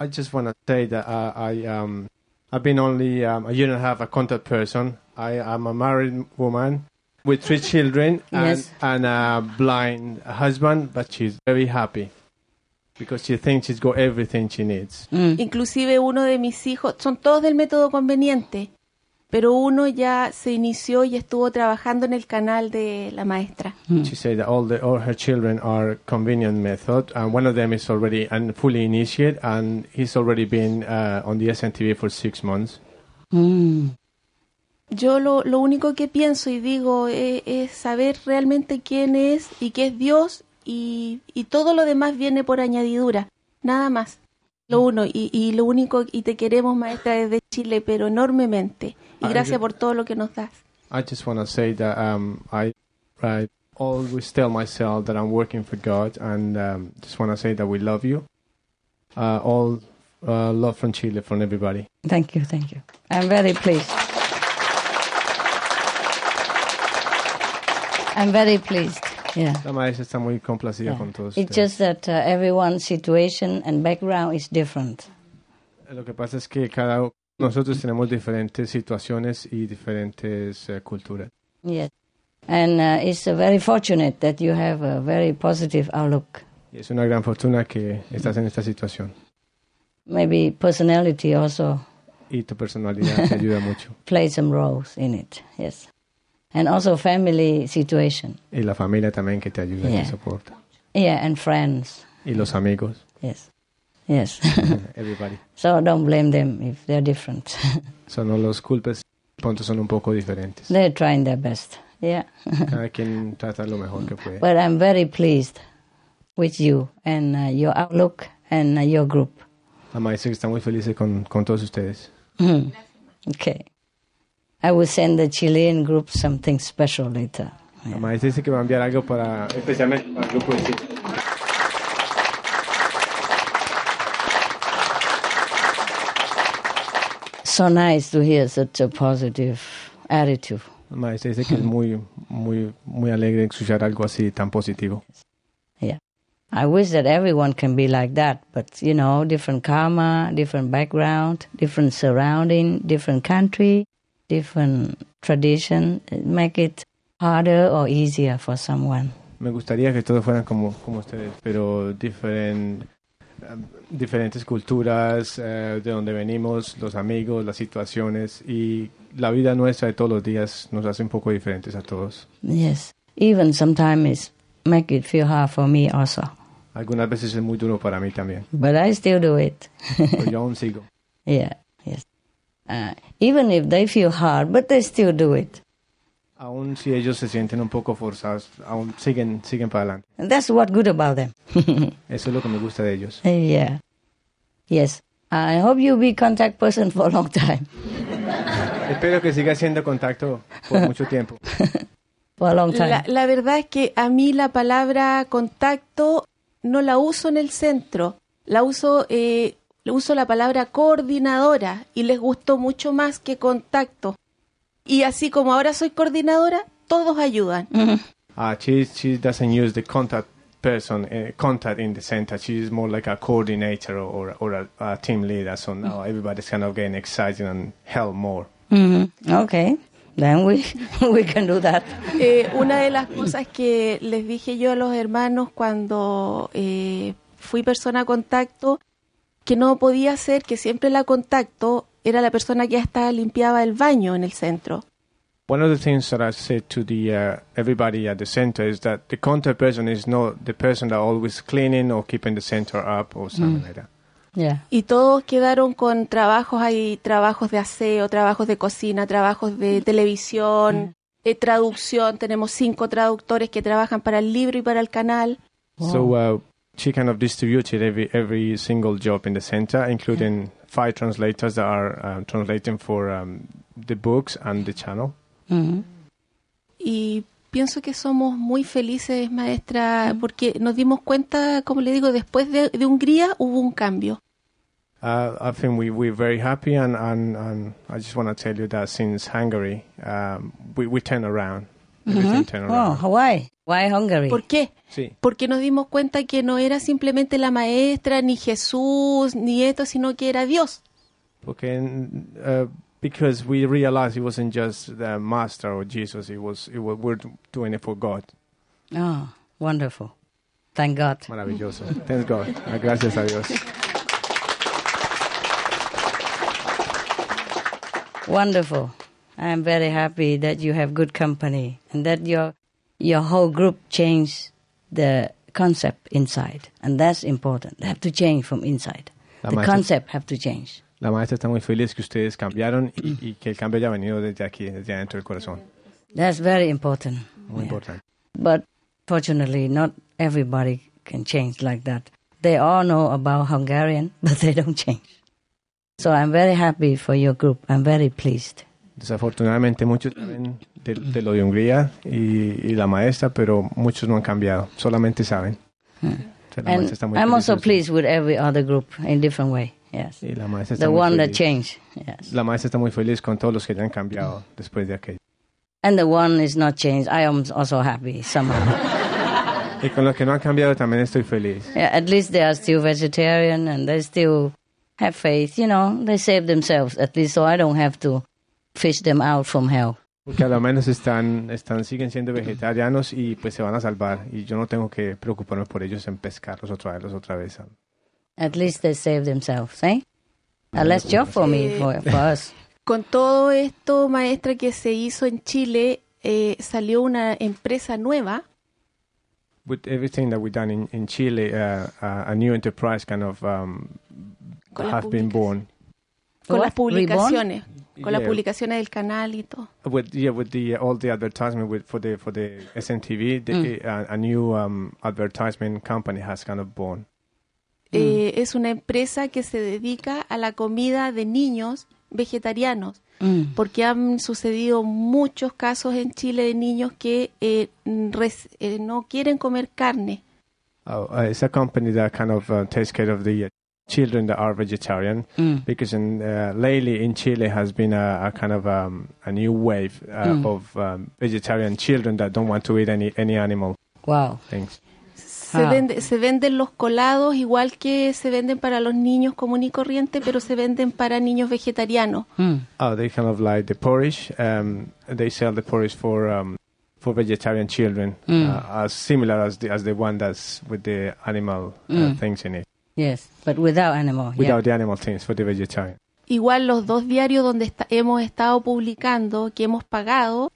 [SPEAKER 14] I just want to say that uh, I um, I've been only um, a year and a half a contact person. I am a married woman with three children and,
[SPEAKER 1] Yes.
[SPEAKER 14] and a blind husband, but she's very happy because she thinks she's got everything she needs. Mm.
[SPEAKER 16] Inclusive uno de mis hijos, son todos del método conveniente, pero uno ya se inició y estuvo trabajando en el canal de la maestra. Mm.
[SPEAKER 14] She said that all the all her children are convenient method, and one of them is already and fully initiated, and he's already been uh, on the SMTV for six months. Mm.
[SPEAKER 16] Yo lo, lo único que pienso y digo es, es saber realmente quién es y qué es Dios y, y todo lo demás viene por añadidura, nada más. Lo uno y, y lo único y te queremos maestra desde Chile, pero enormemente y
[SPEAKER 14] Ah,
[SPEAKER 16] gracias por todo lo que nos das.
[SPEAKER 14] I just want to say that um, I, I always tell myself that I'm working for God, and um, just want to say that we love you. Uh, all uh, love from Chile, from everybody.
[SPEAKER 1] Thank you, thank you. I'm very pleased. I'm very pleased. Yeah.
[SPEAKER 14] La maestra está muy complacida con todos
[SPEAKER 1] It's
[SPEAKER 14] ustedes.
[SPEAKER 1] just that uh, everyone's situation and background is different.
[SPEAKER 14] Lo que pasa es que cada nosotros tenemos diferentes situaciones y diferentes eh, culturas.
[SPEAKER 1] Yes. And uh, it's uh, very fortunate that you have a very positive outlook.
[SPEAKER 14] Es una gran fortuna que estás en esta situación.
[SPEAKER 1] Maybe personality also
[SPEAKER 14] Y tu personalidad te ayuda mucho.
[SPEAKER 1] plays some roles in it. Yes. And also family situation.
[SPEAKER 14] Y la familia también que te ayuda y
[SPEAKER 1] Yeah.
[SPEAKER 14] te soporta.
[SPEAKER 1] Yeah, and friends.
[SPEAKER 14] Y los amigos.
[SPEAKER 1] Yes. Yes.
[SPEAKER 14] Everybody.
[SPEAKER 1] so don't blame them if they're different.
[SPEAKER 14] So no los culpes, puntos son un poco diferentes.
[SPEAKER 1] they're trying their best. Yeah.
[SPEAKER 14] Cada quien trata lo mejor que puede.
[SPEAKER 1] but I'm very pleased with you and uh, your outlook and uh, your group.
[SPEAKER 14] La maestra está muy feliz con, con todos ustedes.
[SPEAKER 1] Mhm. Okay. I will send the Chilean group something special later.
[SPEAKER 14] La maestra dice que va a enviar algo para, especialmente para el grupo de chicos.
[SPEAKER 1] So nice to hear such a positive attitude.
[SPEAKER 14] La maestra dice que es muy, muy, muy alegre escuchar algo así tan positivo.
[SPEAKER 1] Yeah. I wish that everyone can be like that, but you know, different karma, different background, different surrounding, different country, different tradition, it make it harder or easier for someone.
[SPEAKER 14] Me gustaría que todos fueran como, como ustedes, pero eh, diferentes culturas, eh, de donde venimos, los amigos, las situaciones y la vida nuestra de todos los días nos hace un poco diferentes a todos.
[SPEAKER 1] Yes. Even sometimes make it feel hard for me also.
[SPEAKER 14] Algunas veces es muy duro para mí también.
[SPEAKER 1] But I still do it.
[SPEAKER 14] Pero yo aún sigo.
[SPEAKER 1] yeah. Uh, even if they feel hard, but they still do it.
[SPEAKER 14] Aún si ellos se sienten un poco forzados, aún siguen, siguen para adelante.
[SPEAKER 1] And that's what good about them.
[SPEAKER 14] Eso es lo que me gusta de ellos.
[SPEAKER 1] yeah. Yes. I hope you'll be contact person for a long time.
[SPEAKER 14] Espero que siga haciendo contacto por mucho tiempo.
[SPEAKER 1] For a long time.
[SPEAKER 16] La, la verdad es que a mí la palabra contacto no la uso en el centro, la uso, eh, uso la palabra coordinadora y les gustó mucho más que contacto. Y así como ahora soy coordinadora, todos ayudan.
[SPEAKER 14] Uh, she, she doesn't use the contact person, uh, contact in the center. She's more like a coordinator or, or a, a team leader. So now everybody's kind of getting excited and help more.
[SPEAKER 1] Mhm. Okay. Then we we can do that.
[SPEAKER 16] Eh, una de las cosas que les dije yo a los hermanos cuando eh, fui persona a contacto, que no podía ser que siempre la contacto era la persona que hasta limpiaba el baño en el centro.
[SPEAKER 14] One of the things that I said to the uh, everybody at the center is that the contact person is not the person that always cleaning or keeping the center up or something
[SPEAKER 16] Mm.
[SPEAKER 14] like that.
[SPEAKER 1] Yeah.
[SPEAKER 16] Y todos quedaron con trabajos, hay trabajos de aseo, trabajos de cocina, trabajos de televisión, eh, traducción. Tenemos cinco traductores que trabajan para el libro y para el canal.
[SPEAKER 14] So uh, she kind of distributed every every single job in the center, including five translators that are um, translating for um, the books and the channel.
[SPEAKER 1] Mhm.
[SPEAKER 16] Y pienso que somos muy felices, maestra, porque nos dimos cuenta, como le digo, después de, de Hungría hubo un cambio.
[SPEAKER 14] Uh, I think we, we're very happy, and, and, and I just want to tell you that since Hungary, um, we, we turn around. Turn
[SPEAKER 1] Oh,
[SPEAKER 14] around.
[SPEAKER 1] why? Why Hungary?
[SPEAKER 16] ¿Por qué?
[SPEAKER 14] Sí.
[SPEAKER 16] Porque nos dimos cuenta que no era simplemente la maestra, ni Jesús, ni esto, sino que era Dios.
[SPEAKER 14] Okay, and, uh, because we realized it wasn't just the master or Jesus, it was, it was we're doing it for God.
[SPEAKER 1] Oh, wonderful. Thank God.
[SPEAKER 14] Maravilloso. Thanks God. Ah, Gracias a Dios.
[SPEAKER 1] Wonderful. I'm very happy that you have good company and that your your whole group changed the concept inside, and that's important. They have to change from inside.
[SPEAKER 14] La
[SPEAKER 1] the concept have to change.
[SPEAKER 14] La maestra está muy feliz que ustedes cambiaron y, y que el cambio haya venido desde aquí, desde adentro del corazón.
[SPEAKER 1] That's very important.
[SPEAKER 14] Muy importante.
[SPEAKER 1] But fortunately, not everybody can change like that. They all know about Hungarian, but they don't change. So I'm very happy for your group. I'm very pleased.
[SPEAKER 14] Desafortunadamente muchos saben de, de lo de Hungría y, y la maestra, pero muchos no han cambiado, solamente saben. O sea, la
[SPEAKER 1] And
[SPEAKER 14] maestra está muy
[SPEAKER 1] I'm
[SPEAKER 14] feliz
[SPEAKER 1] also pleased with every other group in different way. Yes.
[SPEAKER 14] y la maestra está
[SPEAKER 1] The
[SPEAKER 14] muy
[SPEAKER 1] one that
[SPEAKER 14] feliz.
[SPEAKER 1] changed. Yes.
[SPEAKER 14] La maestra está muy feliz con todos los que ya han cambiado después de aquello.
[SPEAKER 1] And the one is not changed. I am also happy somehow.
[SPEAKER 14] Y con los que no han cambiado también estoy feliz.
[SPEAKER 1] yeah, at least they are still vegetarian and they still have faith. You know, they save themselves at least, so I don't have to fish them out from hell.
[SPEAKER 14] Porque a lo menos están, están, siguen siendo vegetarianos y pues se van a salvar. Y yo no tengo que preocuparme por ellos en pescarlos o traerlos otra vez.
[SPEAKER 1] At least they save themselves, eh? A less job for me, for, for us.
[SPEAKER 16] Con todo esto, maestra, que se hizo en Chile, eh, salió una empresa nueva
[SPEAKER 14] With everything that we've done in, in Chile, uh, uh, a new enterprise kind of um, have been born.
[SPEAKER 16] con
[SPEAKER 1] What?
[SPEAKER 16] las publicaciones, con las
[SPEAKER 14] Yeah.
[SPEAKER 16] publicaciones del canal y todo.
[SPEAKER 14] With yeah, with the all the advertisement with for the for the SNTV, the,
[SPEAKER 16] Mm.
[SPEAKER 14] uh, a new um, advertisement company has kind of born.
[SPEAKER 16] Eh, es una empresa que se dedica a la comida de niños vegetarianos,
[SPEAKER 1] Mm.
[SPEAKER 16] porque han sucedido muchos casos en Chile de niños que eh, res- eh, no quieren comer carne.
[SPEAKER 14] Uh, uh, it's a company that kind of uh, takes care of the uh, children that are vegetarian
[SPEAKER 1] Mm.
[SPEAKER 14] because in uh, lately in Chile has been a, a kind of um, a new wave uh,
[SPEAKER 1] Mm.
[SPEAKER 14] of um, vegetarian children that don't want to eat any any animal
[SPEAKER 1] Wow.
[SPEAKER 14] things.
[SPEAKER 16] Se,
[SPEAKER 1] Ah.
[SPEAKER 16] vende- se venden los colados igual que se venden para los niños común y corriente, pero se venden para niños vegetarianos.
[SPEAKER 1] Mm.
[SPEAKER 14] Oh, they kind of like the porridge. Um, they sell the porridge for um, for vegetarian children,
[SPEAKER 1] Mm.
[SPEAKER 14] uh, as similar as the as the one that's with the animal uh,
[SPEAKER 1] Mm.
[SPEAKER 14] things in it,
[SPEAKER 1] Yes, but without animal. yeah.
[SPEAKER 14] without the animal things for the vegetarian.
[SPEAKER 16] Igual los dos diarios donde hemos estado publicando, que hemos pagado,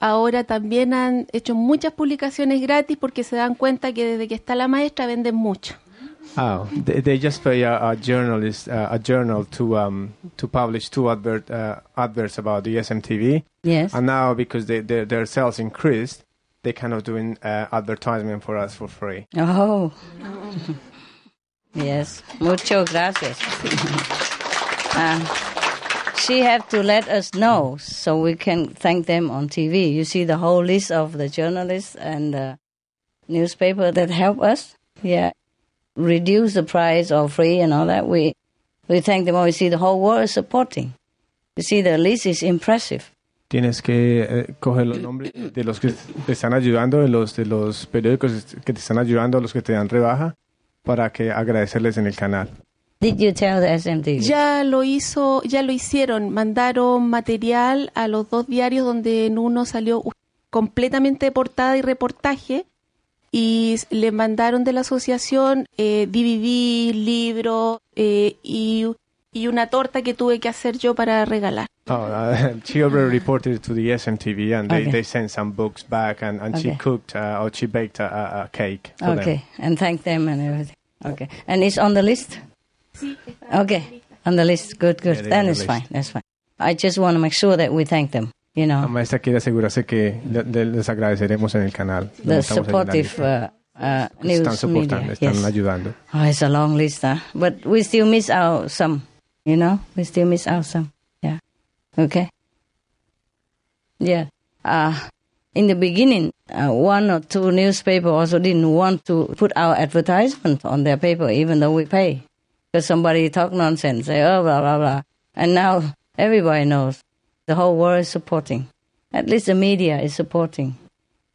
[SPEAKER 16] ahora también han hecho muchas publicaciones gratis porque se dan cuenta que desde que está la maestra venden mucho.
[SPEAKER 14] Oh, they, they just pay a, a journalist uh, a journal to um to publish two advert uh, adverts about the SMTV.
[SPEAKER 1] Yes.
[SPEAKER 14] And now because they, their their sales increased, they kind of doing uh, advertisement for us for free.
[SPEAKER 1] Oh. yes. Mucho gracias. Uh, she have to let us know so we can thank them on TV. You see the whole list of the journalists and the newspaper that help us. Yeah. Reduce the price or free and all that. We we thank them all. We see the whole world is supporting. You see the list is impressive.
[SPEAKER 14] Tienes que eh, coger los nombres de los que te están ayudando, de los de los periódicos que te están ayudando, los que te dan rebaja, para que agradecerles en el canal.
[SPEAKER 1] Did you tell the SMTV?
[SPEAKER 16] Ya lo hizo, ya lo hicieron, mandaron material a los dos diarios donde en uno salió completamente de portada y reportaje y le mandaron de la asociación eh, DVD, libro eh, y, y una torta que tuve que hacer yo para regalar.
[SPEAKER 14] Oh, uh, she already reported it to the SMTV, and they,
[SPEAKER 1] Okay.
[SPEAKER 14] they sent some books back, and, and she
[SPEAKER 1] Okay.
[SPEAKER 14] cooked uh, or she baked a, a, cake for
[SPEAKER 1] Okay,
[SPEAKER 14] them.
[SPEAKER 1] and thank them and everything. Okay, and it's on the list. Okay, on the list. Good, good.
[SPEAKER 14] Yeah,
[SPEAKER 1] then
[SPEAKER 14] the
[SPEAKER 1] it's
[SPEAKER 14] list.
[SPEAKER 1] fine. That's fine. I just want to make sure that we thank them. You
[SPEAKER 14] La
[SPEAKER 1] know,
[SPEAKER 14] maestra quiere asegurarse que le- le- les agradeceremos en el canal.
[SPEAKER 1] The
[SPEAKER 14] la
[SPEAKER 1] supportive uh, uh,
[SPEAKER 14] están
[SPEAKER 1] news
[SPEAKER 14] soportando,
[SPEAKER 1] media.
[SPEAKER 14] están
[SPEAKER 1] Yes.
[SPEAKER 14] ayudando.
[SPEAKER 1] Oh, it's a long list, huh? But we still miss out some. You know, we still miss out some. Yeah. Okay. Yeah. Uh, in the beginning, uh, one or two newspaper also didn't want to put our advertisement on their paper, even though we pay, because somebody talk nonsense, say oh blah blah blah, and now everybody knows. The whole world is supporting. At least the media is supporting.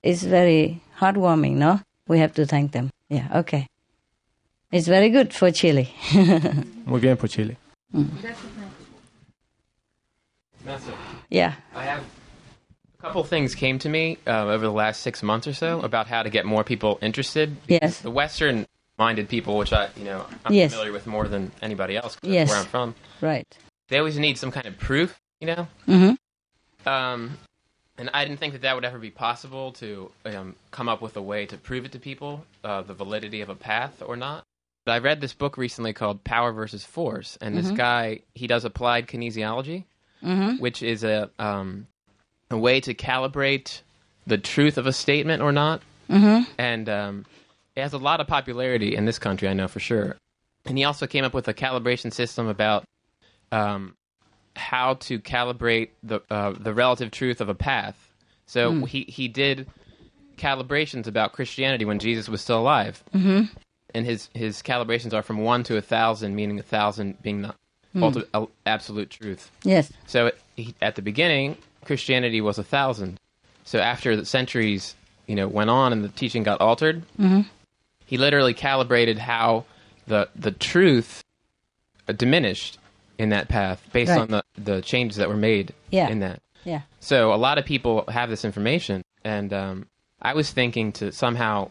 [SPEAKER 1] It's very heartwarming, no? We have to thank them. Yeah. Okay. It's very good for Chile.
[SPEAKER 14] Muy bien por Chile.
[SPEAKER 6] Master,
[SPEAKER 1] yeah.
[SPEAKER 6] I have a couple things came to me uh, over the last six months or so about how to get more people interested.
[SPEAKER 1] Yes.
[SPEAKER 6] The Western-minded people, which I, you know, I'm
[SPEAKER 1] Yes.
[SPEAKER 6] familiar with more than anybody else. 'cause
[SPEAKER 1] Yes.
[SPEAKER 6] That's where I'm from.
[SPEAKER 1] Right.
[SPEAKER 6] They always need some kind of proof, you know.
[SPEAKER 1] Mm-hmm.
[SPEAKER 6] Um, and I didn't think that that would ever be possible to um, come up with a way to prove it to people, uh, the validity of a path or not. But I read this book recently called Power versus Force, and this
[SPEAKER 1] Mhm.
[SPEAKER 6] guy he does applied kinesiology,
[SPEAKER 1] Mhm.
[SPEAKER 6] which is a um, a way to calibrate the truth of a statement or not.
[SPEAKER 1] Mm-hmm.
[SPEAKER 6] And um, it has a lot of popularity in this country, I know for sure. And he also came up with a calibration system about um, how to calibrate the uh, the relative truth of a path. So
[SPEAKER 1] Hmm.
[SPEAKER 6] he he did calibrations about Christianity when Jesus was still alive,
[SPEAKER 1] Mm-hmm.
[SPEAKER 6] And his his calibrations are from one to a thousand, meaning a thousand being the
[SPEAKER 1] Hmm.
[SPEAKER 6] ultimate uh, absolute truth.
[SPEAKER 1] Yes.
[SPEAKER 6] So he, at the beginning, Christianity was a thousand. So after the centuries, you know, went on and the teaching got altered,
[SPEAKER 1] Mm-hmm.
[SPEAKER 6] he literally calibrated how the the truth uh, diminished in that path based
[SPEAKER 1] Right.
[SPEAKER 6] on the the changes that were made
[SPEAKER 1] Yeah.
[SPEAKER 6] in that.
[SPEAKER 1] Yeah.
[SPEAKER 6] So a lot of people have this information, and um, I was thinking to somehow,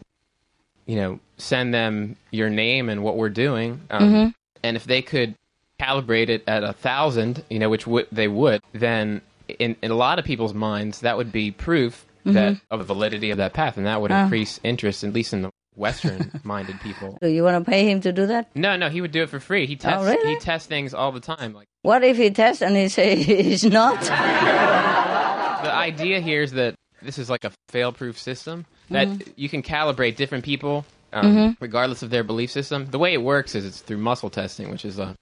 [SPEAKER 6] you know, send them your name and what we're doing, um,
[SPEAKER 1] Mhm.
[SPEAKER 6] and if they could calibrate it at a thousand, you know, which w- they would, then in, in a lot of people's minds, that would be proof that
[SPEAKER 1] Mhm.
[SPEAKER 6] of the validity of that path, and that would
[SPEAKER 1] Ah.
[SPEAKER 6] increase interest, at least in the Western-minded people.
[SPEAKER 1] Do you want to pay him to do that?
[SPEAKER 6] No, no, he would do it for free. He tests
[SPEAKER 1] Oh, really?
[SPEAKER 6] he tests things all the time. Like
[SPEAKER 1] What if he tests and he says he's not?
[SPEAKER 6] the idea here is that this is like a fail-proof system that
[SPEAKER 1] Mhm.
[SPEAKER 6] you can calibrate different people um,
[SPEAKER 1] Mhm.
[SPEAKER 6] regardless of their belief system. The way it works is it's through muscle testing, which is a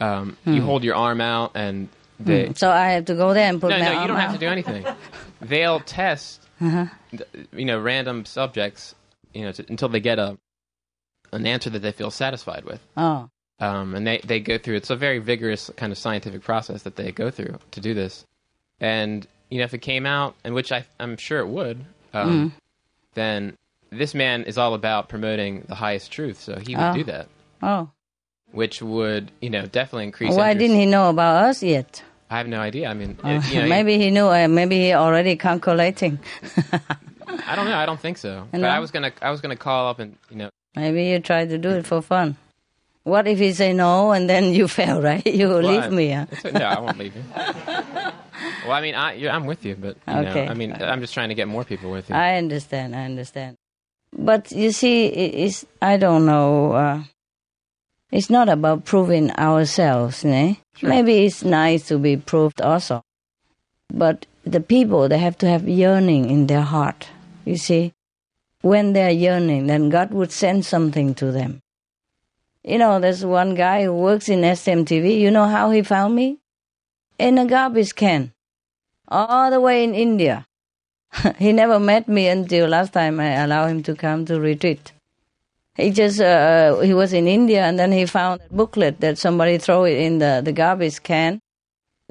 [SPEAKER 6] um, you
[SPEAKER 1] Hmm.
[SPEAKER 6] hold your arm out and they.
[SPEAKER 1] Hmm. So I have to go there and put
[SPEAKER 6] no,
[SPEAKER 1] my
[SPEAKER 6] no,
[SPEAKER 1] arm
[SPEAKER 6] you don't have to do anything. They'll test,
[SPEAKER 1] Uh-huh.
[SPEAKER 6] you know, random subjects, you know, to, until they get a an answer that they feel satisfied with.
[SPEAKER 1] Oh.
[SPEAKER 6] Um, and they, they go through it's a very vigorous kind of scientific process that they go through to do this. And you know, if it came out, and which I I'm sure it would, um,
[SPEAKER 1] Mm.
[SPEAKER 6] Then this man is all about promoting the highest truth, so he would
[SPEAKER 1] Oh.
[SPEAKER 6] do that,
[SPEAKER 1] Oh.
[SPEAKER 6] which would you know definitely increase.
[SPEAKER 1] Why
[SPEAKER 6] interest.
[SPEAKER 1] didn't he know about us yet?
[SPEAKER 6] I have no idea. I mean,
[SPEAKER 1] Oh,
[SPEAKER 6] it- you know,
[SPEAKER 1] maybe he knew. Uh, maybe he already calculating.
[SPEAKER 6] I don't know. I don't think so. But? I was gonna I was gonna call up and you know
[SPEAKER 1] Maybe you try to do it for fun. What if he say no and then you fail, right? You
[SPEAKER 6] Well,
[SPEAKER 1] leave
[SPEAKER 6] I-
[SPEAKER 1] me. Huh?
[SPEAKER 6] no, I won't leave you. Well, I mean, I, I'm with you, but you know, I mean, I'm just trying to get more people with you.
[SPEAKER 1] I understand. I understand. But you see, it's I don't know. Uh, it's not about proving ourselves, eh? Maybe it's nice to be proved also, but the people they have to have yearning in their heart. You see, when they're yearning, then God would send something to them. You know, there's one guy who works in SMTV. You know how he found me? In a garbage can, all the way in India. he never met me until last time I allowed him to come to retreat. He just uh, he was in India and then he found a booklet that somebody throw it in the, the garbage can,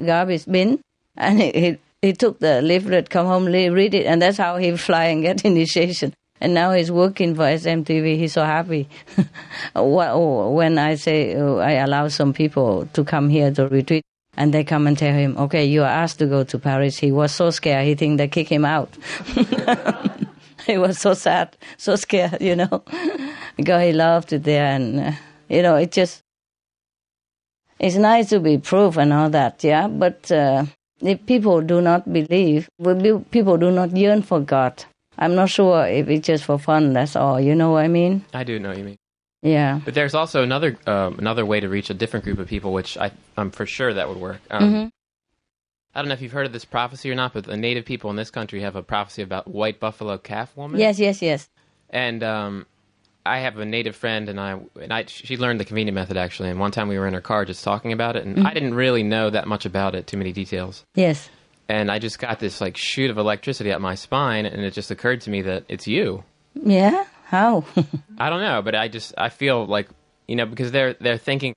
[SPEAKER 1] garbage bin, and he, he he took the leaflet, come home, read it, and that's how he fly and get initiation. And now he's working for SMTV. He's so happy. When I say uh, I allow some people to come here to retreat, and they come and tell him, "Okay, you are asked to go to Paris." He was so scared. He think they kick him out. he was so sad, so scared, you know, because he loved it there, and uh, you know, it just it's nice to be proof and all that, yeah. But uh, if people do not believe, people do not yearn for God. I'm not sure if it's just for fun. That's all. You know what I mean?
[SPEAKER 6] I do know what you mean.
[SPEAKER 1] Yeah.
[SPEAKER 6] But there's also another um, another way to reach a different group of people, which I, I'm for sure that would work. Um,
[SPEAKER 1] Mhm.
[SPEAKER 6] I don't know if you've heard of this prophecy or not, but the native people in this country have a prophecy about white buffalo calf woman.
[SPEAKER 1] Yes, yes, yes.
[SPEAKER 6] And um, I have a native friend, and I and I she learned the convenient method actually. And one time we were in her car just talking about it, and
[SPEAKER 1] Mhm.
[SPEAKER 6] I didn't really know that much about it, too many details.
[SPEAKER 1] Yes.
[SPEAKER 6] And I just got this like shoot of electricity up my spine, and it just occurred to me that it's you.
[SPEAKER 1] Yeah. How?
[SPEAKER 6] I don't know, but I just I feel like you know because they're they're thinking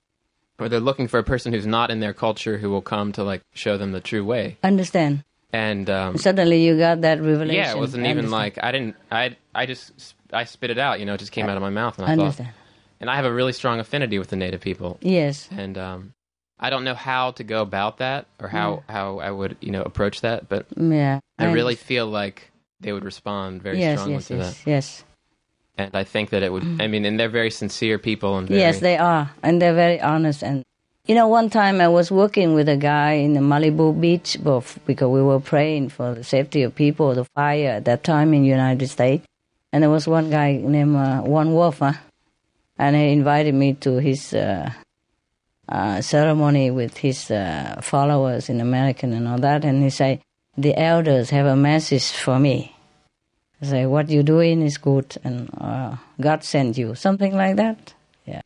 [SPEAKER 6] or they're looking for a person who's not in their culture who will come to like show them the true way.
[SPEAKER 1] Understand?
[SPEAKER 6] And um,
[SPEAKER 1] Suddenly you got that revelation.
[SPEAKER 6] yeah, it wasn't even
[SPEAKER 1] Understand.
[SPEAKER 6] like I didn't I I just I spit it out. You know, it just came out of my mouth, and I
[SPEAKER 1] Understand.
[SPEAKER 6] thought. And I have a really strong affinity with the native people.
[SPEAKER 1] Yes.
[SPEAKER 6] And um, I don't know how to go about that or how how I would you know approach that, but
[SPEAKER 1] Yeah.
[SPEAKER 6] I really feel like they would respond very
[SPEAKER 1] yes,
[SPEAKER 6] strongly
[SPEAKER 1] yes,
[SPEAKER 6] to
[SPEAKER 1] yes,
[SPEAKER 6] that.
[SPEAKER 1] yes.
[SPEAKER 6] And I think that it would. I mean, and they're very sincere people and very,
[SPEAKER 1] Yes, they are, and they're very honest. And you know, one time I was working with a guy in the Malibu Beach, both because we were praying for the safety of people, the fire at that time in the United States. And there was one guy named uh, One Wolf, huh? and he invited me to his uh, uh, ceremony with his uh, followers in American and all that. And he said, "The elders have a message for me." Say, "What you're doing is good, and uh, God sent you," something like that. Yeah.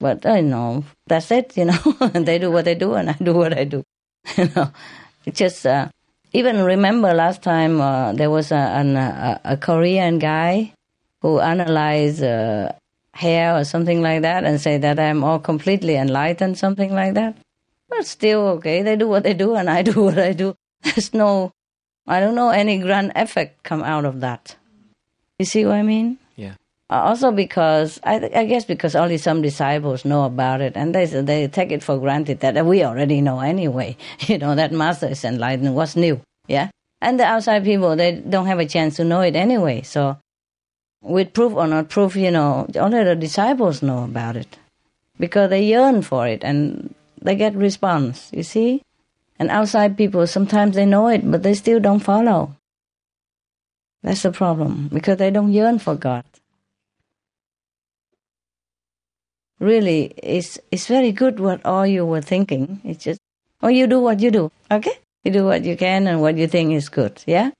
[SPEAKER 1] But I know that's it, you know. they do what they do, and I do what I do. you know, it's just uh, even remember last time uh, there was a, an, a a Korean guy who analyzed uh, hair or something like that and say that I'm all completely enlightened, something like that. But still, okay, they do what they do, and I do what I do. There's no, I don't know any grand effect come out of that. You see what I mean?
[SPEAKER 6] Yeah.
[SPEAKER 1] Uh, also because I, I guess because only some disciples know about it and they they take it for granted that we already know anyway you know that master is enlightened what's new yeah and the outside people they don't have a chance to know it anyway so with proof or not proof you know only the disciples know about it because they yearn for it and they get response you see and outside people sometimes they know it but they still don't follow. That's the problem because they don't yearn for god. Really it's it's very good what all you were thinking. It's just oh you do what you do. Okay? You do what you can and what you think is good yeah?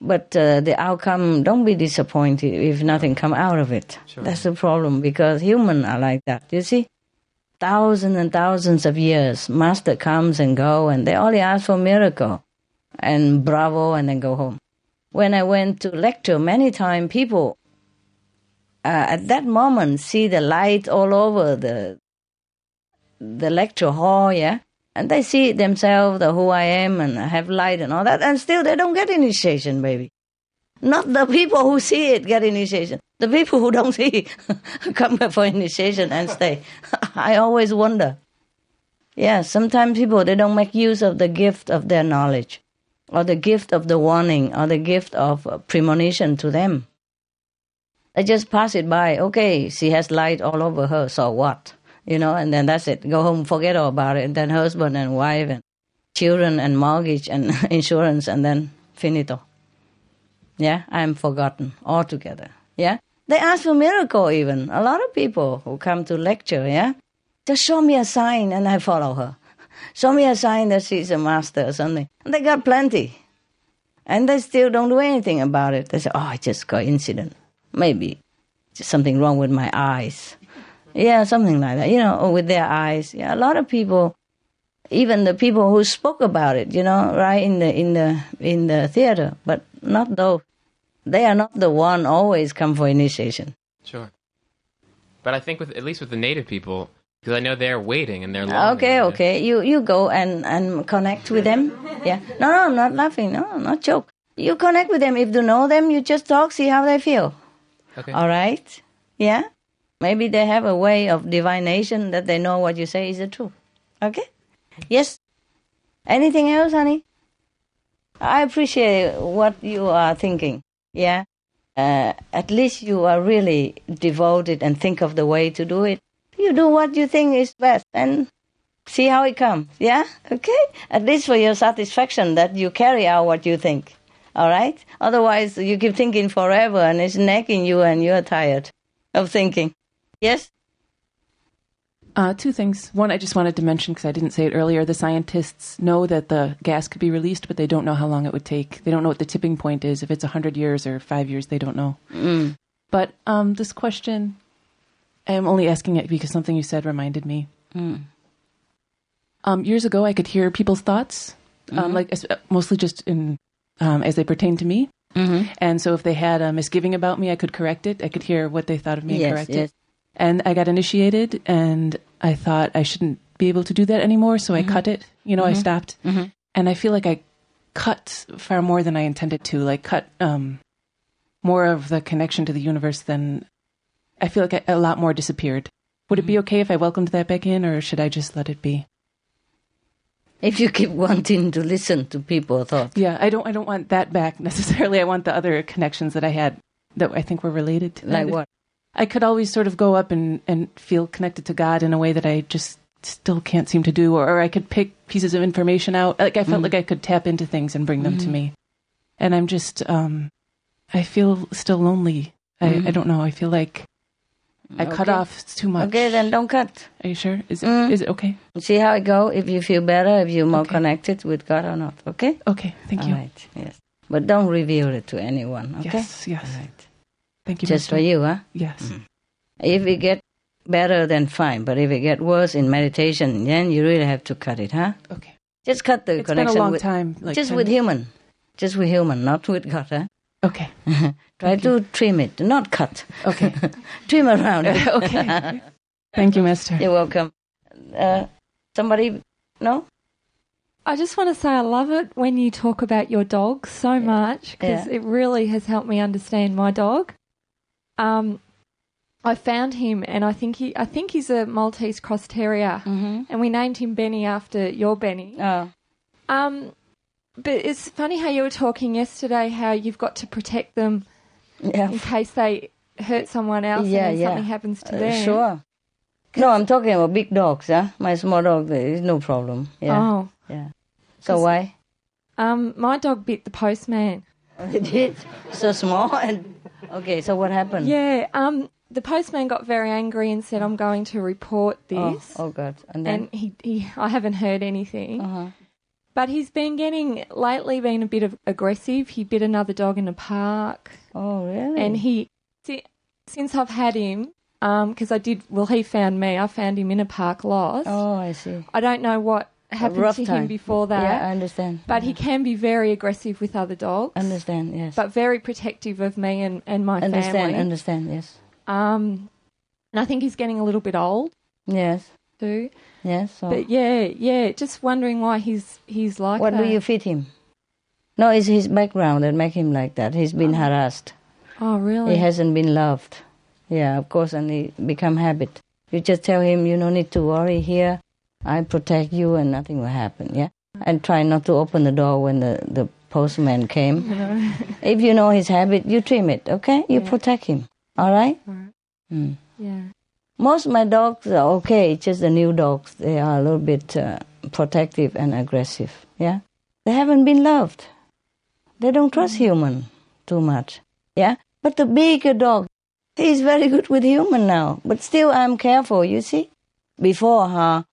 [SPEAKER 1] But uh, the outcome don't be disappointed if nothing come out of it. That's the problem because human are like that you see thousands and thousands of years master comes and go and they only ask for miracle and bravo and then go home when i went to lecture many times people uh, at that moment see the light all over the the lecture hall, yeah, and they see themselves, the who I am, and have light and all that, and still they don't get initiation, baby. Not the people who see it get initiation. The people who don't see come for initiation and stay. I always wonder. Yeah, sometimes people they don't make use of the gift of their knowledge, or the gift of the warning, or the gift of uh, premonition to them. They just pass it by. Okay, she has light all over her, so what? You know, and then that's it. Go home, forget all about it. And then husband and wife and children and mortgage and insurance, and then finito. Yeah, I'm forgotten altogether. Yeah, they ask for miracle even. A lot of people who come to lecture. Yeah, just show me a sign and I follow her. Show me a sign that she's a master or something. And they got plenty. And they still don't do anything about it. They say, oh, it's just coincidence. Maybe just something wrong with my eyes. Yeah, something like that. You know, or with their eyes. Yeah, a lot of people, even the people who spoke about it, you know, right in the in the in the theater, but not those. They are not the one always come for initiation.
[SPEAKER 6] Sure. But I think with at least with the native people, because I know they're waiting and they're longing.
[SPEAKER 1] Okay, okay. You you go and and connect with them. Yeah. No, no, I'm not laughing. No, not joke. You connect with them. If you know them, you just talk, see how they feel.
[SPEAKER 6] Okay.
[SPEAKER 1] All right. Yeah. Maybe they have a way of divination that they know what you say is the truth. Okay. Yes. Anything else, honey? I appreciate what you are thinking. Yeah. Uh, at least you are really devoted and think of the way to do it. You do what you think is best and see how it comes. Yeah? Okay? At least for your satisfaction that you carry out what you think. All right? Otherwise, you keep thinking forever and it's nagging you and you're tired of thinking. Yes?
[SPEAKER 8] Uh, two things. One, I just wanted to mention because I didn't say it earlier. The scientists know that the gas could be released, but they don't know how long it would take. They don't know what the tipping point is. If it's 100 years or five years, they don't know.
[SPEAKER 1] Mm.
[SPEAKER 8] But um, this question, I'm only asking it because something you said reminded me.
[SPEAKER 1] Mm.
[SPEAKER 8] Um, years ago, I could hear people's thoughts, um,
[SPEAKER 1] Mhm.
[SPEAKER 8] like mostly just in um, as they pertain to me.
[SPEAKER 1] Mhm.
[SPEAKER 8] And so, if they had a misgiving about me, I could correct it. I could hear what they thought of me
[SPEAKER 1] Yes,
[SPEAKER 8] and correct
[SPEAKER 1] yes.
[SPEAKER 8] it. And I got initiated, and I thought I shouldn't be able to do that anymore, so I
[SPEAKER 1] Mhm.
[SPEAKER 8] cut it. You know, I
[SPEAKER 1] Mhm.
[SPEAKER 8] stopped,
[SPEAKER 1] Mhm.
[SPEAKER 8] and I feel like I cut far more than I intended to. Like cut um, more of the connection to the universe than I feel like a, a lot more disappeared. Would it be okay if I welcomed that back in, or should I just let it be?
[SPEAKER 1] If you keep wanting to listen to people's thoughts.
[SPEAKER 8] Yeah, I don't. I don't want that back necessarily. I want the other connections that I had that I think were related to
[SPEAKER 1] Like
[SPEAKER 8] that.
[SPEAKER 1] what?
[SPEAKER 8] I could always sort of go up and and feel connected to God in a way that I just still can't seem to do, or, or I could pick pieces of information out. Like I felt
[SPEAKER 1] Mhm.
[SPEAKER 8] like I could tap into things and bring them to
[SPEAKER 1] Mhm.
[SPEAKER 8] me, and I'm just. um I feel still lonely. I, I
[SPEAKER 1] Mhm.
[SPEAKER 8] don't know. I feel like I cut
[SPEAKER 1] Okay.
[SPEAKER 8] off too much.
[SPEAKER 1] Okay, then don't cut.
[SPEAKER 8] Are you sure? Is
[SPEAKER 1] Mm.
[SPEAKER 8] is it okay?
[SPEAKER 1] See how it go. If you feel better, if you're more connected with God or not. Okay.
[SPEAKER 8] Okay. Thank
[SPEAKER 1] All
[SPEAKER 8] you.
[SPEAKER 1] right, Yes. But don't reveal it to anyone. Okay.
[SPEAKER 8] Yes. Yes.
[SPEAKER 1] All right.
[SPEAKER 8] Thank you.
[SPEAKER 1] Just
[SPEAKER 8] Master.
[SPEAKER 1] for you, huh?
[SPEAKER 8] Yes.
[SPEAKER 1] If it get better, then fine. But if it get worse in meditation, then you really have to cut it, huh?
[SPEAKER 8] Okay.
[SPEAKER 1] Just cut the connection.
[SPEAKER 8] It's been a long
[SPEAKER 1] with,
[SPEAKER 8] time, like
[SPEAKER 1] just
[SPEAKER 8] 10
[SPEAKER 1] with human. Just with human, not with God, huh?
[SPEAKER 8] Okay.
[SPEAKER 1] Try to trim it, not cut.
[SPEAKER 8] Okay.
[SPEAKER 1] trim around it.
[SPEAKER 8] Okay. Thank you, Master.
[SPEAKER 1] You're welcome. Uh, somebody? No?
[SPEAKER 17] I just want to say I love it when you talk about your dog so much because
[SPEAKER 1] Yeah.
[SPEAKER 17] it really has helped me understand my dog. Um, I found him, and I think he, I think he's a Maltese cross terrier,
[SPEAKER 1] mm-hmm.
[SPEAKER 17] and we named him Benny after your Benny.
[SPEAKER 1] Oh.
[SPEAKER 17] Um, but it's funny how you were talking yesterday how you've got to protect them
[SPEAKER 1] Yeah.
[SPEAKER 17] in case they hurt someone else
[SPEAKER 1] Yeah,
[SPEAKER 17] and
[SPEAKER 1] yeah.
[SPEAKER 17] something happens to
[SPEAKER 1] Uh,
[SPEAKER 17] them.
[SPEAKER 1] Sure. No, I'm talking about big dogs, huh? My small dog, there is no problem. Yeah.
[SPEAKER 17] Oh.
[SPEAKER 1] Yeah. So why?
[SPEAKER 17] Um, my dog bit the postman.
[SPEAKER 1] It did. So small and okay. So what happened?
[SPEAKER 17] Yeah. Um, the postman got very angry and said, "I'm going to report
[SPEAKER 1] Oh,
[SPEAKER 17] this."
[SPEAKER 1] oh God. And then.
[SPEAKER 17] and he, he, I haven't heard anything.
[SPEAKER 1] Uh-huh.
[SPEAKER 17] But he's been getting lately, been a bit of aggressive. He bit another dog in a park,
[SPEAKER 1] oh really?
[SPEAKER 17] and he, si- since I've had him, because I did, well, he found me. I found him in a park lost.
[SPEAKER 1] Oh, I see.
[SPEAKER 17] I don't know what happened to
[SPEAKER 1] time.
[SPEAKER 17] him before that.
[SPEAKER 1] Yeah, I understand.
[SPEAKER 17] But he can be very aggressive with other dogs.
[SPEAKER 1] Understand? Yes.
[SPEAKER 17] But very protective of me and, and my
[SPEAKER 1] understand?
[SPEAKER 17] family.
[SPEAKER 1] Understand? Understand, yes.
[SPEAKER 17] Um, and I think he's getting a little bit old
[SPEAKER 1] Yes.
[SPEAKER 17] too.
[SPEAKER 1] Yes. So
[SPEAKER 17] But yeah, yeah, just wondering why he's he's like
[SPEAKER 1] what
[SPEAKER 17] that.
[SPEAKER 1] do you feed him? No, it's his background that make him like that. He's been harassed.
[SPEAKER 17] Oh, really?
[SPEAKER 1] He hasn't been loved. Yeah, of course, and he become habit. You just tell him you don't need to worry here. I protect you, and nothing will happen. Yeah, and try not to open the door when the the postman came. if you know his habit, you trim it. Okay, you protect him. All right. Mm.
[SPEAKER 17] Yeah.
[SPEAKER 1] Most of my dogs are okay. Just the new dogs. They are a little bit uh, protective and aggressive. Yeah, they haven't been loved. They don't trust human too much. Yeah, but the bigger dog, he's very good with human now. But still, I'm careful. You see, before her,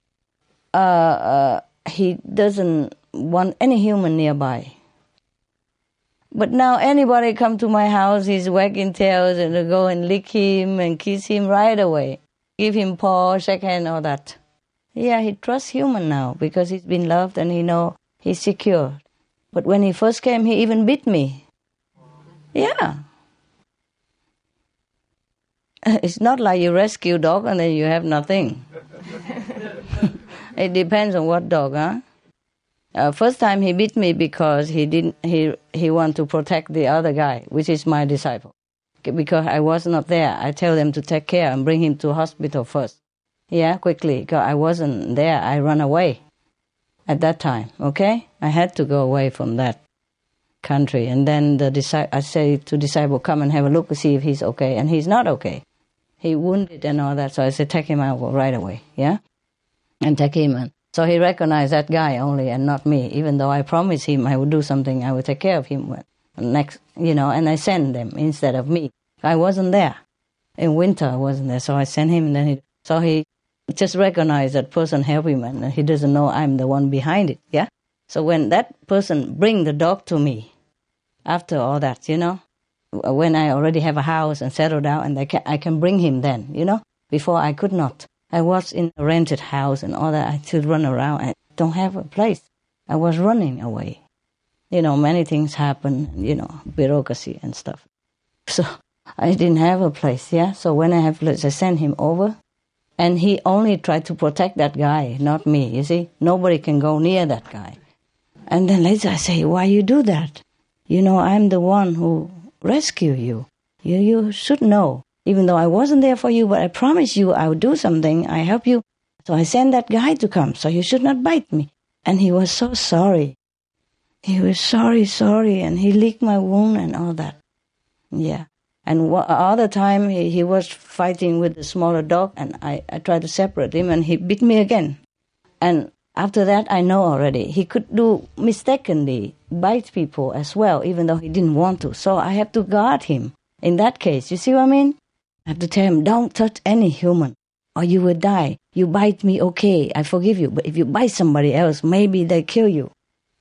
[SPEAKER 1] uh, uh, he doesn't want any human nearby. But now anybody come to my house, he's wagging tails and go and lick him and kiss him right away. Give him paw, shake hand, all that. Yeah, he trusts human now because he's been loved and he know he's secure. But when he first came, he even bit me. Yeah. It's not like you rescue dog and then you have nothing. it depends on what dog, huh? Uh, first time he beat me because he didn't he he want to protect the other guy, which is my disciple. Because I was not there, I tell them to take care and bring him to hospital first. Yeah, quickly. Because I wasn't there, I run away at that time. Okay, I had to go away from that country, and then the disi- I say to disciple, come and have a look see if he's okay, and he's not okay. He wounded and all that, so I said, take him out right away. Yeah, and take him and so he recognized that guy only and not me, even though I promised him I would do something, I would take care of him next, you know, and I sent them instead of me. I wasn't there. In winter, I wasn't there, so I sent him, and then he, so he just recognized that person help him, and he doesn't know I'm the one behind it, yeah? So when that person bring the dog to me, after all that, you know, when I already have a house and settled down, and I can, I can bring him then, you know, before I could not. I was in a rented house and all that. I still run around. I don't have a place. I was running away. You know, many things happen, you know, bureaucracy and stuff. So I didn't have a place, yeah? So when I have place, I sent him over. And he only tried to protect that guy, not me, you see? Nobody can go near that guy. And then later I say, why you do that? You know, I'm the one who rescue you. You, you should know even though I wasn't there for you, but I promise you I would do something. I help you. So I sent that guy to come, so you should not bite me. And he was so sorry. He was sorry, sorry, and he licked my wound and all that. Yeah. And all the time he, he was fighting with the smaller dog, and I, I tried to separate him, and he bit me again. And after that, I know already he could do mistakenly bite people as well, even though he didn't want to. So I have to guard him in that case. You see what I mean? I have to tell him, don't touch any human or you will die. You bite me, okay, I forgive you. But if you bite somebody else, maybe they kill you.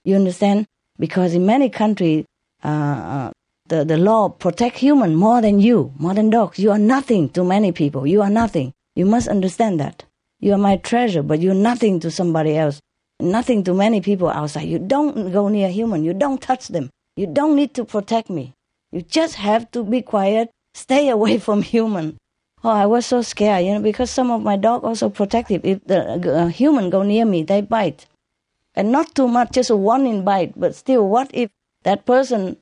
[SPEAKER 1] You understand? Because in many countries, uh, uh, the, the law protect human more than you, more than dogs. You are nothing to many people. You are nothing. You must understand that. You are my treasure, but you're nothing to somebody else. Nothing to many people outside. You don't go near human. You don't touch them. You don't need to protect me. You just have to be quiet stay away from human. Oh, I was so scared, you know, because some of my dog also protective. If the uh, human go near me, they bite, and not too much, just a warning bite. But still, what if that person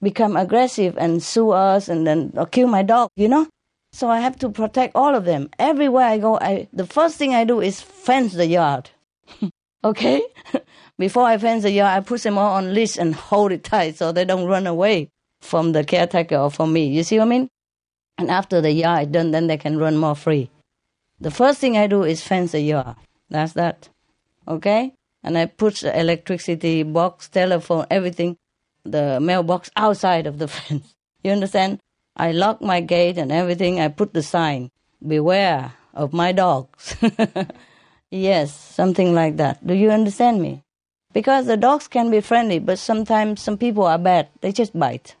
[SPEAKER 1] become aggressive and sue us and then or kill my dog? You know, so I have to protect all of them. Everywhere I go, I the first thing I do is fence the yard. okay, before I fence the yard, I put them all on leash and hold it tight so they don't run away from the caretaker or from me. You see what I mean? And after the yard is done, then they can run more free. The first thing I do is fence the yard. That's that. Okay? And I put the electricity box, telephone, everything, the mailbox outside of the fence. You understand? I lock my gate and everything. I put the sign, beware of my dogs. yes, something like that. Do you understand me? Because the dogs can be friendly, but sometimes some people are bad. They just bite.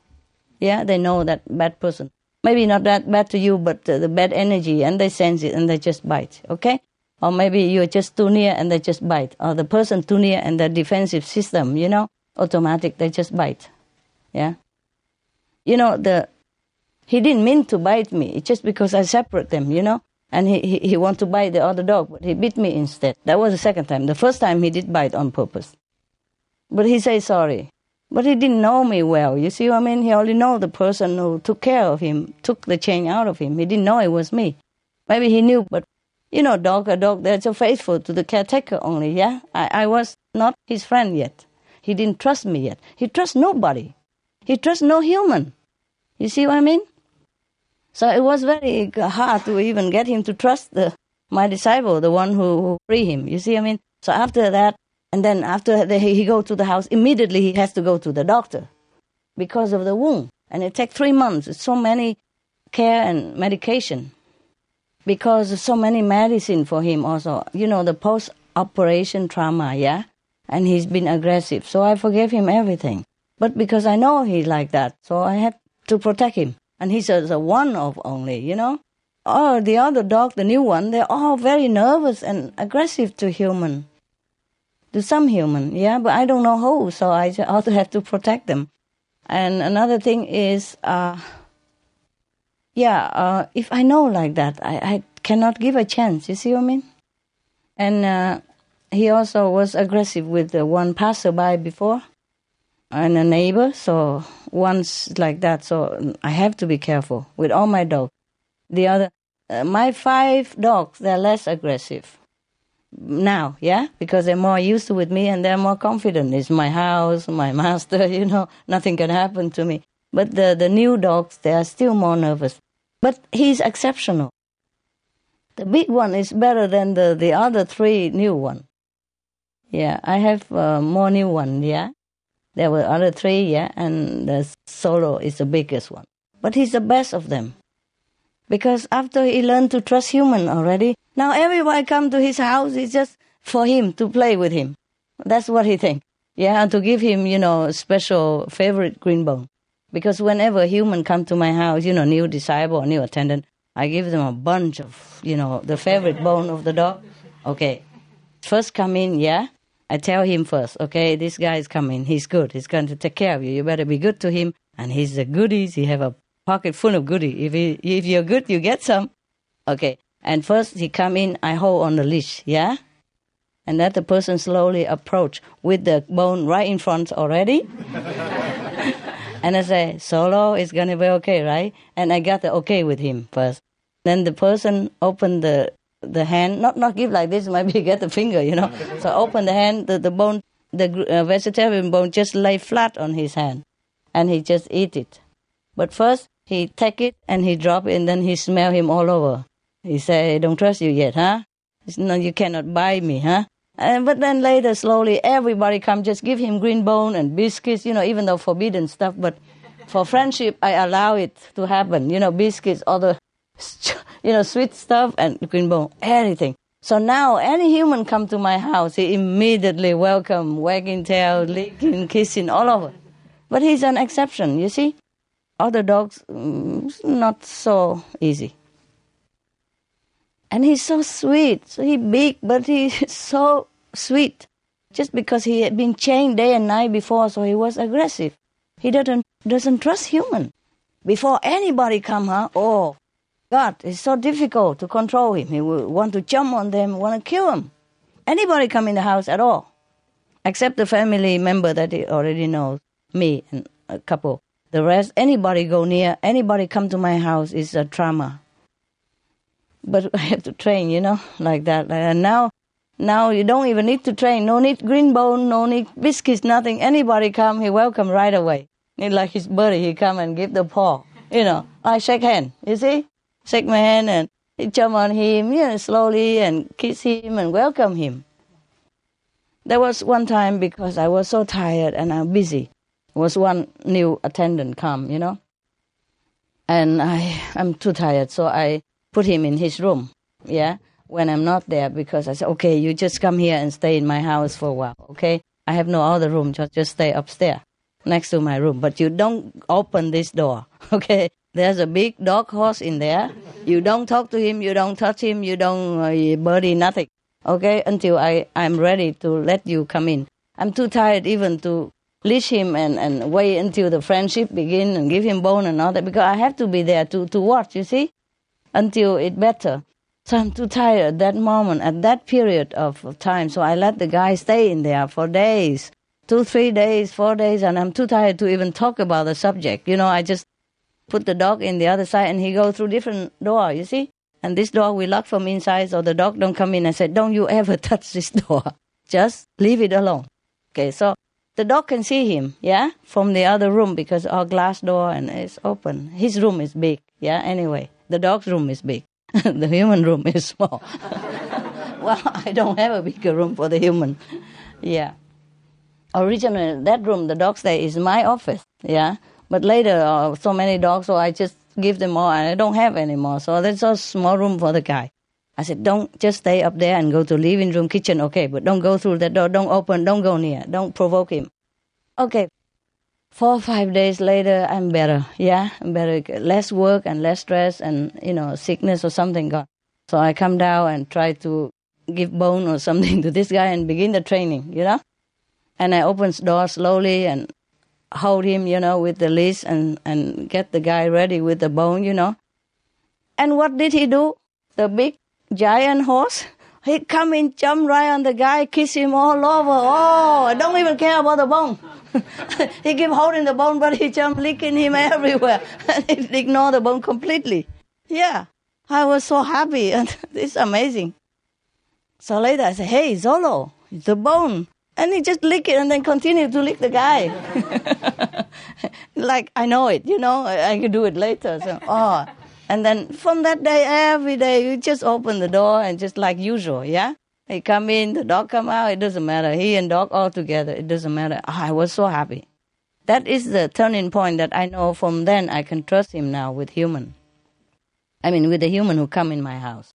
[SPEAKER 1] Yeah, they know that bad person maybe not that bad to you, but the bad energy, and they sense it and they just bite, okay? Or maybe you're just too near and they just bite. Or the person too near and the defensive system, you know, automatic, they just bite. Yeah? You know, the he didn't mean to bite me. It's just because I separate them, you know? And he, he, he want to bite the other dog, but he bit me instead. That was the second time. The first time he did bite on purpose. But he said sorry. But he didn't know me well. You see what I mean? He only know the person who took care of him, took the chain out of him. He didn't know it was me. Maybe he knew, but you know, dog, a dog, they're so faithful to the caretaker only, yeah? I, I was not his friend yet. He didn't trust me yet. He trusts nobody. He trusts no human. You see what I mean? So it was very hard to even get him to trust the my disciple, the one who, who free him. You see, I mean, So after that, and then after the, he go to the house, immediately he has to go to the doctor because of the wound. And it takes three months. It's so many care and medication because so many medicine for him also. You know, the post-operation trauma, yeah? And he's been aggressive. So I forgave him everything. But because I know he's like that, so I had to protect him. And he's a, a one of only, you know? Oh, the other dog, the new one, they're all very nervous and aggressive to human. To some human, yeah, but I don't know who, so I also have to protect them. And another thing is, uh, yeah, uh, if I know like that, I, I cannot give a chance. You see what I mean? And uh, he also was aggressive with the one passerby before and a neighbor. So once like that, so I have to be careful with all my dogs. The other, uh, my five dogs, they're less aggressive now, yeah, because they're more used to with me and they're more confident. It's my house, my master, you know, nothing can happen to me. But the, the new dogs, they are still more nervous. But he's exceptional. The big one is better than the, the other three new one. Yeah, I have uh, more new one, yeah. There were other three, yeah, and the solo is the biggest one. But he's the best of them. Because after he learned to trust human already, now everybody come to his house is just for him to play with him. That's what he think. Yeah, and to give him, you know, special favorite green bone. Because whenever human come to my house, you know, new disciple or new attendant, I give them a bunch of, you know, the favorite bone of the dog. Okay, first come in, yeah. I tell him first, okay, this guy is coming. He's good. He's going to take care of you. You better be good to him. And he's the goodies. He have a pocket full of goodies. If he, if you're good, you get some. Okay. And first he come in, I hold on the leash, yeah? And let the person slowly approach with the bone right in front already. and I say, solo is gonna be okay, right? And I got the okay with him first. Then the person open the the hand, not not give like this, maybe get the finger, you know. so open the hand, the, the bone, the uh, vegetarian bone just lay flat on his hand, and he just eat it. But first he take it and he drop it, and then he smell him all over. He say, "Don't trust you yet, huh? No, you cannot buy me, huh?" And, but then later, slowly, everybody come, just give him green bone and biscuits, you know, even though forbidden stuff. But for friendship, I allow it to happen, you know, biscuits, the, you know, sweet stuff and green bone, anything. So now, any human come to my house, he immediately welcome, wagging tail, licking, kissing, all over. But he's an exception, you see. Other dogs, mm, not so easy. And he's so sweet. So he big, but he's so sweet. Just because he had been chained day and night before, so he was aggressive. He doesn't doesn't trust human. Before anybody come, huh? Oh, God, it's so difficult to control him. He will want to jump on them, want to kill them. Anybody come in the house at all, except the family member that he already knows, me and a couple. The rest, anybody go near, anybody come to my house is a trauma but I have to train, you know, like that. And now, now you don't even need to train. No need green bone, no need biscuits, nothing. Anybody come, he welcome right away. Need like his buddy, he come and give the paw. You know, I shake hand. You see, shake my hand and he jump on him, you know, slowly and kiss him and welcome him. There was one time because I was so tired and I'm busy. Was one new attendant come, you know, and I I'm too tired, so I put him in his room, yeah, when I'm not there because I said, okay, you just come here and stay in my house for a while, okay? I have no other room, just, just stay upstairs next to my room. But you don't open this door, okay? There's a big dog horse in there. You don't talk to him, you don't touch him, you don't uh, birdie, nothing, okay? Until I, I'm ready to let you come in. I'm too tired even to leash him and, and wait until the friendship begin and give him bone and all that because I have to be there to, to watch, you see? until it better. So I'm too tired at that moment, at that period of time. So I let the guy stay in there for days, two, three days, four days, and I'm too tired to even talk about the subject. You know, I just put the dog in the other side and he go through different door, you see? And this door we lock from inside so the dog don't come in. I said, don't you ever touch this door. Just leave it alone. Okay, so the dog can see him, yeah, from the other room because our glass door and it's open. His room is big, yeah, anyway. The dog's room is big. the human room is small. Well, I don't have a bigger room for the human. Yeah. Originally, that room, the dog stay, is my office. Yeah. But later, uh, so many dogs, so I just give them all, and I don't have any more. So that's a small room for the guy. I said, don't just stay up there and go to living room, kitchen, okay, but don't go through the door, don't open, don't go near, don't provoke him. Okay. Four or five days later, I'm better. Yeah, I'm better. Less work and less stress and, you know, sickness or something gone. So I come down and try to give bone or something to this guy and begin the training, you know? And I open the door slowly and hold him, you know, with the leash and, and get the guy ready with the bone, you know. And what did he do? The big giant horse? He come and jump right on the guy, kiss him all over. Oh, I don't even care about the bone. he keep holding the bone, but he jump licking him everywhere. and he ignore the bone completely. Yeah, I was so happy, and it's amazing. So later I said, hey, Zolo, the bone. And he just lick it and then continue to lick the guy. like, I know it, you know, I can do it later. So, oh. And then from that day, every day, you just open the door and just like usual, yeah? He come in, the dog come out, it doesn't matter. He and dog all together, it doesn't matter. Oh, I was so happy. That is the turning point that I know from then I can trust him now with human. I mean, with the human who come in my house.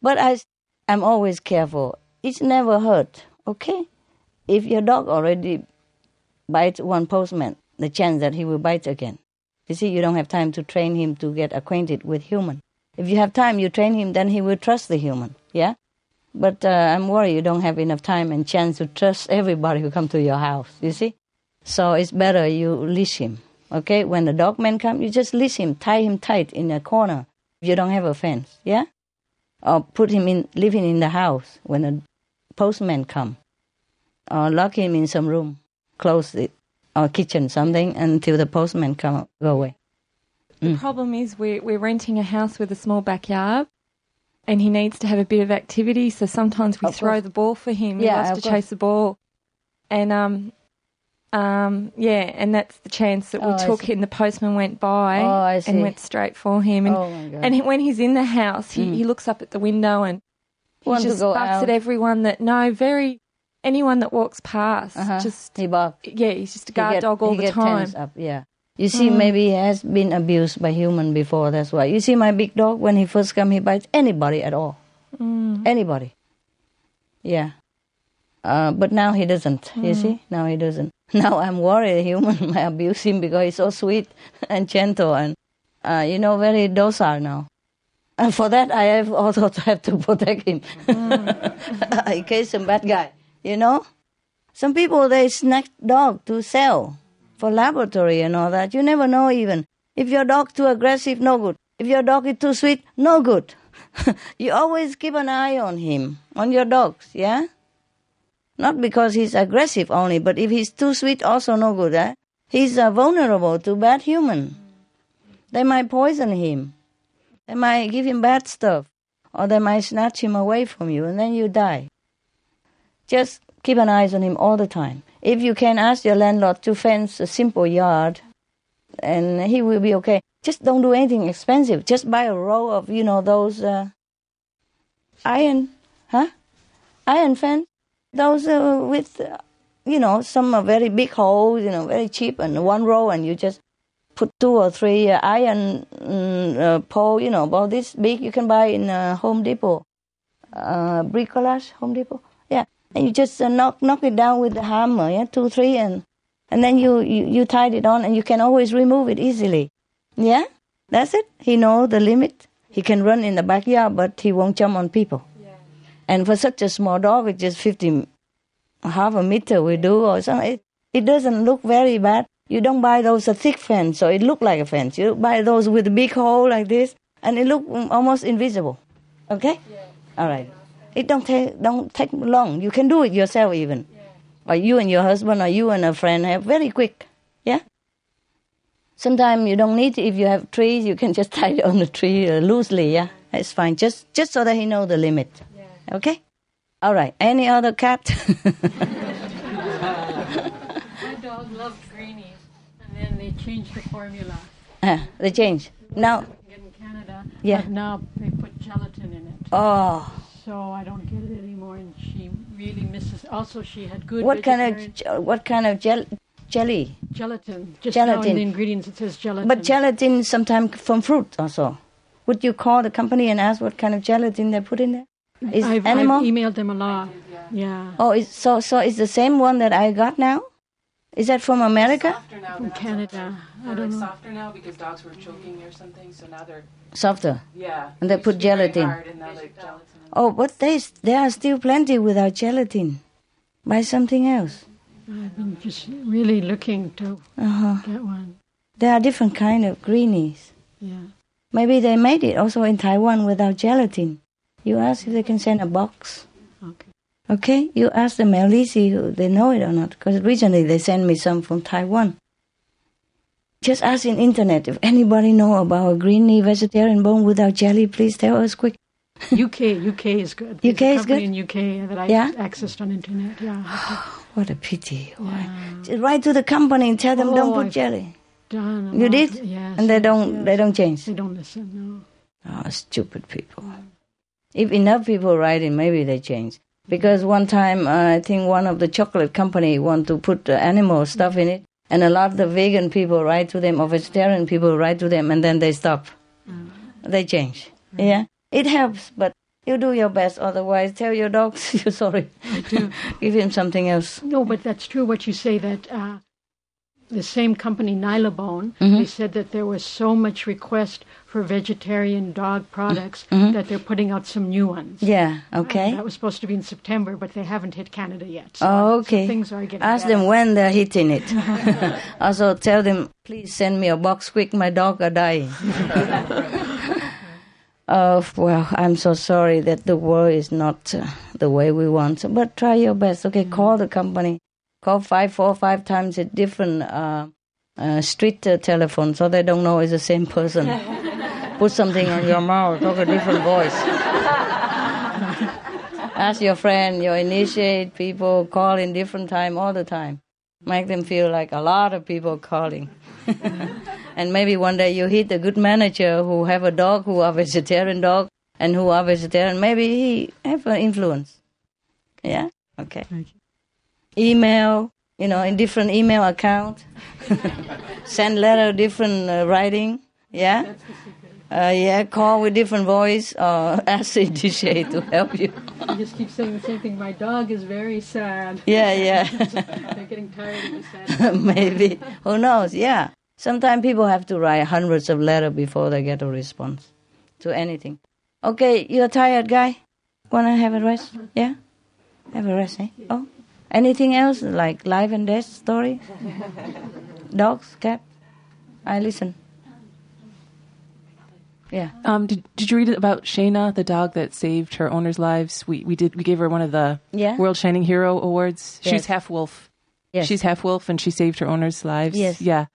[SPEAKER 1] But I, I'm always careful. It's never hurt, okay? If your dog already bites one postman, the chance that he will bite again. You see, you don't have time to train him to get acquainted with human. If you have time, you train him, then he will trust the human, yeah? But uh, I'm worried you don't have enough time and chance to trust everybody who come to your house, you see? So it's better you leash him, okay? When the dog man come, you just leash him, tie him tight in a corner. If you don't have a fence, yeah? Or put him in, living in the house when a postman come. Or lock him in some room, close it, or kitchen, something, until the postman come, go away.
[SPEAKER 17] The problem is we're, we're renting a house with a small backyard and he needs to have a bit of activity. So sometimes we
[SPEAKER 1] Of
[SPEAKER 17] throw
[SPEAKER 1] course.
[SPEAKER 17] the ball for him.
[SPEAKER 1] Yeah,
[SPEAKER 17] he
[SPEAKER 1] of
[SPEAKER 17] to
[SPEAKER 1] course.
[SPEAKER 17] chase the ball. And, um, um, yeah, and that's the chance that we
[SPEAKER 1] Oh,
[SPEAKER 17] took and the postman went by
[SPEAKER 1] Oh,
[SPEAKER 17] and went straight for him. And,
[SPEAKER 1] Oh, my God.
[SPEAKER 17] and he, when he's in the house, he,
[SPEAKER 1] Mm.
[SPEAKER 17] he looks up at the window and he just barks
[SPEAKER 1] out.
[SPEAKER 17] at everyone that, no, very, anyone that walks past.
[SPEAKER 1] Uh-huh.
[SPEAKER 17] Just,
[SPEAKER 1] he bark.
[SPEAKER 17] yeah, he's just a guard
[SPEAKER 1] get-
[SPEAKER 17] dog all
[SPEAKER 1] he
[SPEAKER 17] the time.
[SPEAKER 1] up, yeah. You see,
[SPEAKER 17] Mm.
[SPEAKER 1] maybe he has been abused by human before. That's why. You see, my big dog when he first come, he bites anybody at all,
[SPEAKER 17] Mm.
[SPEAKER 1] anybody. Yeah. Uh, but now he doesn't. You
[SPEAKER 17] Mm.
[SPEAKER 1] see, now he doesn't. Now I'm worried human might abuse him because he's so sweet and gentle and uh, you know very docile now. And for that, I have also to have to protect him in case some bad guy. You know, some people they snack dog to sell for laboratory and all that. You never know even if your dog too aggressive, no good. If your dog is too sweet, no good. you always keep an eye on him, on your dogs, yeah. Not because he's aggressive only, but if he's too sweet, also no good. Eh? He's uh, vulnerable to bad human. They might poison him. They might give him bad stuff, or they might snatch him away from you, and then you die. Just keep an eye on him all the time. If you can ask your landlord to fence a simple yard, and he will be okay. Just don't do anything expensive. Just buy a row of, you know, those uh, iron, huh? Iron fence. Those uh, with, uh, you know, some are very big holes, you know, very cheap, and one row, and you just put two or three uh, iron mm, uh, pole, you know, about this big. You can buy in uh, Home Depot, uh, bricolage, Home Depot. Yeah, and you just uh, knock knock it down with the hammer, yeah, two, three, and and then you, you you tied it on, and you can always remove it easily. Yeah, that's it. He know the limit. He can run in the backyard, but he won't jump on people. And for such a small dog, it's just 50, half a meter we do or something. It, it doesn't look very bad. You don't buy those a thick fence, so it look like a fence. You buy those with a big hole like this, and it look mm, almost invisible. Okay? All right. It don't take don't take long. You can do it yourself even, or you and your husband, or you and a friend have very quick. Yeah. Sometimes you don't need. If you have trees, you can just tie it on the tree uh, loosely. Yeah, it's fine. Just just so that he know the limit. Okay. All right. Any other cat?
[SPEAKER 18] My dog loves greenies, and then they changed the formula.
[SPEAKER 1] Ah, they change now.
[SPEAKER 18] In Canada,
[SPEAKER 1] Yeah.
[SPEAKER 18] now they put gelatin in it.
[SPEAKER 1] Oh,
[SPEAKER 18] so I don't get it anymore. And she really misses. Also, she had good.
[SPEAKER 1] what kind of ge- what kind of gel- jelly?
[SPEAKER 18] gelatin? Just now in
[SPEAKER 1] Gelatin.
[SPEAKER 18] the ingredients it says gelatin.
[SPEAKER 1] But gelatin sometimes from fruit also. Would you call the company and ask what kind of gelatin they put in there? Is
[SPEAKER 18] I've,
[SPEAKER 1] animal?
[SPEAKER 18] I've emailed them a lot. Yeah.
[SPEAKER 1] Oh, it's, so so it's the same one that I got now. Is that from America?
[SPEAKER 18] From Canada. I don't know.
[SPEAKER 8] softer now because dogs were choking or something, so now they're
[SPEAKER 1] Softer.
[SPEAKER 8] yeah.
[SPEAKER 1] And they put gelatin.
[SPEAKER 8] and now they gelatin.
[SPEAKER 1] Oh, but there's, there are still plenty without gelatin. Buy something else.
[SPEAKER 18] I've been just really looking to
[SPEAKER 1] Uh-huh.
[SPEAKER 18] get one.
[SPEAKER 1] There are different kind of greenies.
[SPEAKER 18] Yeah.
[SPEAKER 1] Maybe they made it also in Taiwan without gelatin. You ask if they can send a box.
[SPEAKER 18] Okay.
[SPEAKER 1] Okay, you ask them at least if they know it or not. Because recently they sent me some from Taiwan. Just ask in internet if anybody know about a greeny vegetarian bone without jelly. Please tell us quick.
[SPEAKER 18] UK, UK is good. There's
[SPEAKER 1] UK is good?
[SPEAKER 18] in UK that I
[SPEAKER 1] Yeah?
[SPEAKER 18] accessed on internet. Yeah.
[SPEAKER 1] What a pity. Just write to the company and tell them don't
[SPEAKER 18] Oh,
[SPEAKER 1] put
[SPEAKER 18] I've
[SPEAKER 1] jelly.
[SPEAKER 18] Done
[SPEAKER 1] You
[SPEAKER 18] lot.
[SPEAKER 1] did?
[SPEAKER 18] Yes.
[SPEAKER 1] And they don't
[SPEAKER 18] yes.
[SPEAKER 1] they don't change.
[SPEAKER 18] They don't listen. No.
[SPEAKER 1] Oh, stupid people. If enough people write it, maybe they change. Because one time, uh, I think one of the chocolate company want to put uh, animal stuff in it, and a lot of the vegan people write to them, or vegetarian people write to them, and then they stop. They change. Yeah, it helps, but you do your best. Otherwise, tell your dogs you're sorry. Give him something else.
[SPEAKER 18] No, but that's true what you say that uh, the same company, Nylabone,
[SPEAKER 1] Mhm.
[SPEAKER 18] they said that there was so much request for vegetarian dog products
[SPEAKER 1] Mhm.
[SPEAKER 18] that they're putting out some new ones.
[SPEAKER 1] Yeah. Okay.
[SPEAKER 18] Uh, that was supposed to be in September, but they haven't hit Canada yet. So,
[SPEAKER 1] Oh,
[SPEAKER 18] so
[SPEAKER 1] okay.
[SPEAKER 18] things are getting
[SPEAKER 1] Ask
[SPEAKER 18] better.
[SPEAKER 1] them when they're hitting it. also, tell them, please send me a box quick. My dog are dying. Oh well, I'm so sorry that the world is not uh, the way we want. But try your best. Okay, call the company. Call five, four, five times a different uh, uh, street uh, telephone, so they don't know it's the same person. Put something on your mouth. Talk a different voice. Ask your friend, your initiate people call in different time all the time. Make them feel like a lot of people calling. And maybe one day you hit a good manager who have a dog who are vegetarian dog and who are vegetarian. Maybe he have an influence. Yeah. Okay. Email, you know, in different email account. Send letter different uh, writing. Yeah. Uh, yeah, call with different voice or ask the DJ to help you.
[SPEAKER 18] I just keep saying the same thing. My dog is very sad.
[SPEAKER 1] Yeah, yeah.
[SPEAKER 18] They're getting tired of the sad.
[SPEAKER 1] Maybe. Who knows? Yeah. Sometimes people have to write hundreds of letters before they get a response to anything. Okay, you're tired, guy? Wanna have a rest? Yeah? Have a rest, eh? Oh. Anything else? Like life and death story? Dogs, cat? I listen. Yeah.
[SPEAKER 8] Um, did, did you read about Shayna, the dog that saved her owner's lives? We we did we gave her one of the
[SPEAKER 1] Yeah.
[SPEAKER 8] World Shining Hero awards.
[SPEAKER 1] Yes.
[SPEAKER 8] She's half wolf.
[SPEAKER 1] Yes.
[SPEAKER 8] She's half wolf, and she saved her owner's lives.
[SPEAKER 1] Yes.
[SPEAKER 8] Yeah.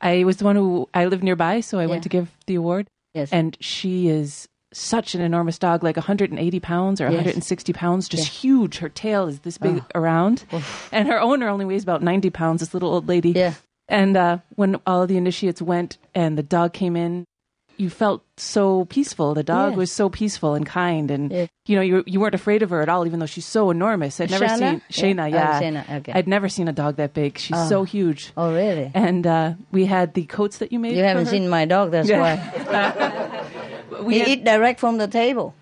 [SPEAKER 8] I was the one who I live nearby, so I
[SPEAKER 1] Yeah.
[SPEAKER 8] went to give the award.
[SPEAKER 1] Yes.
[SPEAKER 8] And she is such an enormous dog, like 180 pounds or
[SPEAKER 1] Yes.
[SPEAKER 8] 160 pounds, just
[SPEAKER 1] Yeah.
[SPEAKER 8] huge. Her tail is this big
[SPEAKER 1] Oh.
[SPEAKER 8] around, and her owner only weighs about 90 pounds. This little old lady.
[SPEAKER 1] Yeah.
[SPEAKER 8] And uh, when all the initiates went and the dog came in, you felt so peaceful. The dog
[SPEAKER 1] Yes.
[SPEAKER 8] was so peaceful and kind, and
[SPEAKER 1] Yeah.
[SPEAKER 8] you know you you weren't afraid of her at all, even though she's so enormous. I'd never
[SPEAKER 1] Shana?
[SPEAKER 8] seen Shayna.
[SPEAKER 1] Yeah.
[SPEAKER 8] Yeah,
[SPEAKER 1] Oh, Shayna, okay.
[SPEAKER 8] I'd never seen a dog that big. She's
[SPEAKER 1] Oh.
[SPEAKER 8] so huge.
[SPEAKER 1] Oh, really?
[SPEAKER 8] And uh, we had the coats that you made.
[SPEAKER 1] You haven't
[SPEAKER 8] her.
[SPEAKER 1] seen my dog, that's
[SPEAKER 8] Yeah.
[SPEAKER 1] why.
[SPEAKER 8] We had-
[SPEAKER 1] eat direct from the table.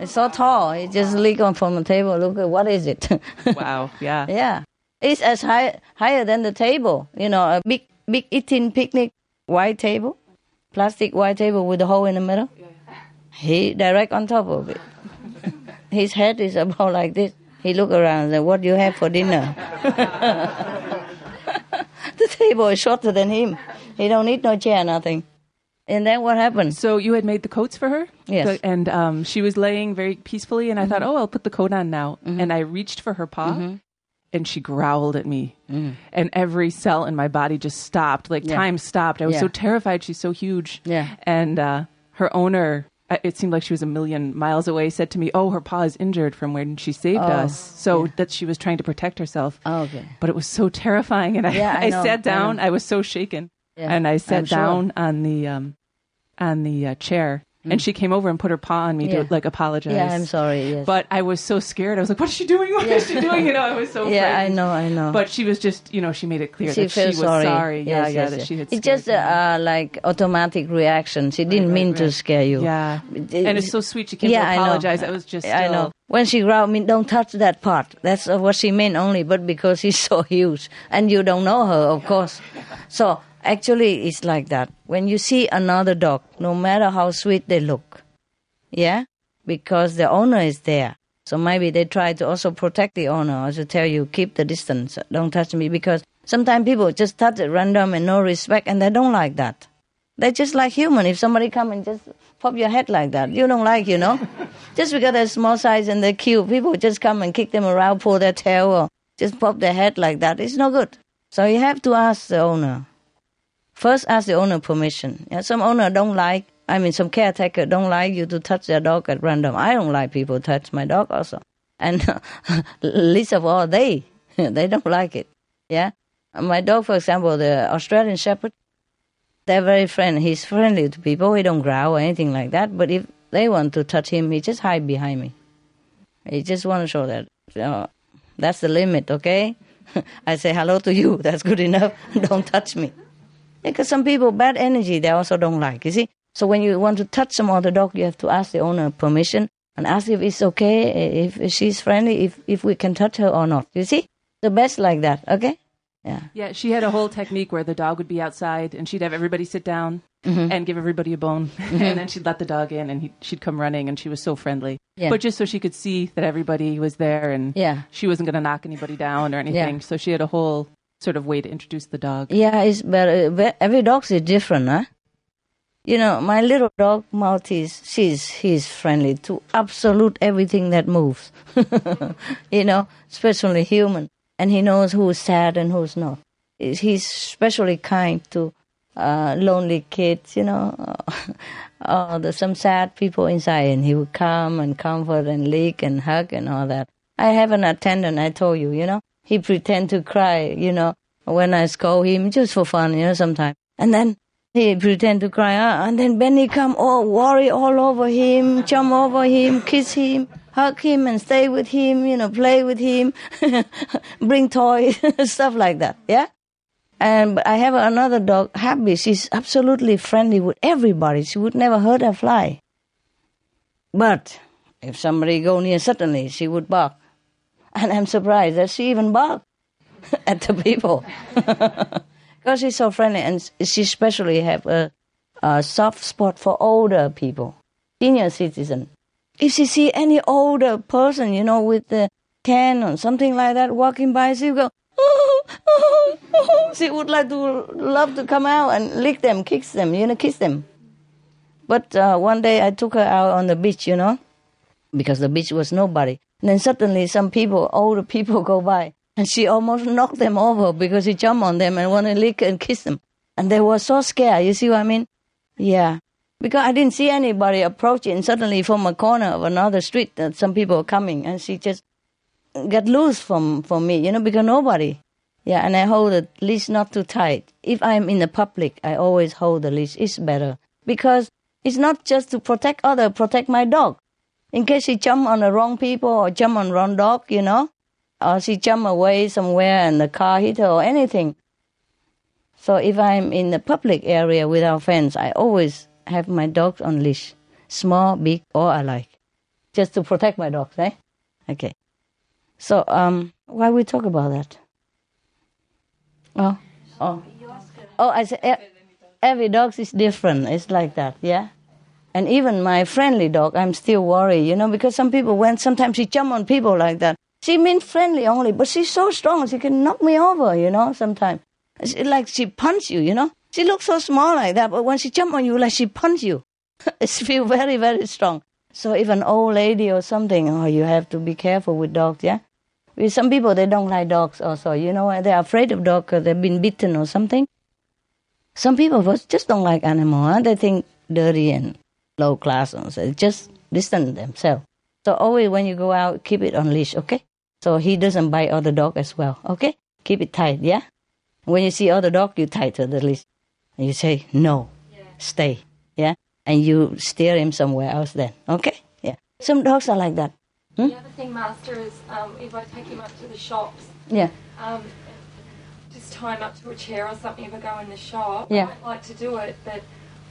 [SPEAKER 1] It's so tall. He just lick on from the table. Look at what is it?
[SPEAKER 8] wow. Yeah.
[SPEAKER 1] yeah. It's as high higher than the table. You know, a big big eating picnic white table, plastic white table with a hole in the middle. He direct on top of it. His head is about like this. He look around and say, "What do you have for dinner?" the table is shorter than him. He don't need no chair, nothing. And then what happened?
[SPEAKER 8] So you had made the coats for her?
[SPEAKER 1] Yes.
[SPEAKER 8] So- and um, she was laying very peacefully, and I thought,
[SPEAKER 1] Mhm.
[SPEAKER 8] oh, I'll put the coat on now.
[SPEAKER 1] Mhm.
[SPEAKER 8] And I reached for her paw,
[SPEAKER 1] Mhm.
[SPEAKER 8] And she growled at me.
[SPEAKER 1] Mhm.
[SPEAKER 8] And every cell in my body just stopped, like
[SPEAKER 1] Yeah.
[SPEAKER 8] time stopped. I was
[SPEAKER 1] Yeah.
[SPEAKER 8] so terrified. She's so huge.
[SPEAKER 1] Yeah.
[SPEAKER 8] And uh, her owner, uh, it seemed like she was a million miles away, said to me, oh, her paw is injured from when she saved
[SPEAKER 1] Oh,
[SPEAKER 8] us. So that she was trying to protect herself.
[SPEAKER 1] Oh, okay.
[SPEAKER 8] But it was so terrifying. And I,
[SPEAKER 1] Yeah, I
[SPEAKER 8] I, sat down.
[SPEAKER 1] know.
[SPEAKER 8] I, was so shaken.
[SPEAKER 1] Yeah,
[SPEAKER 8] and I
[SPEAKER 1] I'm
[SPEAKER 8] sat
[SPEAKER 1] sure.
[SPEAKER 8] down on the um, on the uh, chair And she came over and put her paw on me
[SPEAKER 1] Mm. Yeah.
[SPEAKER 8] to like apologize.
[SPEAKER 1] Yeah, I'm sorry, yes.
[SPEAKER 8] But I was so scared. I was like, "What is she doing? What is she doing?" You know, I was so.
[SPEAKER 1] Yeah, I know, I know.
[SPEAKER 8] But she was just, you know, she made it clear
[SPEAKER 1] she
[SPEAKER 8] that she was
[SPEAKER 1] sorry.
[SPEAKER 8] Yeah,
[SPEAKER 1] Yes,
[SPEAKER 8] yeah,
[SPEAKER 1] yes,
[SPEAKER 8] that she had.
[SPEAKER 1] It's just uh, like automatic reaction. She didn't
[SPEAKER 8] right,
[SPEAKER 1] mean to
[SPEAKER 8] right.
[SPEAKER 1] scare you.
[SPEAKER 8] Yeah.
[SPEAKER 1] It-
[SPEAKER 8] And it's so sweet she came
[SPEAKER 1] yeah,
[SPEAKER 8] to
[SPEAKER 1] I know.
[SPEAKER 8] apologize. That was just
[SPEAKER 1] I know. When she growled, me, don't touch that part. That's what she meant only, but because she's so huge and you don't know her, of course. So actually, it's like that. When you see another dog, no matter how sweet they look, yeah, because the owner is there. So maybe they try to also protect the owner or to tell you keep the distance, don't touch me because sometimes people just touch at random and no respect and they don't like that. They're just like human. If somebody come and just pop your head like that, you don't like, you know. just because they're small size and they're cute, people just come and kick them around, pull their tail, or just pop their head like that. It's no good. So you have to ask the owner. First, ask the owner permission. Yeah, some owner don't like. I mean, some caretaker don't like you to touch their dog at random. I don't like people touch my dog also, and least of all they. they don't like it. Yeah, my dog, for example, the Australian Shepherd they're very friendly. He's friendly to people. He don't growl or anything like that. But if they want to touch him, he just hide behind me. He just want to show that that's the limit. Okay, I say hello to you. That's good enough. don't touch me. Because some people bad energy they also don't like. You see. So when you want to touch some other dog, you have to ask the owner permission and ask if it's okay, if she's friendly, if if we can touch her or not. You see, the best like that. Okay. Yeah.
[SPEAKER 8] Yeah, she had a whole technique where the dog would be outside and she'd have everybody sit down
[SPEAKER 1] Mhm.
[SPEAKER 8] and give everybody a bone.
[SPEAKER 1] Mhm.
[SPEAKER 8] And then she'd let the dog in and he, she'd come running and she was so friendly.
[SPEAKER 1] Yeah.
[SPEAKER 8] But just so she could see that everybody was there and
[SPEAKER 1] Yeah.
[SPEAKER 8] she wasn't going to knock anybody down or anything. Yeah. So she had a whole sort of way to introduce the dog.
[SPEAKER 1] Yeah, it's but Every dog is different, huh? You know, my little dog Maltese, she's he's friendly to absolute everything that moves. you know, especially human, and he knows who's sad and who's not. He's especially kind to uh, lonely kids. You know, uh, there's some sad people inside, and he would come and comfort and lick and hug and all that. I have an attendant. I told you, you know, he pretend to cry. You know, when I scold him just for fun. You know, sometimes, and then he pretend to cry, uh, and then Benny come all worry all over him, jump over him, kiss him, hug him, and stay with him. You know, play with him, bring toys, stuff like that. Yeah. And I have another dog, Happy. She's absolutely friendly with everybody. She would never hurt a fly. But if somebody go near suddenly, she would bark. And I'm surprised that she even barked at the people. Because she's so friendly, and she especially have a, a soft spot for older people, senior citizen. If she see any older person, you know, with the can or something like that walking by, she go, oh, oh, oh. she would like to love to come out and lick them, kiss them, you know, kiss them. But uh, one day I took her out on the beach, you know, because the beach was nobody. And then suddenly some people, older people, go by, and she almost knocked them over because she jumped on them and wanted to lick and kiss them. And they were so scared. You see what I mean? Yeah. Because I didn't see anybody approaching. Suddenly, from a corner of another street, uh, some people were coming, and she just got loose from, from me, you know, because nobody. Yeah, and I hold the leash not too tight. If I'm in the public, I always hold the leash. It's better because it's not just to protect other, protect my dog. In case she jump on the wrong people or jump on wrong dog, you know, or she jump away somewhere and the car hit her or anything. So if I'm in the public area without fence, I always have my dogs on leash, small, big, or alike, just to protect my dogs, eh? Okay. So um, why we talk about that? Oh, oh, oh! I said every dog is different. It's like that, yeah. And even my friendly dog, I'm still worried, you know, because some people, when sometimes she jump on people like that, she means friendly only, but she's so strong, she can knock me over, you know, sometimes. Like she punch you, you know. She looks so small like that, but when she jump on you, like she punch you. it feel very, very strong. So if an old lady or something, oh, you have to be careful with dogs, yeah. With some people, they don't like dogs also, you know, they're afraid of dogs because they've been bitten or something. Some people just don't like animal, huh? They think dirty and low class, and so just distance themselves. So always when you go out, keep it on leash, okay? So he doesn't bite other dog as well, okay? Keep it tight, yeah? When you see other dog, you tie to the leash. And you say, no, stay, yeah? and you steer him somewhere else then. Okay? Yeah. Some dogs are like that. Hmm?
[SPEAKER 17] The other thing, Master, is um, if I take him up to the shops,
[SPEAKER 1] Yeah.
[SPEAKER 17] um, just tie him up to a chair or something if I go in the shop.
[SPEAKER 1] Yeah.
[SPEAKER 17] I don't like to do it, but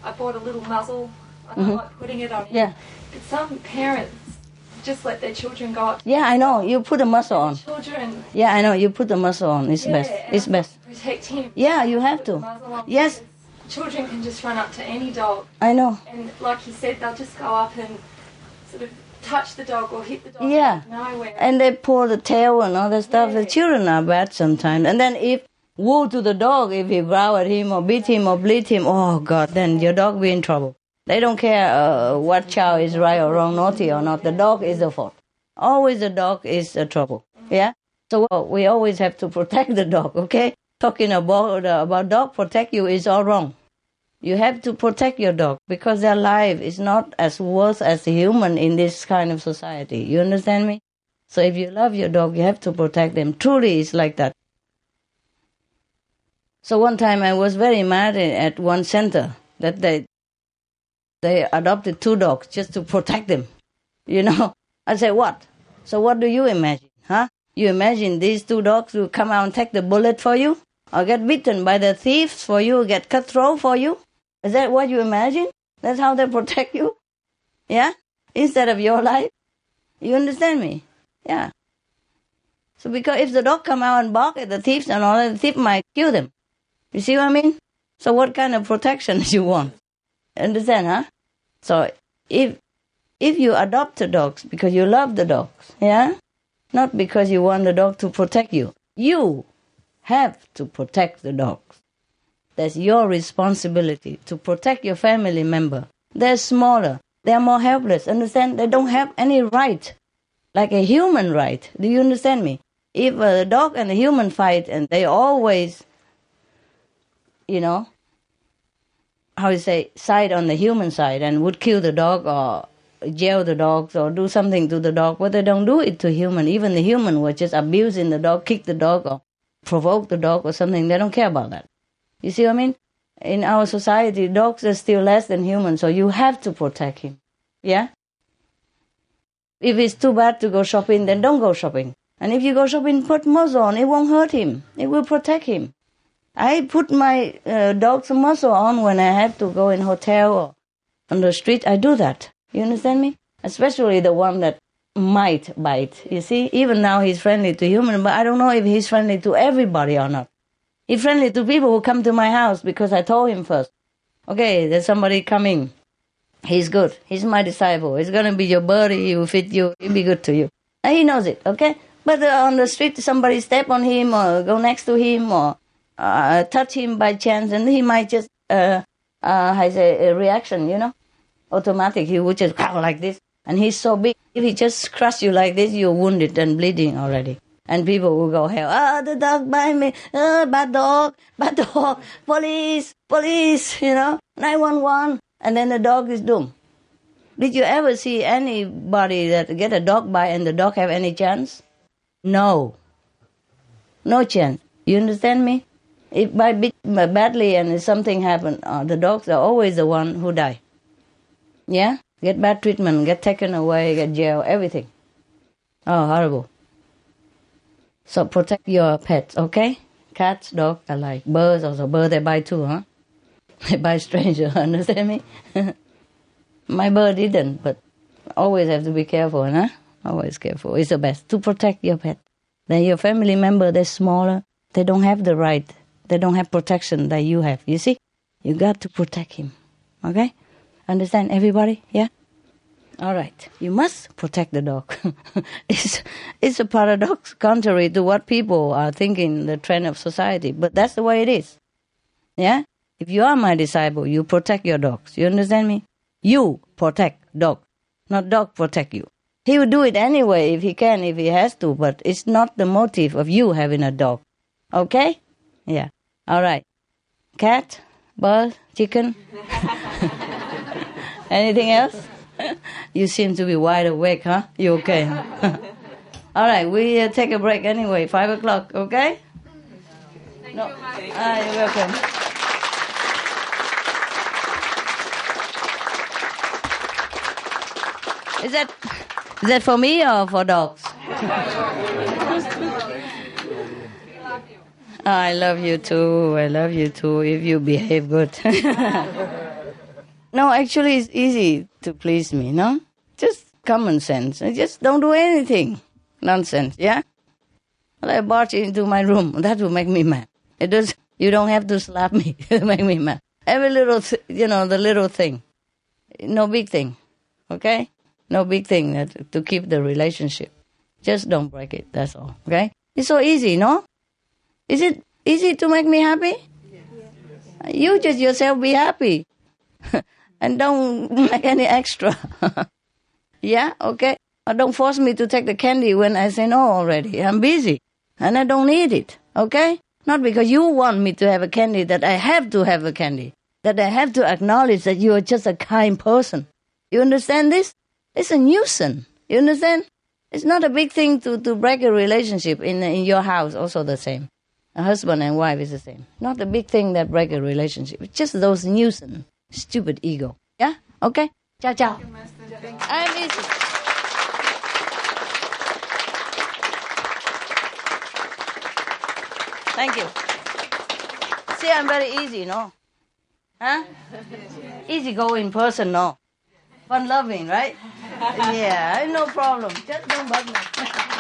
[SPEAKER 17] I bought a little muzzle. I don't
[SPEAKER 1] Mhm.
[SPEAKER 17] like putting it on him.
[SPEAKER 1] Yeah.
[SPEAKER 17] But some parents just let their children go up
[SPEAKER 1] Yeah, I know. You put a muscle on.
[SPEAKER 17] children.
[SPEAKER 1] Yeah, I know. You put the muscle on. It's
[SPEAKER 17] Yeah,
[SPEAKER 1] best. It's best.
[SPEAKER 17] Protect him.
[SPEAKER 1] Yeah, you have to. Yes.
[SPEAKER 17] Children can just run up to any dog.
[SPEAKER 1] I know.
[SPEAKER 17] And like you said, they'll just go up and sort of touch the dog or hit the dog
[SPEAKER 1] Yeah.
[SPEAKER 17] nowhere.
[SPEAKER 1] And they pull the tail and all that stuff. The children are bad sometimes. And then if woe to the dog if he growl at him or beat him or bleed him, oh God, then your dog be in trouble. They don't care uh, what child is right or wrong, naughty or not. The dog is the fault. Always the dog is the trouble. Yeah. So we always have to protect the dog. Okay. Talking about uh, about dog protect you is all wrong. You have to protect your dog because their life is not as worth as a human in this kind of society. You understand me? So if you love your dog, you have to protect them. Truly, it's like that. So one time I was very mad at one center that they they adopted two dogs just to protect them. You know, I say, what? So what do you imagine, huh? You imagine these two dogs will come out and take the bullet for you, or get bitten by the thieves for you, get cut throat for you? Is that what you imagine? That's how they protect you? Yeah? Instead of your life? You understand me? Yeah. So because if the dog come out and bark at the thieves and all that, the thief might kill them. You see what I mean? So what kind of protection do you want? Understand, huh? So if if you adopt the dogs because you love the dogs, yeah? Not because you want the dog to protect you. You have to protect the dogs. That's your responsibility to protect your family member. They're smaller. They're more helpless. Understand? They don't have any right, like a human right. Do you understand me? If a dog and a human fight and they always, you know, how you say, side on the human side and would kill the dog or jail the dogs or do something to the dog, but they don't do it to human. Even the human was just abusing the dog, kick the dog or provoke the dog or something. They don't care about that. You see what I mean? In our society, dogs are still less than human, so you have to protect him. Yeah? If it's too bad to go shopping, then don't go shopping. And if you go shopping, put muzzle on. It won't hurt him. It will protect him. I put my uh, dog's muzzle on when I have to go in hotel or on the street. I do that. You understand me? Especially the one that might bite. You see, even now he's friendly to human, but I don't know if he's friendly to everybody or not. He's friendly to people who come to my house because I told him first. Okay, there's somebody coming. He's good. He's my disciple. He's gonna be your buddy. He will fit you. He'll be good to you. And he knows it. Okay. But uh, on the street, somebody step on him or go next to him or uh, touch him by chance, and he might just uh, uh, has a, a reaction. You know, automatic. He would just like this, and he's so big. If he just crush you like this, you're wounded and bleeding already. And people will go hell. Ah, the dog bite me. Ah, bad dog, bad dog. Police, police. You know, nine one one. And then the dog is doomed. Did you ever see anybody that get a dog bite and the dog have any chance? No. No chance. You understand me? If by bit badly and something happen, uh, the dogs are always the one who die. Yeah? Get bad treatment, get taken away, get jail, everything. Oh, horrible. So protect your pets, okay? Cats, dogs, I like. Birds also. Birds, they bite too, huh? They bite stranger, understand me? My bird didn't, but always have to be careful, huh? Always careful. It's the best to protect your pet. Then your family member, they're smaller. They don't have the right. They don't have protection that you have. You see? You got to protect him. Okay? Understand everybody? Yeah? All right. You must protect the dog. it's, it's a paradox, contrary to what people are thinking, the trend of society. But that's the way it is. Yeah? If you are my disciple, you protect your dogs. You understand me? You protect dog, not dog protect you. He will do it anyway if he can, if he has to, but it's not the motive of you having a dog. Okay? Yeah. All right. Cat, bird, chicken. Anything else? you seem to be wide awake, huh? You okay? Huh? All right, we uh, take a break anyway. Five o'clock, okay? no. Ah, you're welcome. Is that is that for me or for dogs? Ah, I love you too. I love you too. If you behave good. no, actually, it's easy to please me. No, just common sense. Just don't do anything. Nonsense. Yeah. Well, I barge into my room. That will make me mad. It does. You don't have to slap me make me mad. Every little, th- you know, the little thing. No big thing. Okay. No big thing that, to keep the relationship. Just don't break it. That's all. Okay. It's so easy, no? Is it easy to make me happy? You just yourself be happy. and don't make any extra. yeah, okay? Or don't force me to take the candy when I say no already. I'm busy and I don't need it, okay? Not because you want me to have a candy that I have to have a candy, that I have to acknowledge that you are just a kind person. You understand this? It's a nuisance. You understand? It's not a big thing to, to break a relationship in, in your house, also the same. A husband and wife is the same. Not a big thing that break a relationship. It's just those nuisance, stupid ego. Yeah? Okay? Ciao, ciao. Thank you. I'm easy. Thank you. See, I'm very easy, no? Huh? Easy going person, no? Fun loving, right? Yeah, no problem. Just don't bug me.